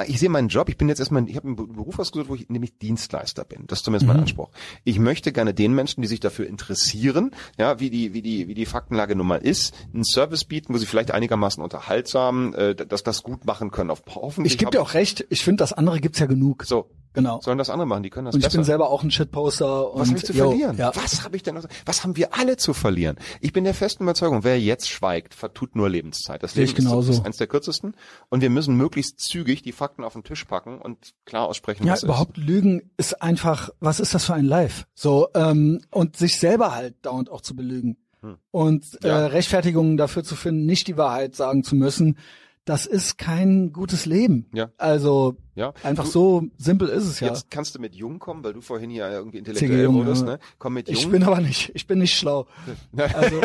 Ich sehe meinen Job. Ich bin jetzt erstmal, ich habe einen Beruf ausgesucht, wo ich nämlich Dienstleister bin. Das ist zumindest mhm. mein Anspruch. Ich möchte gerne den Menschen, die sich dafür interessieren, ja, wie die, wie die, wie die Faktenlage nun mal ist, einen Service bieten, wo sie vielleicht einigermaßen unterhaltsam, äh, dass das gut machen können. Auf hoffentlich. Ich gebe dir auch recht. Ich finde, das andere gibt's ja genug. So, Genau. Sollen das andere machen, die können das und ich besser. bin selber auch ein Shitposter. Und was habe ich zu yo, verlieren? Ja. Was habe ich denn? Was haben wir alle zu verlieren? Ich bin der festen Überzeugung, wer jetzt schweigt, vertut nur Lebenszeit. Das Leben ist, ist eines der kürzesten und wir müssen möglichst zügig die Fakten auf den Tisch packen und klar aussprechen, ja, was überhaupt ist. Lügen ist einfach, was ist das für ein Live? So ähm, und sich selber halt dauernd auch zu belügen. Hm. Und äh, ja. Rechtfertigungen dafür zu finden, nicht die Wahrheit sagen zu müssen, das ist kein gutes Leben. Ja. Also ja. einfach du, so simpel ist es ja. Jetzt kannst du mit Jung kommen, weil du vorhin hier irgendwie intellektuell wurdest, ne? Komm mit Jung. Ich bin aber nicht, ich bin nicht schlau. also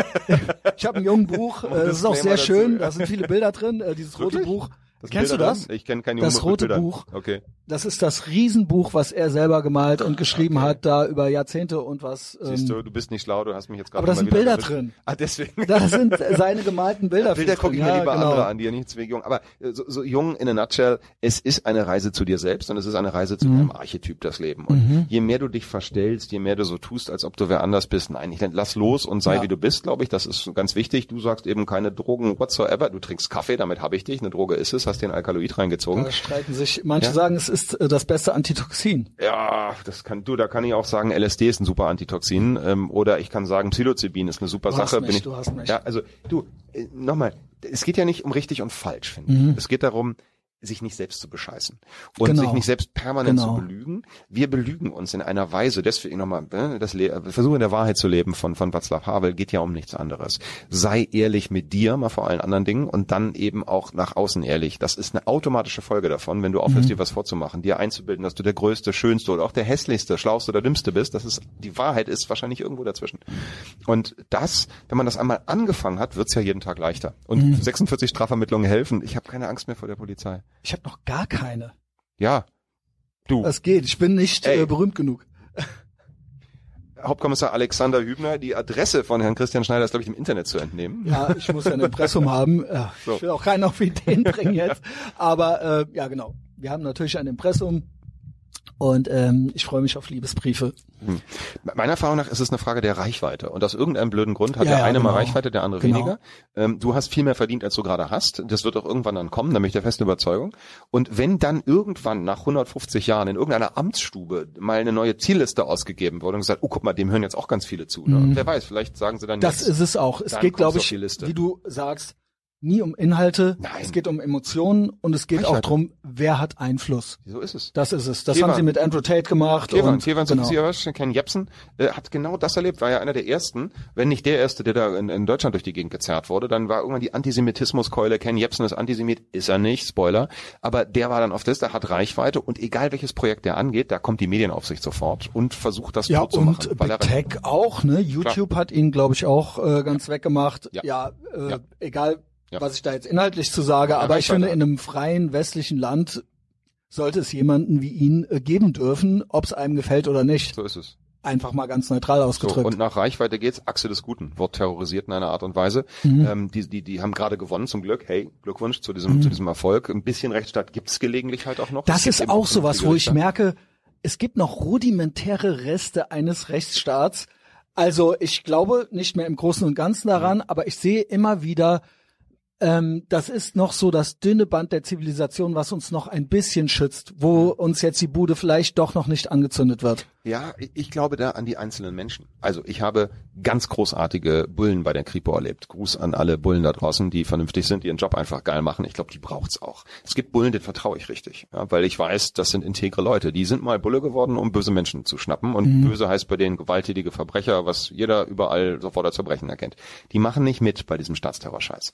ich habe ein jungen Buch, das ist auch sehr schön, da sind viele Bilder drin, äh, dieses rote Buch. Das Kennst Bilder du das? Drin? Ich kenne kein Junge Das rote Buch. Okay. Das ist das Riesenbuch, was er selber gemalt und geschrieben okay. hat, da über Jahrzehnte und was. Ähm, Siehst du, du bist nicht schlau, du hast mich jetzt gerade Aber da sind Bilder drin. Ah, deswegen. Da sind seine gemalten Bilder. Bilder gucke ich mir lieber genau. andere an, die ja nicht zwingend jung. Aber äh, so, so jung in a nutshell, es ist eine Reise zu dir selbst und es ist eine Reise zu mhm. deinem Archetyp, das Leben. Und mhm. je mehr du dich verstellst, je mehr du so tust, als ob du wer anders bist, nein, ich lass los und sei ja. wie du bist, glaube ich, das ist ganz wichtig. Du sagst eben keine Drogen whatsoever, du trinkst Kaffee, damit habe ich dich, eine Droge ist es, hast den Alkaloid rein reingezogen. Da streiten sich, manche ja? sagen, es ist äh, das beste Antitoxin. Ja, das kann du, da kann ich auch sagen, LSD ist ein super Antitoxin ähm, oder ich kann sagen, Psilocybin ist eine super du Sache. Hast mich, ich, du hast mich. Ja, also du, äh, nochmal, es geht ja nicht um richtig und falsch, finde mhm. ich. Es geht darum, sich nicht selbst zu bescheißen und genau. sich nicht selbst permanent genau. zu belügen. Wir belügen uns in einer Weise, deswegen nochmal, ne, das Le Versuche der Wahrheit zu leben von, von Václav Havel geht ja um nichts anderes. Sei ehrlich mit dir, mal vor allen anderen Dingen und dann eben auch nach außen ehrlich. Das ist eine automatische Folge davon, wenn du aufhörst, mhm. dir was vorzumachen, dir einzubilden, dass du der größte, schönste oder auch der hässlichste, schlauste oder dümmste bist. Das ist, die Wahrheit ist wahrscheinlich irgendwo dazwischen. Und das, wenn man das einmal angefangen hat, wird's ja jeden Tag leichter. Und mhm. 46 Strafvermittlungen helfen. Ich habe keine Angst mehr vor der Polizei. Ich habe noch gar keine. Ja. Du. Das geht. Ich bin nicht äh, berühmt genug. Hauptkommissar Alexander Hübner, die Adresse von Herrn Christian Schneider ist, glaube ich, im Internet zu entnehmen. Ja, ich muss ja ein Impressum haben. Ich will auch keinen auf Ideen bringen jetzt. Aber äh, ja, genau. Wir haben natürlich ein Impressum. Und ähm, ich freue mich auf Liebesbriefe. Hm. Meiner Erfahrung nach ist es eine Frage der Reichweite. Und aus irgendeinem blöden Grund hat ja, der eine genau. mal Reichweite, der andere genau. weniger. Ähm, du hast viel mehr verdient, als du gerade hast. Das wird auch irgendwann dann kommen, da bin ich der festen Überzeugung. Und wenn dann irgendwann nach 150 Jahren in irgendeiner Amtsstube mal eine neue Zielliste ausgegeben wurde und gesagt, oh guck mal, dem hören jetzt auch ganz viele zu. Ne? Mhm. wer weiß, vielleicht sagen sie dann Das jetzt, ist es auch. Es geht, glaube ich, wie du sagst, nie um Inhalte, Nein. es geht um Emotionen und es geht auch drum, wer hat Einfluss. So ist es. Das ist es. Das Tevan. haben sie mit Andrew Tate gemacht. Tevan, und, Tevan genau. Ken Jebsen äh, hat genau das erlebt, war ja einer der ersten, wenn nicht der erste, der da in, in Deutschland durch die Gegend gezerrt wurde, dann war irgendwann die Antisemitismuskeule, Ken Jebsen ist Antisemit, ist er nicht, Spoiler, aber der war dann auf das, der hat Reichweite und egal welches Projekt der angeht, da kommt die Medienaufsicht sofort und versucht das ja, zu machen. Ja, und Tech auch, ne? YouTube Klar. hat ihn, glaube ich, auch äh, ganz weggemacht. Ja, ja, äh, ja. egal ja. was ich da jetzt inhaltlich zu sage, aber ich finde, in einem freien westlichen Land sollte es jemanden wie ihn äh, geben dürfen, ob es einem gefällt oder nicht. So ist es. Einfach mal ganz neutral ausgedrückt. So, und nach Reichweite geht's, Achse des Guten, wird terrorisiert in einer Art und Weise. Mhm. Ähm, die, die, die haben gerade gewonnen zum Glück. Hey, Glückwunsch zu diesem, mhm. zu diesem Erfolg. Ein bisschen Rechtsstaat gibt's gelegentlich halt auch noch. Das ist auch sowas, wo ich merke, es gibt noch rudimentäre Reste eines Rechtsstaats. Also ich glaube nicht mehr im Großen und Ganzen daran, mhm. aber ich sehe immer wieder ähm, das ist noch so das dünne Band der Zivilisation, was uns noch ein bisschen schützt, wo uns jetzt die Bude vielleicht doch noch nicht angezündet wird. Ja, ich glaube da an die einzelnen Menschen. Also ich habe ganz großartige Bullen bei der Kripo erlebt. Gruß an alle Bullen da draußen, die vernünftig sind, die ihren Job einfach geil machen. Ich glaube, die braucht's auch. Es gibt Bullen, denen vertraue ich richtig, ja, weil ich weiß, das sind integre Leute. Die sind mal Bulle geworden, um böse Menschen zu schnappen. Und mhm. böse heißt bei denen gewalttätige Verbrecher, was jeder überall sofort als Verbrechen erkennt. Die machen nicht mit bei diesem Staatsterrorscheiß.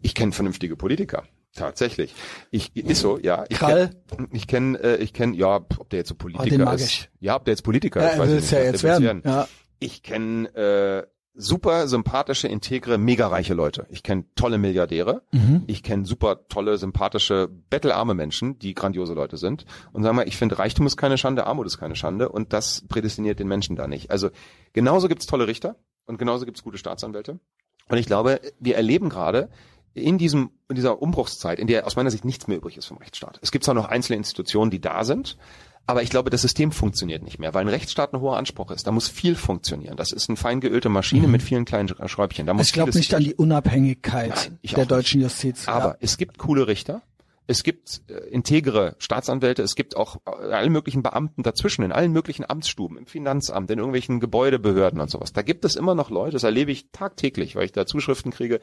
Ich kenne vernünftige Politiker. Tatsächlich. Ich ist so, ja. Ich Krall. Kenn, ich kenne, äh, ich kenne, ja, ob der jetzt so Politiker oh, den mag ist. Ja, ob der jetzt Politiker ja, ist, weiß ich nicht. Ja jetzt werden. werden. Ja. Ich kenne äh, super sympathische, integre, mega reiche Leute. Ich kenne tolle Milliardäre. Mhm. Ich kenne super tolle, sympathische, bettelarme Menschen, die grandiose Leute sind. Und sag mal, ich finde, Reichtum ist keine Schande, Armut ist keine Schande. Und das prädestiniert den Menschen da nicht. Also genauso gibt's tolle Richter und genauso gibt's gute Staatsanwälte. Und ich glaube, wir erleben gerade, in diesem in dieser Umbruchszeit, in der aus meiner Sicht nichts mehr übrig ist vom Rechtsstaat. Es gibt zwar noch einzelne Institutionen, die da sind, aber ich glaube, das System funktioniert nicht mehr, weil ein Rechtsstaat ein hoher Anspruch ist. Da muss viel funktionieren. Das ist eine fein geölte Maschine mhm. mit vielen kleinen Schräubchen. Da muss ich glaube nicht an die Unabhängigkeit Nein, der deutschen Justiz. Aber ja. es gibt coole Richter es gibt äh, integere Staatsanwälte, es gibt auch äh, alle möglichen Beamten dazwischen, in allen möglichen Amtsstuben, im Finanzamt, in irgendwelchen Gebäudebehörden und sowas. Da gibt es immer noch Leute, das erlebe ich tagtäglich, weil ich da Zuschriften kriege,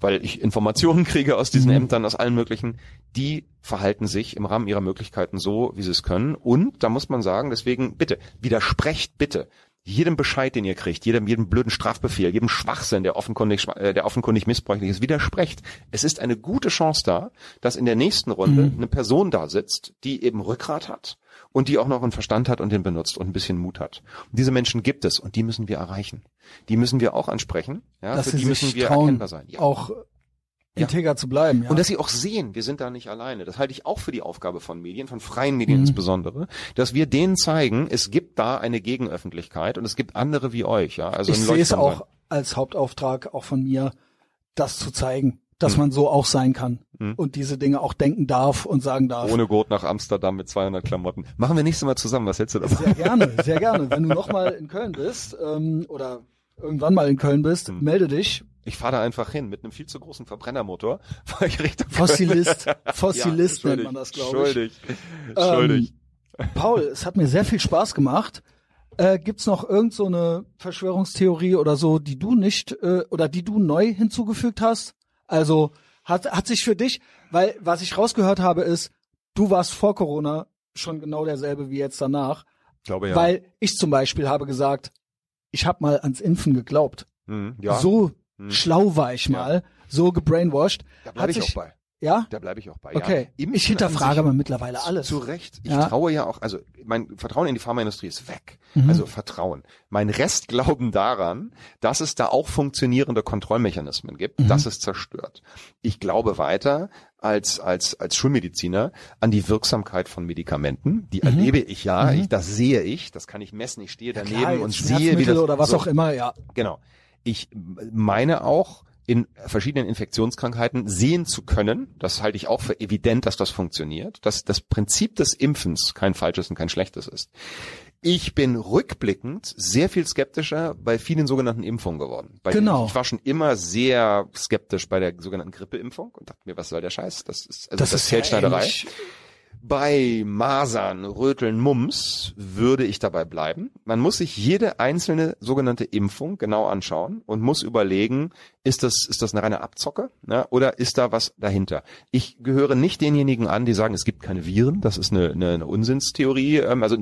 weil ich Informationen kriege aus diesen mhm. Ämtern, aus allen möglichen, die verhalten sich im Rahmen ihrer Möglichkeiten so, wie sie es können. Und da muss man sagen, deswegen bitte, widersprecht bitte jedem Bescheid, den ihr kriegt, jedem, jedem blöden Strafbefehl, jedem Schwachsinn, der offenkundig, äh, der offenkundig missbräuchlich ist, widersprecht. Es ist eine gute Chance da, dass in der nächsten Runde mhm. eine Person da sitzt, die eben Rückgrat hat und die auch noch einen Verstand hat und den benutzt und ein bisschen Mut hat. Und diese Menschen gibt es und die müssen wir erreichen. Die müssen wir auch ansprechen. Ja, dass für die müssen wir erkennbar sein. Ja. Auch integer ja. zu bleiben. Ja. Und dass sie auch sehen, wir sind da nicht alleine. Das halte ich auch für die Aufgabe von Medien, von freien Medien mhm. insbesondere, dass wir denen zeigen, es gibt da eine Gegenöffentlichkeit und es gibt andere wie euch. Ja, also ich sehe es auch als Hauptauftrag auch von mir, das zu zeigen, dass mhm. man so auch sein kann mhm. und diese Dinge auch denken darf und sagen darf. Ohne Gurt nach Amsterdam mit 200 Klamotten. Machen wir nächstes Mal zusammen. Was hältst du davon? Sehr gerne, sehr gerne. Wenn du nochmal in Köln bist ähm, oder irgendwann mal in Köln bist, mhm. melde dich ich fahre da einfach hin mit einem viel zu großen Verbrennermotor, fahre ich Richtung Fossilist. Fossilist ja, nennt man das, glaube ich. Schuldig. Schuldig. Ähm, Paul, es hat mir sehr viel Spaß gemacht. Äh, gibt's noch irgend so eine Verschwörungstheorie oder so, die du nicht äh, oder die du neu hinzugefügt hast? Also hat hat sich für dich, weil was ich rausgehört habe ist, du warst vor Corona schon genau derselbe wie jetzt danach. Ich glaube ja. Weil ich zum Beispiel habe gesagt, ich habe mal ans Impfen geglaubt. Mhm, ja. So hm. schlau war ich mal, ja. so gebrainwashed. Da bleibe ich auch bei. Ja? Da bleibe ich auch bei. Okay. Ja. Ich hinterfrage aber mittlerweile alles. Zu Recht. Ich ja. traue ja auch, also mein Vertrauen in die Pharmaindustrie ist weg. Mhm. Also Vertrauen. Mein Restglauben daran, dass es da auch funktionierende Kontrollmechanismen gibt, mhm. das ist zerstört. Ich glaube weiter als als als Schulmediziner an die Wirksamkeit von Medikamenten. Die mhm. erlebe ich ja. Mhm. Ich, das sehe ich. Das kann ich messen. Ich stehe daneben ja, klar, und sehe, wie das oder was so, auch immer. Ja. Genau. Ich meine auch, in verschiedenen Infektionskrankheiten sehen zu können, das halte ich auch für evident, dass das funktioniert, dass das Prinzip des Impfens kein falsches und kein schlechtes ist. Ich bin rückblickend sehr viel skeptischer bei vielen sogenannten Impfungen geworden. Bei genau. Ich war schon immer sehr skeptisch bei der sogenannten Grippeimpfung und dachte mir, was soll der Scheiß? Das ist, also das, das ist Feldschneiderei. Ja Bei Masern, Röteln, Mumps würde ich dabei bleiben. Man muss sich jede einzelne sogenannte Impfung genau anschauen und muss überlegen, ist das, ist das eine reine Abzocke ne, oder ist da was dahinter? Ich gehöre nicht denjenigen an, die sagen, es gibt keine Viren. Das ist eine, eine, eine Unsinnstheorie. Ähm, also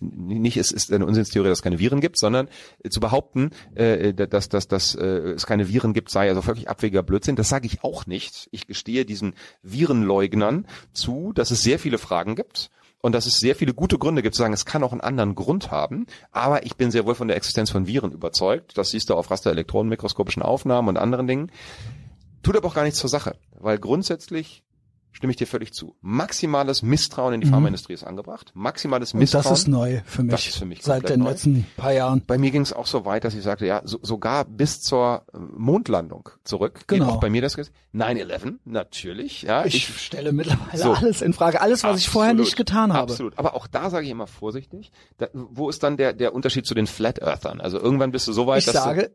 nicht es ist eine Unsinnstheorie, dass es keine Viren gibt, sondern zu behaupten, äh, dass, dass, dass äh, es keine Viren gibt, sei also völlig abwegiger Blödsinn. Das sage ich auch nicht. Ich gestehe diesen Virenleugnern zu, dass es sehr viele Fragen gibt und dass es sehr viele gute Gründe gibt zu sagen, es kann auch einen anderen Grund haben. Aber ich bin sehr wohl von der Existenz von Viren überzeugt. Das siehst du auf Rasterelektronenmikroskopischen Aufnahmen und anderen Dingen. Tut aber auch gar nichts zur Sache, weil grundsätzlich stimme ich dir völlig zu. Maximales Misstrauen in die mhm. Pharmaindustrie ist angebracht. Maximales Misstrauen. Und das ist neu für mich. Das ist für mich seit den neu. letzten paar Jahren. Bei mir ging es auch so weit, dass ich sagte, ja, so, sogar bis zur äh, Mondlandung zurück. Genau. Geht auch bei mir das 9/11 natürlich. Ja, ich, ich stelle mittlerweile so. alles in Frage, alles, was absolut, ich vorher nicht getan habe. Absolut. Aber auch da sage ich immer vorsichtig. Da, wo ist dann der der Unterschied zu den Flat Earthern? Also irgendwann bist du so weit, ich dass sage,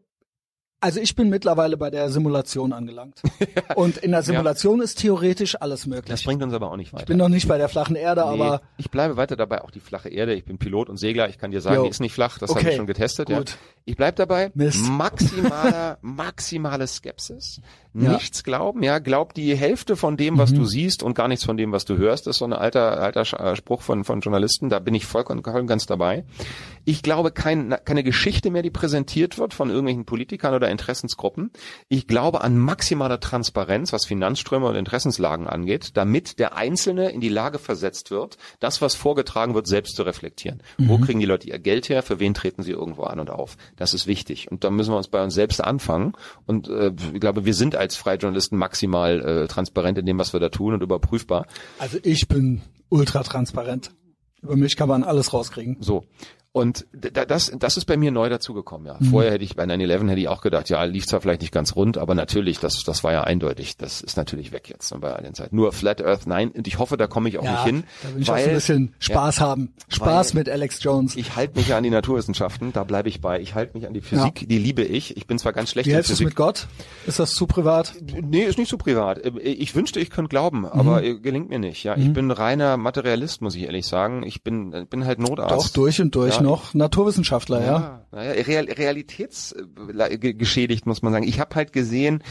also ich bin mittlerweile bei der Simulation angelangt. Und in der Simulation ja. ist theoretisch alles möglich. Das bringt uns aber auch nicht weiter. Ich bin noch nicht bei der flachen Erde, nee, aber. Ich bleibe weiter dabei, auch die flache Erde. Ich bin Pilot und Segler. Ich kann dir sagen, jo. die ist nicht flach. Das okay. habe ich schon getestet. Gut. Ja. Ich bleib dabei. Mist. Maximaler, maximale Skepsis. Nichts ja. glauben, ja. Glaub die Hälfte von dem, was mhm. du siehst und gar nichts von dem, was du hörst. Das ist so ein alter, alter äh, Spruch von, von Journalisten. Da bin ich vollkommen ganz dabei. Ich glaube kein, keine Geschichte mehr, die präsentiert wird von irgendwelchen Politikern oder Interessensgruppen. Ich glaube an maximaler Transparenz, was Finanzströme und Interessenslagen angeht, damit der Einzelne in die Lage versetzt wird, das, was vorgetragen wird, selbst zu reflektieren. Mhm. Wo kriegen die Leute ihr Geld her? Für wen treten sie irgendwo an und auf? Das ist wichtig. Und da müssen wir uns bei uns selbst anfangen. Und äh, ich glaube, wir sind als freie Journalisten maximal äh, transparent in dem, was wir da tun und überprüfbar. Also ich bin ultra transparent. Über mich kann man alles rauskriegen. So. Und das, das ist bei mir neu dazugekommen, ja. Mhm. Vorher hätte ich bei 9-11 hätte ich auch gedacht, ja, lief zwar vielleicht nicht ganz rund, aber natürlich, das, das war ja eindeutig. Das ist natürlich weg jetzt ne, bei all den Zeiten. Nur Flat Earth, nein, und ich hoffe, da komme ich auch ja, nicht hin. Da will ich weil, ein bisschen Spaß ja, haben. Spaß mit Alex Jones. Ich halte mich ja an die Naturwissenschaften, da bleibe ich bei. Ich halte mich an die Physik, ja. die liebe ich. Ich bin zwar ganz schlecht Wie in Physik. mit Gott? Ist das zu privat? Nee, ist nicht zu privat. Ich wünschte, ich könnte glauben, aber mhm. gelingt mir nicht. Ja, ich mhm. bin reiner Materialist, muss ich ehrlich sagen. Ich bin, bin halt Notarzt. Doch, durch und durch noch Naturwissenschaftler. Wissenschaftler, ja. ja. Naja, Real, realitätsgeschädigt muss man sagen. Ich habe halt gesehen,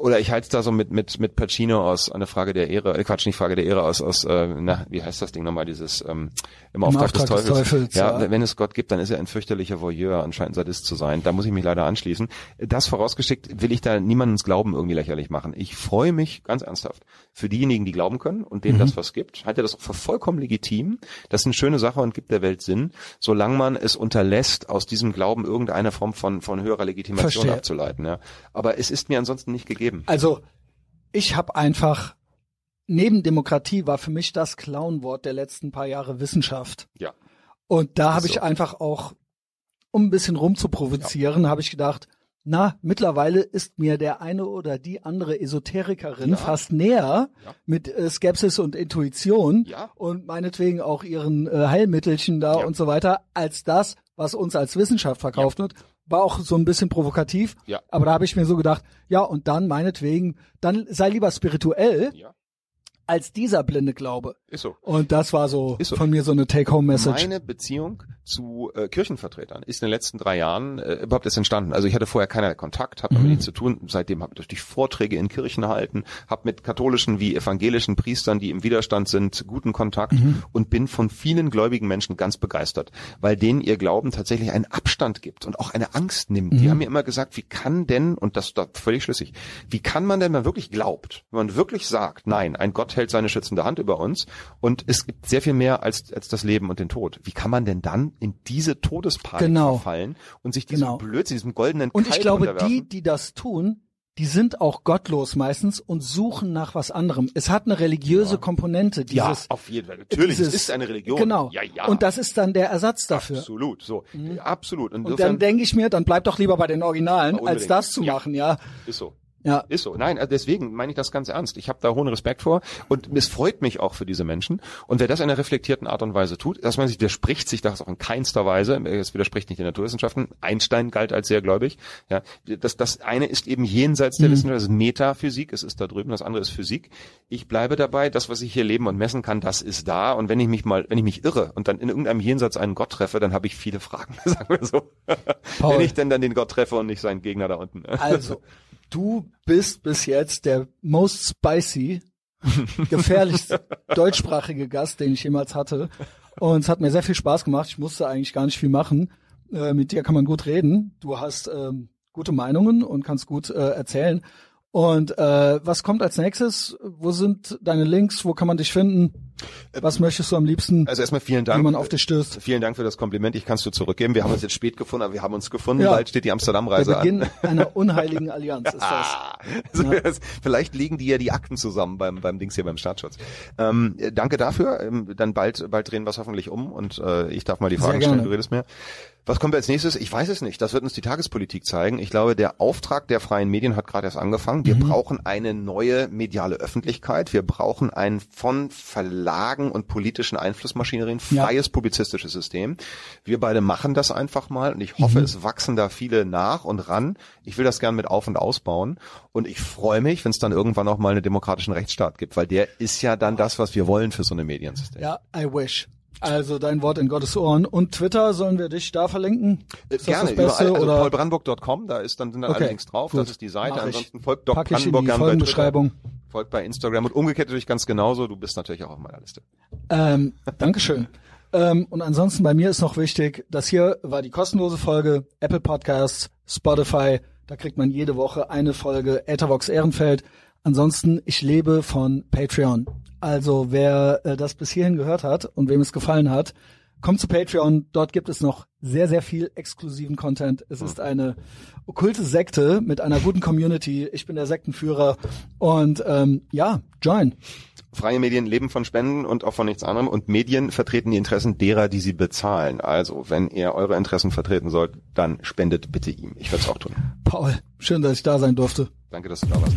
oder ich halte es da so mit mit mit Pacino aus eine Frage der Ehre, äh, Quatsch, nicht Frage der Ehre aus aus äh, na, wie heißt das Ding nochmal dieses ähm, im, Im Auftrag, Auftrag des, Teufels. des, Teufels. ja, ja, wenn es Gott gibt, dann ist er ein fürchterlicher Voyeur, anscheinend Sadist zu sein. Da muss ich mich leider anschließen. Das vorausgeschickt will ich da niemandens Glauben irgendwie lächerlich machen. Ich freue mich ganz ernsthaft für diejenigen, die glauben können und denen mhm. das was gibt. Halte das für vollkommen legitim. Das ist eine schöne Sache und gibt der Welt Sinn, solange man es unterlässt, aus diesem Glauben irgendeine Form von von höherer Legitimation Verstehe. abzuleiten. Ja. Aber es ist mir ansonsten nicht gegeben geben. Also ich habe einfach neben Demokratie war für mich das Clownwort der letzten paar Jahre Wissenschaft. Ja. Und da habe so. ich einfach auch, um ein bisschen rumzuprovozieren, ja. habe ich gedacht, na, mittlerweile ist mir der eine oder die andere Esoterikerin ja. fast näher ja. mit äh, Skepsis und Intuition ja. und meinetwegen auch ihren äh, Heilmittelchen da und so weiter, als das, was uns als Wissenschaft verkauft wird war auch so ein bisschen provokativ. Ja. Aber da habe ich mir so gedacht, ja, und dann meinetwegen, dann sei lieber spirituell. Ja als dieser blinde Glaube. Ist so. Und das war so, so. von mir so eine Take-Home-Message. Meine Beziehung zu äh, Kirchenvertretern ist in den letzten drei Jahren äh, überhaupt erst entstanden. Also ich hatte vorher keinerlei Kontakt, habe mhm. damit nichts zu tun. Seitdem habe ich durch Vorträge in Kirchen erhalten, habe mit katholischen wie evangelischen Priestern, die im Widerstand sind, guten Kontakt mhm. und bin von vielen gläubigen Menschen ganz begeistert, weil denen ihr Glauben tatsächlich einen Abstand gibt und auch eine Angst nimmt. Mhm. Die haben mir immer gesagt, wie kann denn, und das ist völlig schlüssig, wie kann man denn, wenn man wirklich glaubt, wenn man wirklich sagt, nein, ein Gott hält seine schützende Hand über uns und es gibt sehr viel mehr als, als das Leben und den Tod. Wie kann man denn dann in diese Todespanik genau. verfallen und sich diesem genau. Blödsinn, diesem goldenen Und ich glaube, die, die das tun, die sind auch gottlos meistens und suchen nach was anderem. Es hat eine religiöse ja. Komponente. Dieses, ja, auf jeden Fall. Natürlich, dieses, es ist eine Religion. Genau. Ja, ja. Und das ist dann der Ersatz dafür. Absolut, so. Mhm. Absolut. Insofern, und dann denke ich mir, dann bleib doch lieber bei den Originalen, als das zu machen, ja. Ist so. Ja. Ist so. Nein, also deswegen meine ich das ganz ernst. Ich habe da hohen Respekt vor und es freut mich auch für diese Menschen. Und wer das in einer reflektierten Art und Weise tut, dass man sich widerspricht sich das auch in keinster Weise, es widerspricht nicht den Naturwissenschaften. Einstein galt als sehr gläubig. Ja, das, das eine ist eben jenseits der mhm. Wissenschaft, das ist Metaphysik, es ist da drüben, das andere ist Physik. Ich bleibe dabei, das, was ich hier leben und messen kann, das ist da. Und wenn ich mich mal, wenn ich mich irre und dann in irgendeinem Jenseits einen Gott treffe, dann habe ich viele Fragen, sagen wir so. Paul. Wenn ich denn dann den Gott treffe und nicht seinen Gegner da unten. Also, du bist bis jetzt der most spicy, gefährlichste deutschsprachige Gast, den ich jemals hatte. Und es hat mir sehr viel Spaß gemacht. Ich musste eigentlich gar nicht viel machen. Äh, mit dir kann man gut reden. Du hast ähm, gute Meinungen und kannst gut äh, erzählen. Und äh, was kommt als nächstes? Wo sind deine Links? Wo kann man dich finden? Was möchtest du am liebsten? Also erstmal vielen Dank. Wenn man auf dich stößt. Vielen Dank für das Kompliment. Ich kann es dir zurückgeben. Wir haben uns jetzt spät gefunden, aber wir haben uns gefunden. Ja. Bald steht die Amsterdam-Reise an. Beginn einer unheiligen Allianz ist das. also ja. Vielleicht liegen die ja die Akten zusammen beim, beim Dings hier beim Staatsschutz. Ähm, danke dafür. Ähm, dann bald, bald drehen wir es hoffentlich um und äh, ich darf mal die Fragen stellen. Du redest mehr. Was kommt als nächstes? Ich weiß es nicht. Das wird uns die Tagespolitik zeigen. Ich glaube, der Auftrag der freien Medien hat gerade erst angefangen. Wir mhm. brauchen eine neue mediale Öffentlichkeit. Wir brauchen ein von Verlagen und politischen Einflussmaschinerien freies ja. publizistisches System. Wir beide machen das einfach mal und ich hoffe, mhm. es wachsen da viele nach und ran. Ich will das gern mit auf und ausbauen und ich freue mich, wenn es dann irgendwann auch mal einen demokratischen Rechtsstaat gibt, weil der ist ja dann das, was wir wollen für so eine Mediensystem. Ja, I wish. Also dein Wort in Gottes Ohren. Und Twitter, sollen wir dich da verlinken? Äh, ist Gerne, Beste, überall, also paulbrandburg.com, da ist dann sind dann okay, alle Links drauf, gut. das ist die Seite. Ansonsten folgt Doc Brandenburg gerne bei Twitter. Folgt bei Instagram und umgekehrt natürlich ganz genauso. Du bist natürlich auch auf meiner Liste. Ähm, Dankeschön. ähm, und ansonsten bei mir ist noch wichtig, das hier war die kostenlose Folge Apple Podcasts, Spotify. Da kriegt man jede Woche eine Folge Ethervox Ehrenfeld. Ansonsten, ich lebe von Patreon. Also wer äh, das bis hierhin gehört hat und wem es gefallen hat, kommt zu Patreon. Dort gibt es noch sehr, sehr viel exklusiven Content. Es ist eine okkulte Sekte mit einer guten Community. Ich bin der Sektenführer und ähm, ja, join. Freie Medien leben von Spenden und auch von nichts anderem und Medien vertreten die Interessen derer, die sie bezahlen. Also, wenn ihr eure Interessen vertreten sollt, dann spendet bitte ihm. Ich werde es auch tun. Paul, schön, dass ich da sein durfte. Danke, dass du da warst.